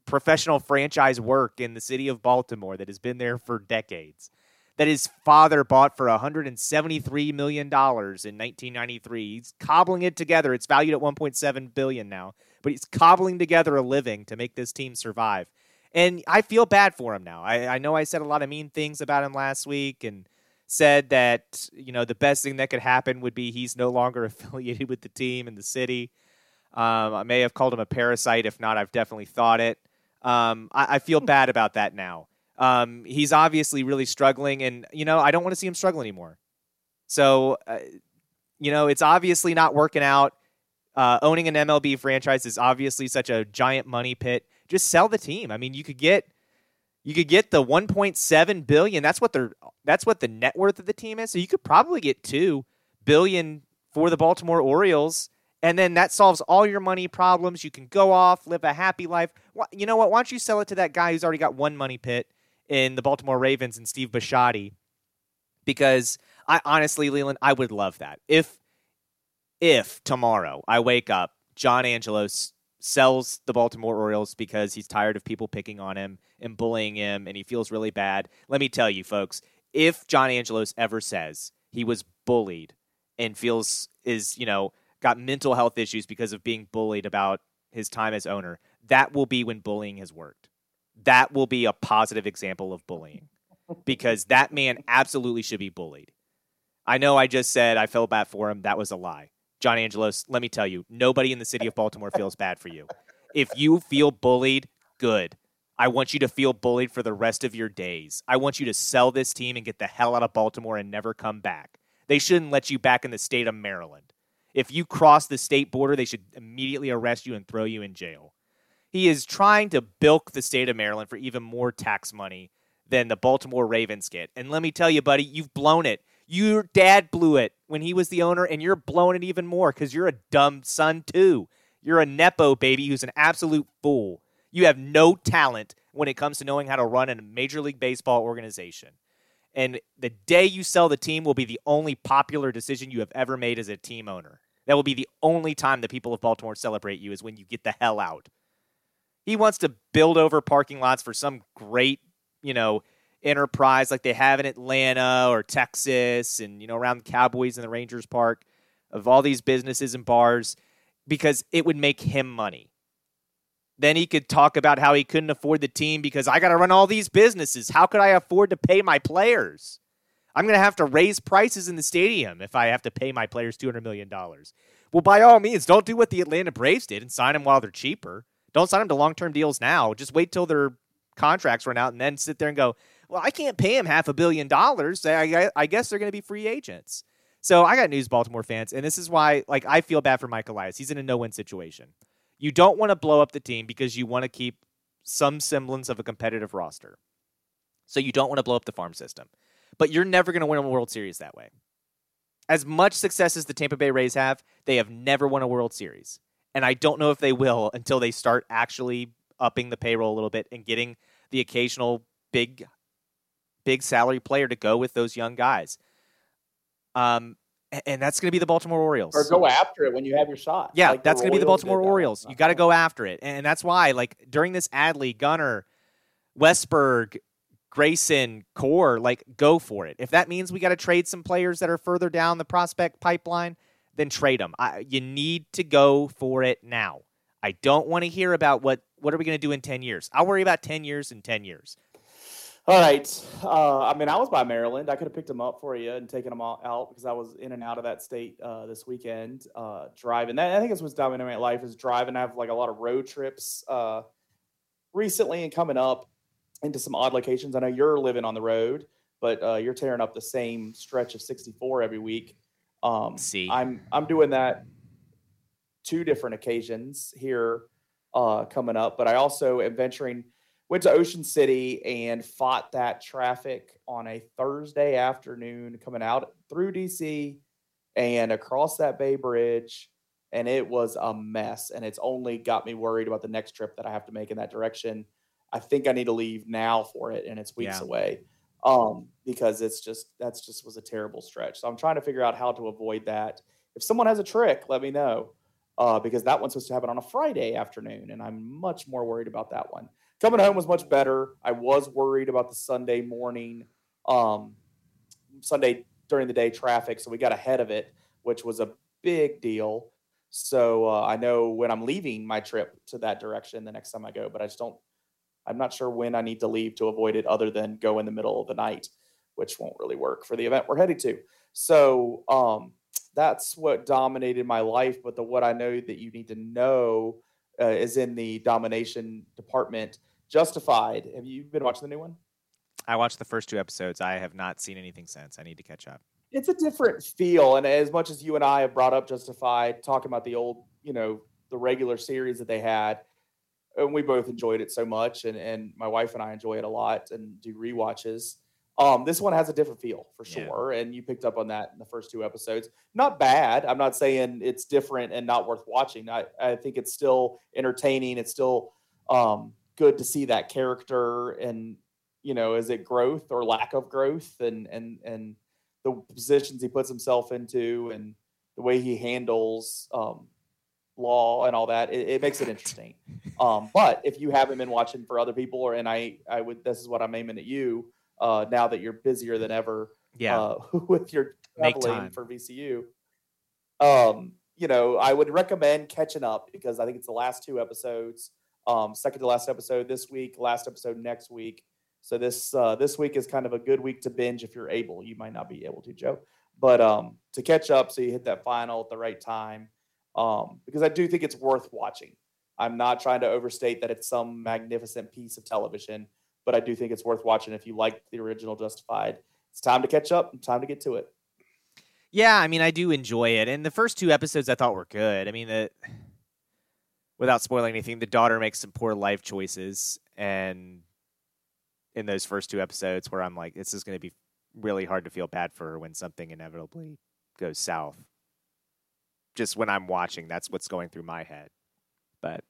professional franchise work in the city of Baltimore that has been there for decades. That his father bought for 173 million dollars in 1993. He's cobbling it together. It's valued at 1.7 billion now, but he's cobbling together a living to make this team survive. And I feel bad for him now. I, I know I said a lot of mean things about him last week and said that you know the best thing that could happen would be he's no longer affiliated with the team and the city. Um, I may have called him a parasite. If not, I've definitely thought it. Um, I, I, feel hmm. bad about that now. Um, he's obviously really struggling, and you know I don't want to see him struggle anymore. So, uh, you know, it's obviously not working out. Uh, owning an MLB franchise is obviously such a giant money pit. Just sell the team. I mean, you could get you could get the 1.7 billion. That's what they're that's what the net worth of the team is. So you could probably get 2 billion for the Baltimore Orioles and then that solves all your money problems. You can go off, live a happy life. You know what? Why don't you sell it to that guy who's already got one money pit in the Baltimore Ravens and Steve Bisciotti? Because I honestly, Leland, I would love that. If if tomorrow I wake up, John Angelos sells the Baltimore Orioles because he's tired of people picking on him and bullying him and he feels really bad. Let me tell you, folks, if John Angelos ever says he was bullied and feels is, you know, got mental health issues because of being bullied about his time as owner, that will be when bullying has worked. That will be a positive example of bullying because that man absolutely should be bullied. I know I just said I felt bad for him. That was a lie. John Angelos, let me tell you, nobody in the city of Baltimore feels bad for you. If you feel bullied, good. I want you to feel bullied for the rest of your days. I want you to sell this team and get the hell out of Baltimore and never come back. They shouldn't let you back in the state of Maryland. If you cross the state border, they should immediately arrest you and throw you in jail. He is trying to bilk the state of Maryland for even more tax money than the Baltimore Ravens get. And let me tell you, buddy, you've blown it. Your dad blew it when he was the owner, and you're blowing it even more because you're a dumb son, too. You're a Nepo baby who's an absolute fool. You have no talent when it comes to knowing how to run a Major League Baseball organization. And the day you sell the team will be the only popular decision you have ever made as a team owner. That will be the only time the people of Baltimore celebrate you is when you get the hell out. He wants to build over parking lots for some great, you know, enterprise like they have in Atlanta or Texas and, you know, around the Cowboys and the Rangers Park of all these businesses and bars because it would make him money. Then he could talk about how he couldn't afford the team because I got to run all these businesses. How could I afford to pay my players? I'm going to have to raise prices in the stadium if I have to pay my players $200 million. Well, by all means, don't do what the Atlanta Braves did and sign them while they're cheaper. Don't sign them to long term deals now. Just wait till their contracts run out and then sit there and go, well, I can't pay him half a billion dollars. I, I guess they're going to be free agents. So I got news, Baltimore fans, and this is why, like, I feel bad for Mike Elias. He's in a no-win situation. You don't want to blow up the team because you want to keep some semblance of a competitive roster. So you don't want to blow up the farm system but you're never going to win a World Series that way. As much success as the Tampa Bay Rays have, they have never won a World Series. And I don't know if they will until they start actually upping the payroll a little bit and getting the occasional big big salary player to go with those young guys. Um, and that's going to be the Baltimore Orioles. Or go after it when you have your shot. Yeah, like that's going to be the Baltimore Orioles. You got to go after it, and that's why, like during this Adley, Gunnar, Westburg, Grayson core, like go for it. If that means we got to trade some players that are further down the prospect pipeline, then trade them. I, you need to go for it now. I don't want to hear about what what are we going to do in 10 years. I'll worry about 10 years in 10 years. All right. Uh, I mean, I was by Maryland. I could have picked them up for you and taken them all out because I was in and out of that state uh, this weekend uh, driving. That I think is what's dominating my life is driving. I have like a lot of road trips uh, recently and coming up into some odd locations. I know you're living on the road, but uh, you're tearing up the same stretch of 64 every week. Um, See, I'm I'm doing that two different occasions here uh, coming up, but I also am venturing. Went to Ocean City and fought that traffic on a Thursday afternoon coming out through DC and across that Bay Bridge and it was a mess and it's only got me worried about the next trip that I have to make in that direction I think I need to leave now for it, and it's weeks yeah. away. Um, because it's just that's just was a terrible stretch. So I'm trying to figure out how to avoid that if someone has a trick, let me know uh, because that one's supposed to happen on a Friday afternoon, and I'm much more worried about that one. Coming home was much better. I was worried about the Sunday morning, um, Sunday during the day traffic, so we got ahead of it, which was a big deal. So uh, I know when I'm leaving my trip to that direction the next time I go, but I just don't. I'm not sure when I need to leave to avoid it, other than go in the middle of the night, which won't really work for the event we're heading to. So um, that's what dominated my life. But the what I know that you need to know uh, is in the domination department. Justified. Have you been watching the new one? I watched the first two episodes. I have not seen anything since. I need to catch up. It's a different feel, and as much as you and I have brought up Justified, talking about the old, you know, the regular series that they had, and we both enjoyed it so much, and and my wife and I enjoy it a lot and do re-watches. Um, this one has a different feel for Yeah. sure, and you picked up on that in the first two episodes. Not bad. I'm not saying it's different and not worth watching. I, I think it's still entertaining. It's still um, good to see that character and you know, is it growth or lack of growth, and and and the positions he puts himself into, and the way he handles um, law and all that. It, it makes it interesting. Um, but if you haven't been watching for other people, or and I, I would. This is what I'm aiming at you. Uh, now that you're busier than ever, Yeah. uh, with your traveling time. for VCU. Um, you know, I would recommend catching up because I think it's the last two episodes. Um, second to last episode this week, last episode next week. So this uh, this week is kind of a good week to binge if you're able. You might not be able to, Joe, but um, to catch up so you hit that final at the right time. Um, because I do think it's worth watching. I'm not trying to overstate that it's some magnificent piece of television, but I do think it's worth watching if you like the original Justified. It's time to catch up time to get to it. Yeah, I mean, I do enjoy it, and the first two episodes I thought were good. I mean, the without spoiling anything, the daughter makes some poor life choices, and in those first two episodes, where I'm like, this is going to be really hard to feel bad for her when something inevitably goes south. Just when I'm watching, that's what's going through my head. But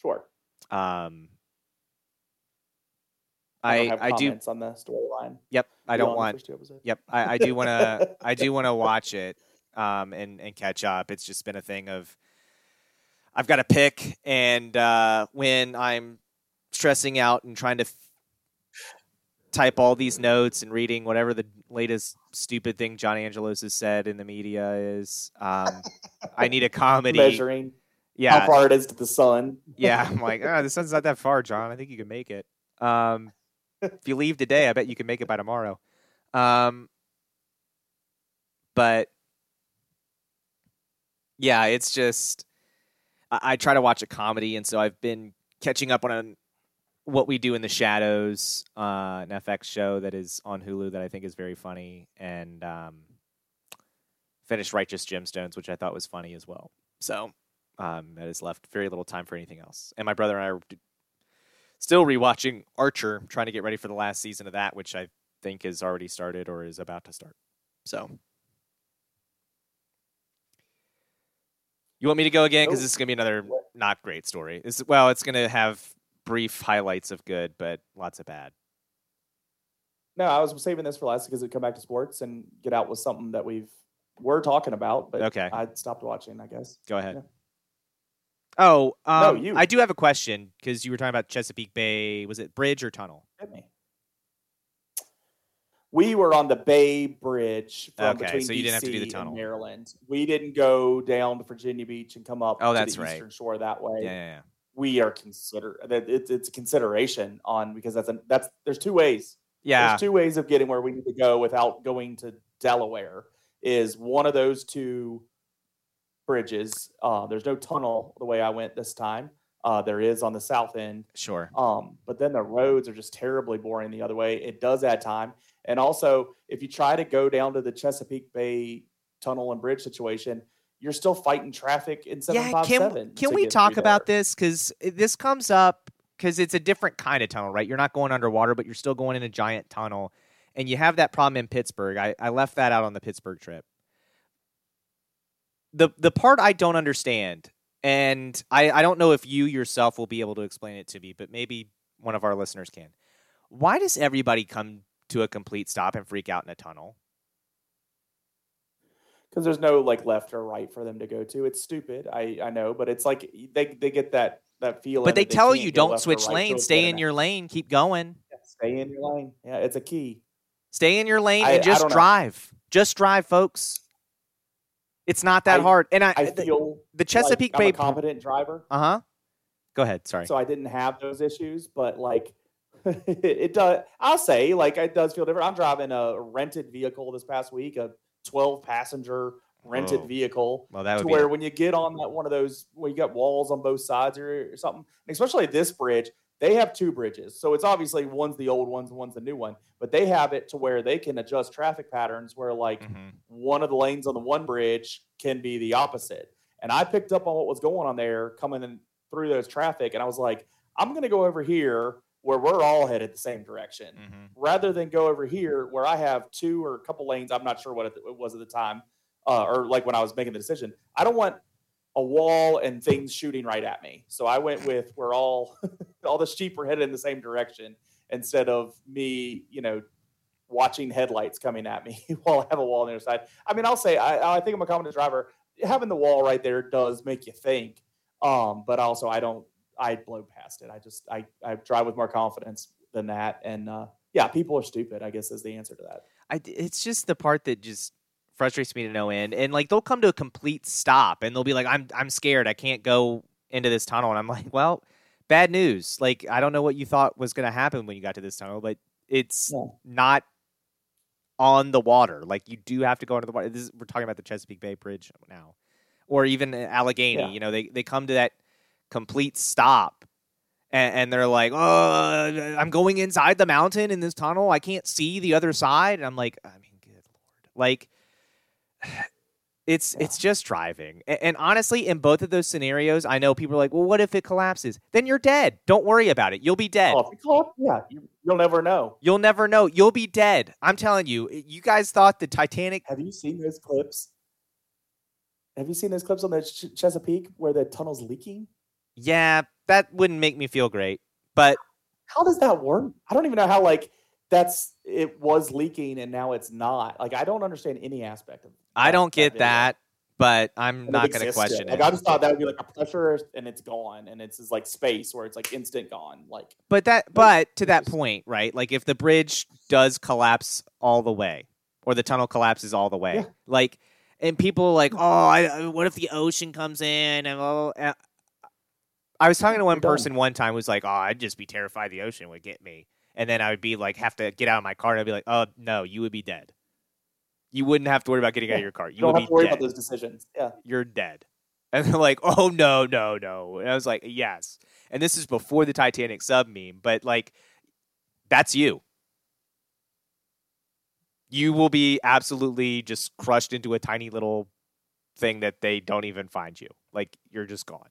Sure. um, I, I I do on the storyline. Yep, I don't want. first two episodes. Yep, I, I do want to. I do want to watch it um, and and catch up. It's just been a thing of I've got to pick, and uh, when I'm stressing out and trying to f- type all these notes and reading whatever the latest stupid thing John Angelos has said in the media is, um, I need a comedy. Measuring Yeah, how far it is to the sun. yeah. I'm like, ah, the sun's not that far, John. I think you can make it. Um, if you leave today, I bet you can make it by tomorrow. Um, but yeah, it's just I, I try to watch a comedy, and so I've been catching up on a, what we do in the shadows, uh, an FX show that is on Hulu that I think is very funny, and um, finished Righteous Gemstones, which I thought was funny as well. So um, that has left very little time for anything else. And my brother and I are still rewatching Archer, trying to get ready for the last season of that, which I think has already started or is about to start. So, you want me to go again? Because this is going to be another not great story. This, well, it's going to have brief highlights of good, but lots of bad. No, I was saving this for last because we come back to sports and get out with something that we've we're talking about. But Okay. I stopped watching. I guess. Go ahead. Yeah. Oh, No, um, you. I do have a question because you were talking about Chesapeake Bay. Was it bridge or tunnel? Hit me. We were on the Bay Bridge from Okay, between so you didn't have to do the DC tunnel. and Maryland. We didn't go down to Virginia Beach and come up Oh, to that's the right. Eastern Shore that way. Yeah, yeah, yeah. We are consider that it's, it's a consideration on because that's a, that's there's two ways. Yeah. There's two ways of getting where we need to go without going to Delaware. Is one of those two bridges. Uh, there's no tunnel the way I went this time. Uh, there is on the south end. Sure. Um, but then the roads are just terribly boring the other way. It does add time. And also, if you try to go down to the Chesapeake Bay tunnel and bridge situation, you're still fighting traffic in Yeah, 757. can can we talk about this because this comes up because it's a different kind of tunnel, right? You're not going underwater, but you're still going in a giant tunnel, and you have that problem in Pittsburgh. I, I left that out on the Pittsburgh trip. the The part I don't understand, and I, I don't know if you yourself will be able to explain it to me, but maybe one of our listeners can. Why does everybody come to a complete stop and freak out in a tunnel? because there's no like left or right for them to go to. It's stupid. I I know, but it's like they they get that that feeling. But they that tell you don't switch right, lanes. Stay in your lane. Keep going. Yeah, stay in your lane. Yeah, it's a key. Stay in your lane I- and just don't know. drive. Just drive, folks. It's not that I- hard. And I, I the, feel the Chesapeake like I'm Bay. a competent driver, Uh huh. Go ahead. Sorry. so I didn't have those issues. But like, it does. I'll say like it does feel different. I'm driving a rented vehicle this past week, a 12 passenger rented Whoa. vehicle. well, that to would be. where when you get on that one of those where you got walls on both sides or, or something, and especially this bridge, they have two bridges. So it's obviously one's the old one's one's the new one, but they have it to where they can adjust traffic patterns where like Mhm. one of the lanes on the one bridge can be the opposite. And I picked up on what was going on there coming in through those traffic, and I was like, I'm gonna go over here where we're all headed the same direction Mhm. rather than go over here where I have two or a couple lanes. I'm not sure what it was at the time, uh, or like when I was making the decision. I don't want a wall and things shooting right at me. So I went with where all all the sheep are headed in the same direction instead of me, you know, watching headlights coming at me while I have a wall on the other side. I mean, I'll say I, I think I'm a competent driver. Having the wall right there does make you think, um, but also I don't. I blow past it. I just I I drive with more confidence than that, and uh, yeah, people are stupid. I guess is the answer to that. I, it's just the part that just frustrates me to no end. And like they'll come to a complete stop and they'll be like, "I'm I'm scared. I can't go into this tunnel." And I'm like, "Well, bad news. Like I don't know what you thought was going to happen when you got to this tunnel, but it's Yeah. not on the water. Like you do have to go into the water. This is, we're talking about the Chesapeake Bay Bridge now, or even Allegheny. Yeah. You know, they they come to that complete stop. And, and they're like, "Oh, I'm going inside the mountain in this tunnel. I can't see the other side." And I'm like, "I mean, good lord!" Like, it's Yeah. it's just driving. And, and honestly, in both of those scenarios, I know people are like, "Well, what if it collapses?" Then you're dead. Don't worry about it. You'll be dead. Oh, yeah, you, you'll never know. You'll never know. You'll be dead. I'm telling you. You guys thought the Titanic. Have you seen those clips? Have you seen those clips on the Ch- Chesapeake where the tunnel's leaking? Yeah, that wouldn't make me feel great. But How does that work? I don't even know how like that's it was leaking and now it's not. Like I don't understand any aspect of. It. I don't get that. But I'm And not going to question Like it. I just thought that would be like a pressure and it's gone, and it's just like space where it's like instant gone. Like But that, Like, but to that point, right? Like if the bridge does collapse all the way, or the tunnel collapses all the way, Yeah. like, and people are like, oh, I, what if the ocean comes in? And oh, uh, I was talking to one person one time who was like, oh, I'd just be terrified the ocean would get me, and then I would be like, have to get out of my car, and I'd be like, oh no, you would be dead. You wouldn't have to worry about getting out of your car. You you don't would have be to worry dead. about those decisions. Yeah, You're dead. And they're like, oh no, no, no. And I was like, yes. And this is before the Titanic sub meme, but like, that's you. You will be absolutely just crushed into a tiny little thing that they don't even find you. Like, you're just gone.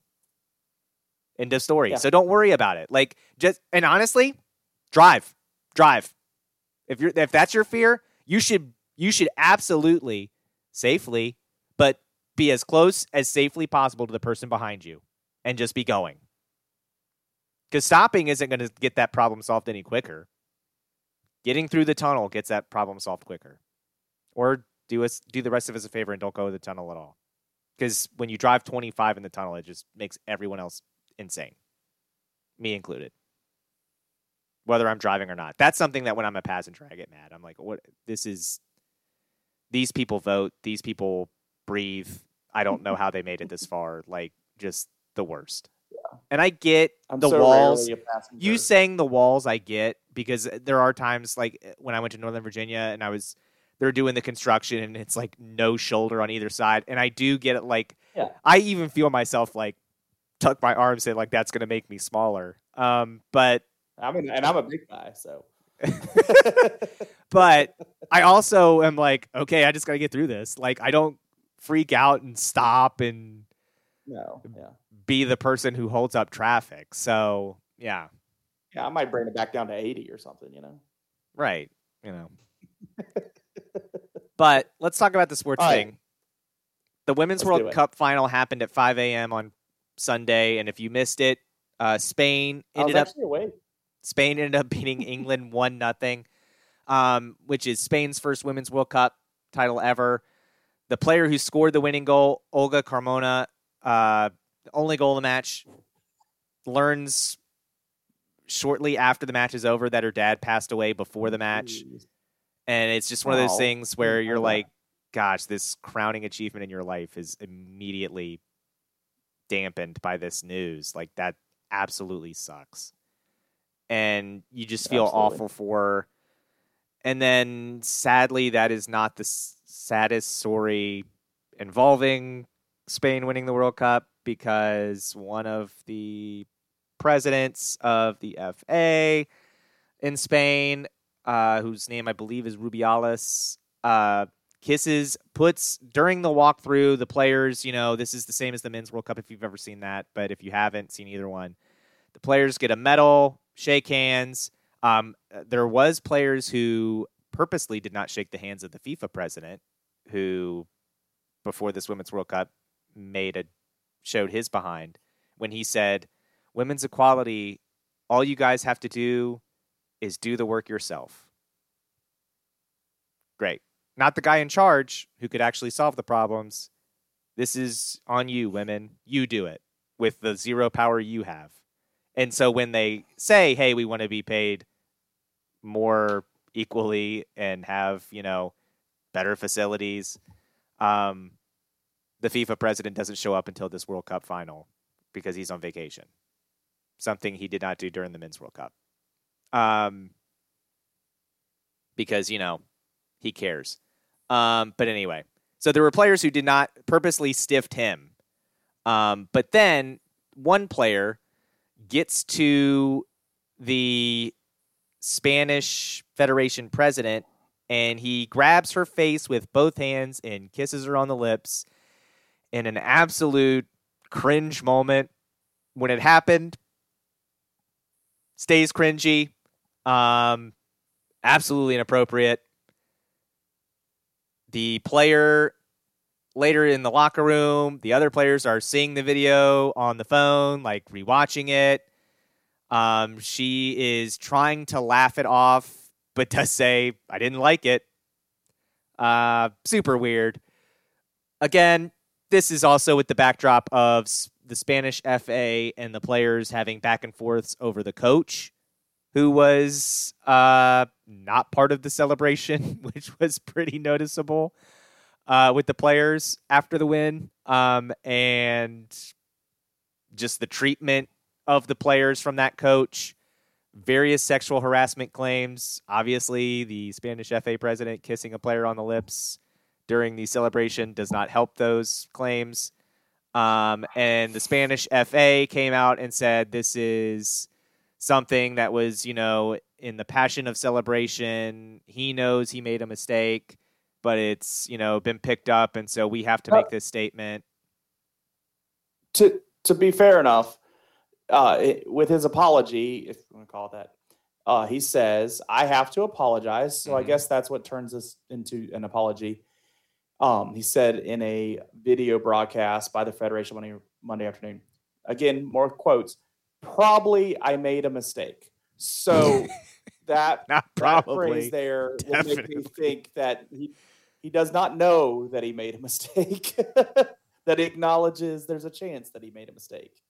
End of story. Yeah. So don't worry about it. Like, just, and honestly, drive, drive. If you're, if that's your fear, you should, you should absolutely safely, but be as close as safely possible to the person behind you and just be going. Because stopping isn't going to get that problem solved any quicker. Getting through the tunnel gets that problem solved quicker. Or do us do the rest of us a favor and don't go to the tunnel at all. Because when you drive 25 in the tunnel, it just makes everyone else insane, me included. Whether I'm driving or not, that's something that when I'm a passenger, I get mad. I'm like, "What? This is these people vote. These people breathe. I don't know how they made it this far. Like, just the worst. Yeah. And I get I'm the so walls. rarely a passenger. You saying the walls, I get because there are times like eh, when I went to Northern Virginia and I was they're doing the construction and it's like no shoulder on either side, and I do get it. Like, Yeah. I even feel myself like tuck my arms in like that's gonna make me smaller. Um, but I mean, and I'm a big guy, so. but I also am like, okay, I just gotta get through this. Like, I don't freak out and stop and no, yeah, be the person who holds up traffic. So yeah, yeah, I might bring it back down to 80 or something. You know. right. You know. but let's talk about the sports right. thing. The Women's Let's World. Cup final happened at 5 a.m. on Sunday, and if you missed it, uh, Spain ended up awake. Spain ended up beating England one nothing, um, which is Spain's first Women's World Cup title ever. the player who scored the winning goal, Olga Carmona, uh, only goal of the match, learns shortly after the match is over that her dad passed away before the match. And it's just one of those things where you're like, gosh, this crowning achievement in your life is immediately dampened by this news. Like that absolutely sucks. And you just feel Absolutely. awful for her. And then sadly, that is not the s- saddest story involving Spain winning the World Cup because one of the presidents of the FA in Spain, uh, whose name I believe is Rubiales, uh, kisses, puts during the walkthrough, the players, you know, this is the same as the Men's World Cup if you've ever seen that, but if you haven't seen either one, the players get a medal, shake hands. Um, there was players who purposely did not shake the hands of the FIFA president, who before this Women's World Cup made a showed his behind when he said, "Women's equality, all you guys have to do is do the work yourself." Great. Not the guy in charge who could actually solve the problems. This is on you, women. You do it with the zero power you have. And so when they say, "Hey, we want to be paid more equally and have, you know, better facilities," um, the FIFA president doesn't show up until this World Cup final because he's on vacation. Something he did not do during the Men's World Cup. Um, because, you know, he cares. Um, but anyway, so there were players who did not purposely stiffed him. Um, but then one player gets to the Spanish Federation president and he grabs her face with both hands and kisses her on the lips in an absolute cringe moment. When it happened, stays cringy, um, absolutely inappropriate. The player later in the locker room, the other players are seeing the video on the phone, like rewatching it. Um, she is trying to laugh it off, but does say, I didn't like it. Uh, super weird. Again, this is also with the backdrop of the Spanish FA and the players having back and forths over the coach, who was uh, not part of the celebration, which was pretty noticeable uh, with the players after the win, um, and just the treatment of the players from that coach. Various sexual harassment claims. Obviously, the Spanish FA president kissing a player on the lips during the celebration does not help those claims. Um, and the Spanish FA came out and said this is something that was, you know, in the passion of celebration. He knows he made a mistake, but it's, you know, been picked up. And so we have to make this statement. to to be fair enough, uh, it- with his apology, if you want to call it that, uh, he says, "I have to apologize." So I Mhm. guess that's what turns this into an apology. Um, he said in a video broadcast by the Federation Monday, Monday afternoon. Again, more quotes. Probably I made a mistake. So that Not that phrase there will make me think that he he does not know that he made a mistake. that he acknowledges there's a chance that he made a mistake,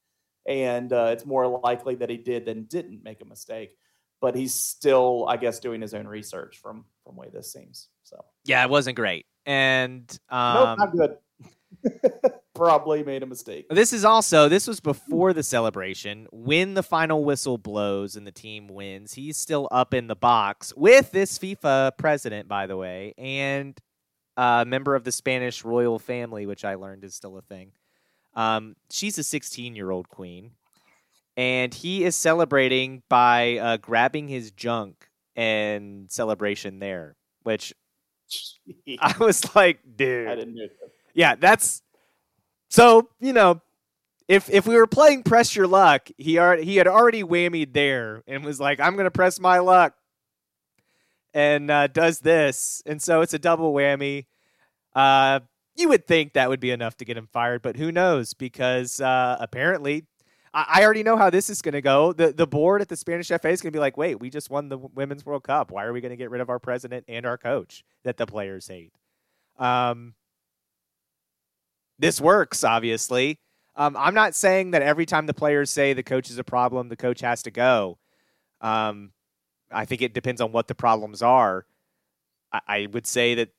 and uh, it's more likely that he did than didn't make a mistake. But he's still, I guess, doing his own research from from way this seems. So Yeah, it wasn't great. And nope, um, not good. Probably made a mistake. This is also this was before the celebration. When the final whistle blows and the team wins, he's still up in the box with this FIFA president, by the way, and a member of the Spanish royal family, which I learned is still a thing. Um, she's a 16 year old queen, and he is celebrating by uh, grabbing his junk and celebration there, which I was like, dude, I didn't do it. yeah, that's so you know, if if we were playing press your luck, he already he had already whammied there and was like, I'm gonna press my luck, and uh, does this, and so it's a double whammy. Uh, you would think that would be enough to get him fired, but who knows? Because uh, apparently. I I already know how this is going to go. The the board at the Spanish FA is going to be like, wait, we just won the Women's World Cup. Why are we going to get rid of our president and our coach that the players hate? Um, this works, obviously. Um, I'm not saying that every time the players say the coach is a problem, the coach has to go. Um, I think it depends on what the problems are. I, I would say that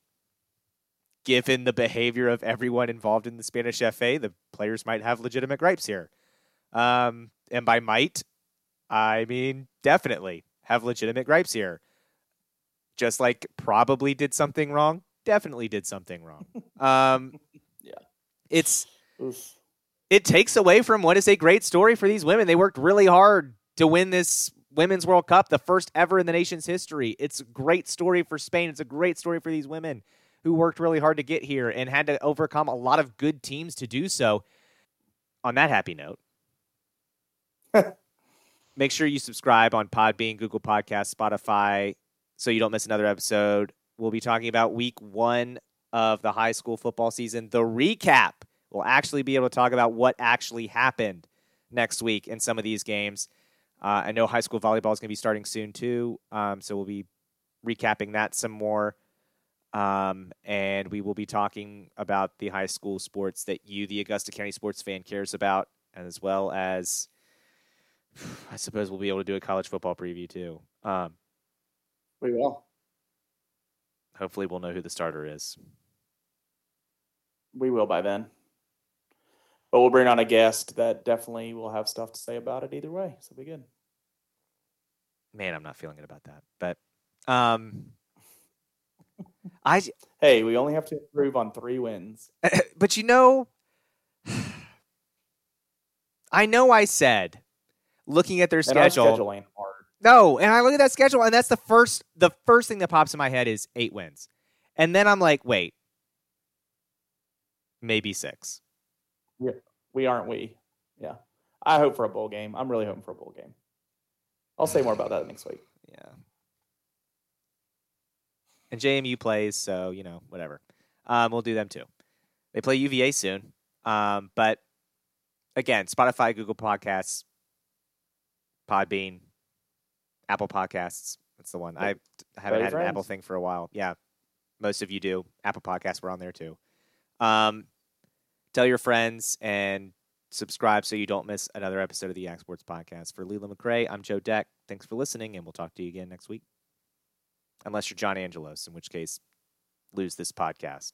given the behavior of everyone involved in the Spanish FA, the players might have legitimate gripes here. Um, and by might, I mean definitely have legitimate gripes here. Just like probably did something wrong, definitely did something wrong. Um. It's Oof. it takes away from what is a great story for these women. They worked really hard to win this Women's World Cup, the first ever in the nation's history. It's a great story for Spain. It's a great story for these women who worked really hard to get here and had to overcome a lot of good teams to do so. On that happy note, make sure you subscribe on Podbean, Google Podcasts, Spotify, so you don't miss another episode. We'll be talking about week one of the high school football season, the recap. We'll actually be able to talk about what actually happened next week in some of these games. Uh, I know high school volleyball is going to be starting soon too, um, so we'll be recapping that some more. Um, and we will be talking about the high school sports that you, the Augusta County sports fan, cares about, as well as I suppose we'll be able to do a college football preview too. Um, We will. hopefully, we'll know who the starter is. We will by then. But we'll bring on a guest that definitely will have stuff to say about it either way. So it'll be good. Man, I'm not feeling good about that. But um, I Hey, we only have to improve on three wins. but you know, I know I said looking at their And schedule. schedule. No, and I look at that schedule, and that's the first the first thing that pops in my head is eight wins, and then I'm like, wait, maybe six. Yeah, We aren't we. Yeah. I hope for a bowl game. I'm really hoping for a bowl game. I'll say more about that next week. Yeah. And JMU plays, so you know, whatever. Um, we'll do them too. They play UVA soon. Um, but again, Spotify, Google Podcasts, Podbean, Apple Podcasts. That's the one. I haven't had an Apple thing for a while. Yeah, most of you do. Apple Podcasts, we're on there too. Um, tell your friends and subscribe so you don't miss another episode of the Yak Sports Podcast. For Leland McRae, I'm Joe Deck. Thanks for listening, and we'll talk to you again next week. Unless you're John Angelos, in which case, lose this podcast.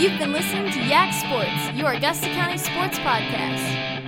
You've been listening to Yak Sports, your Augusta County sports podcast.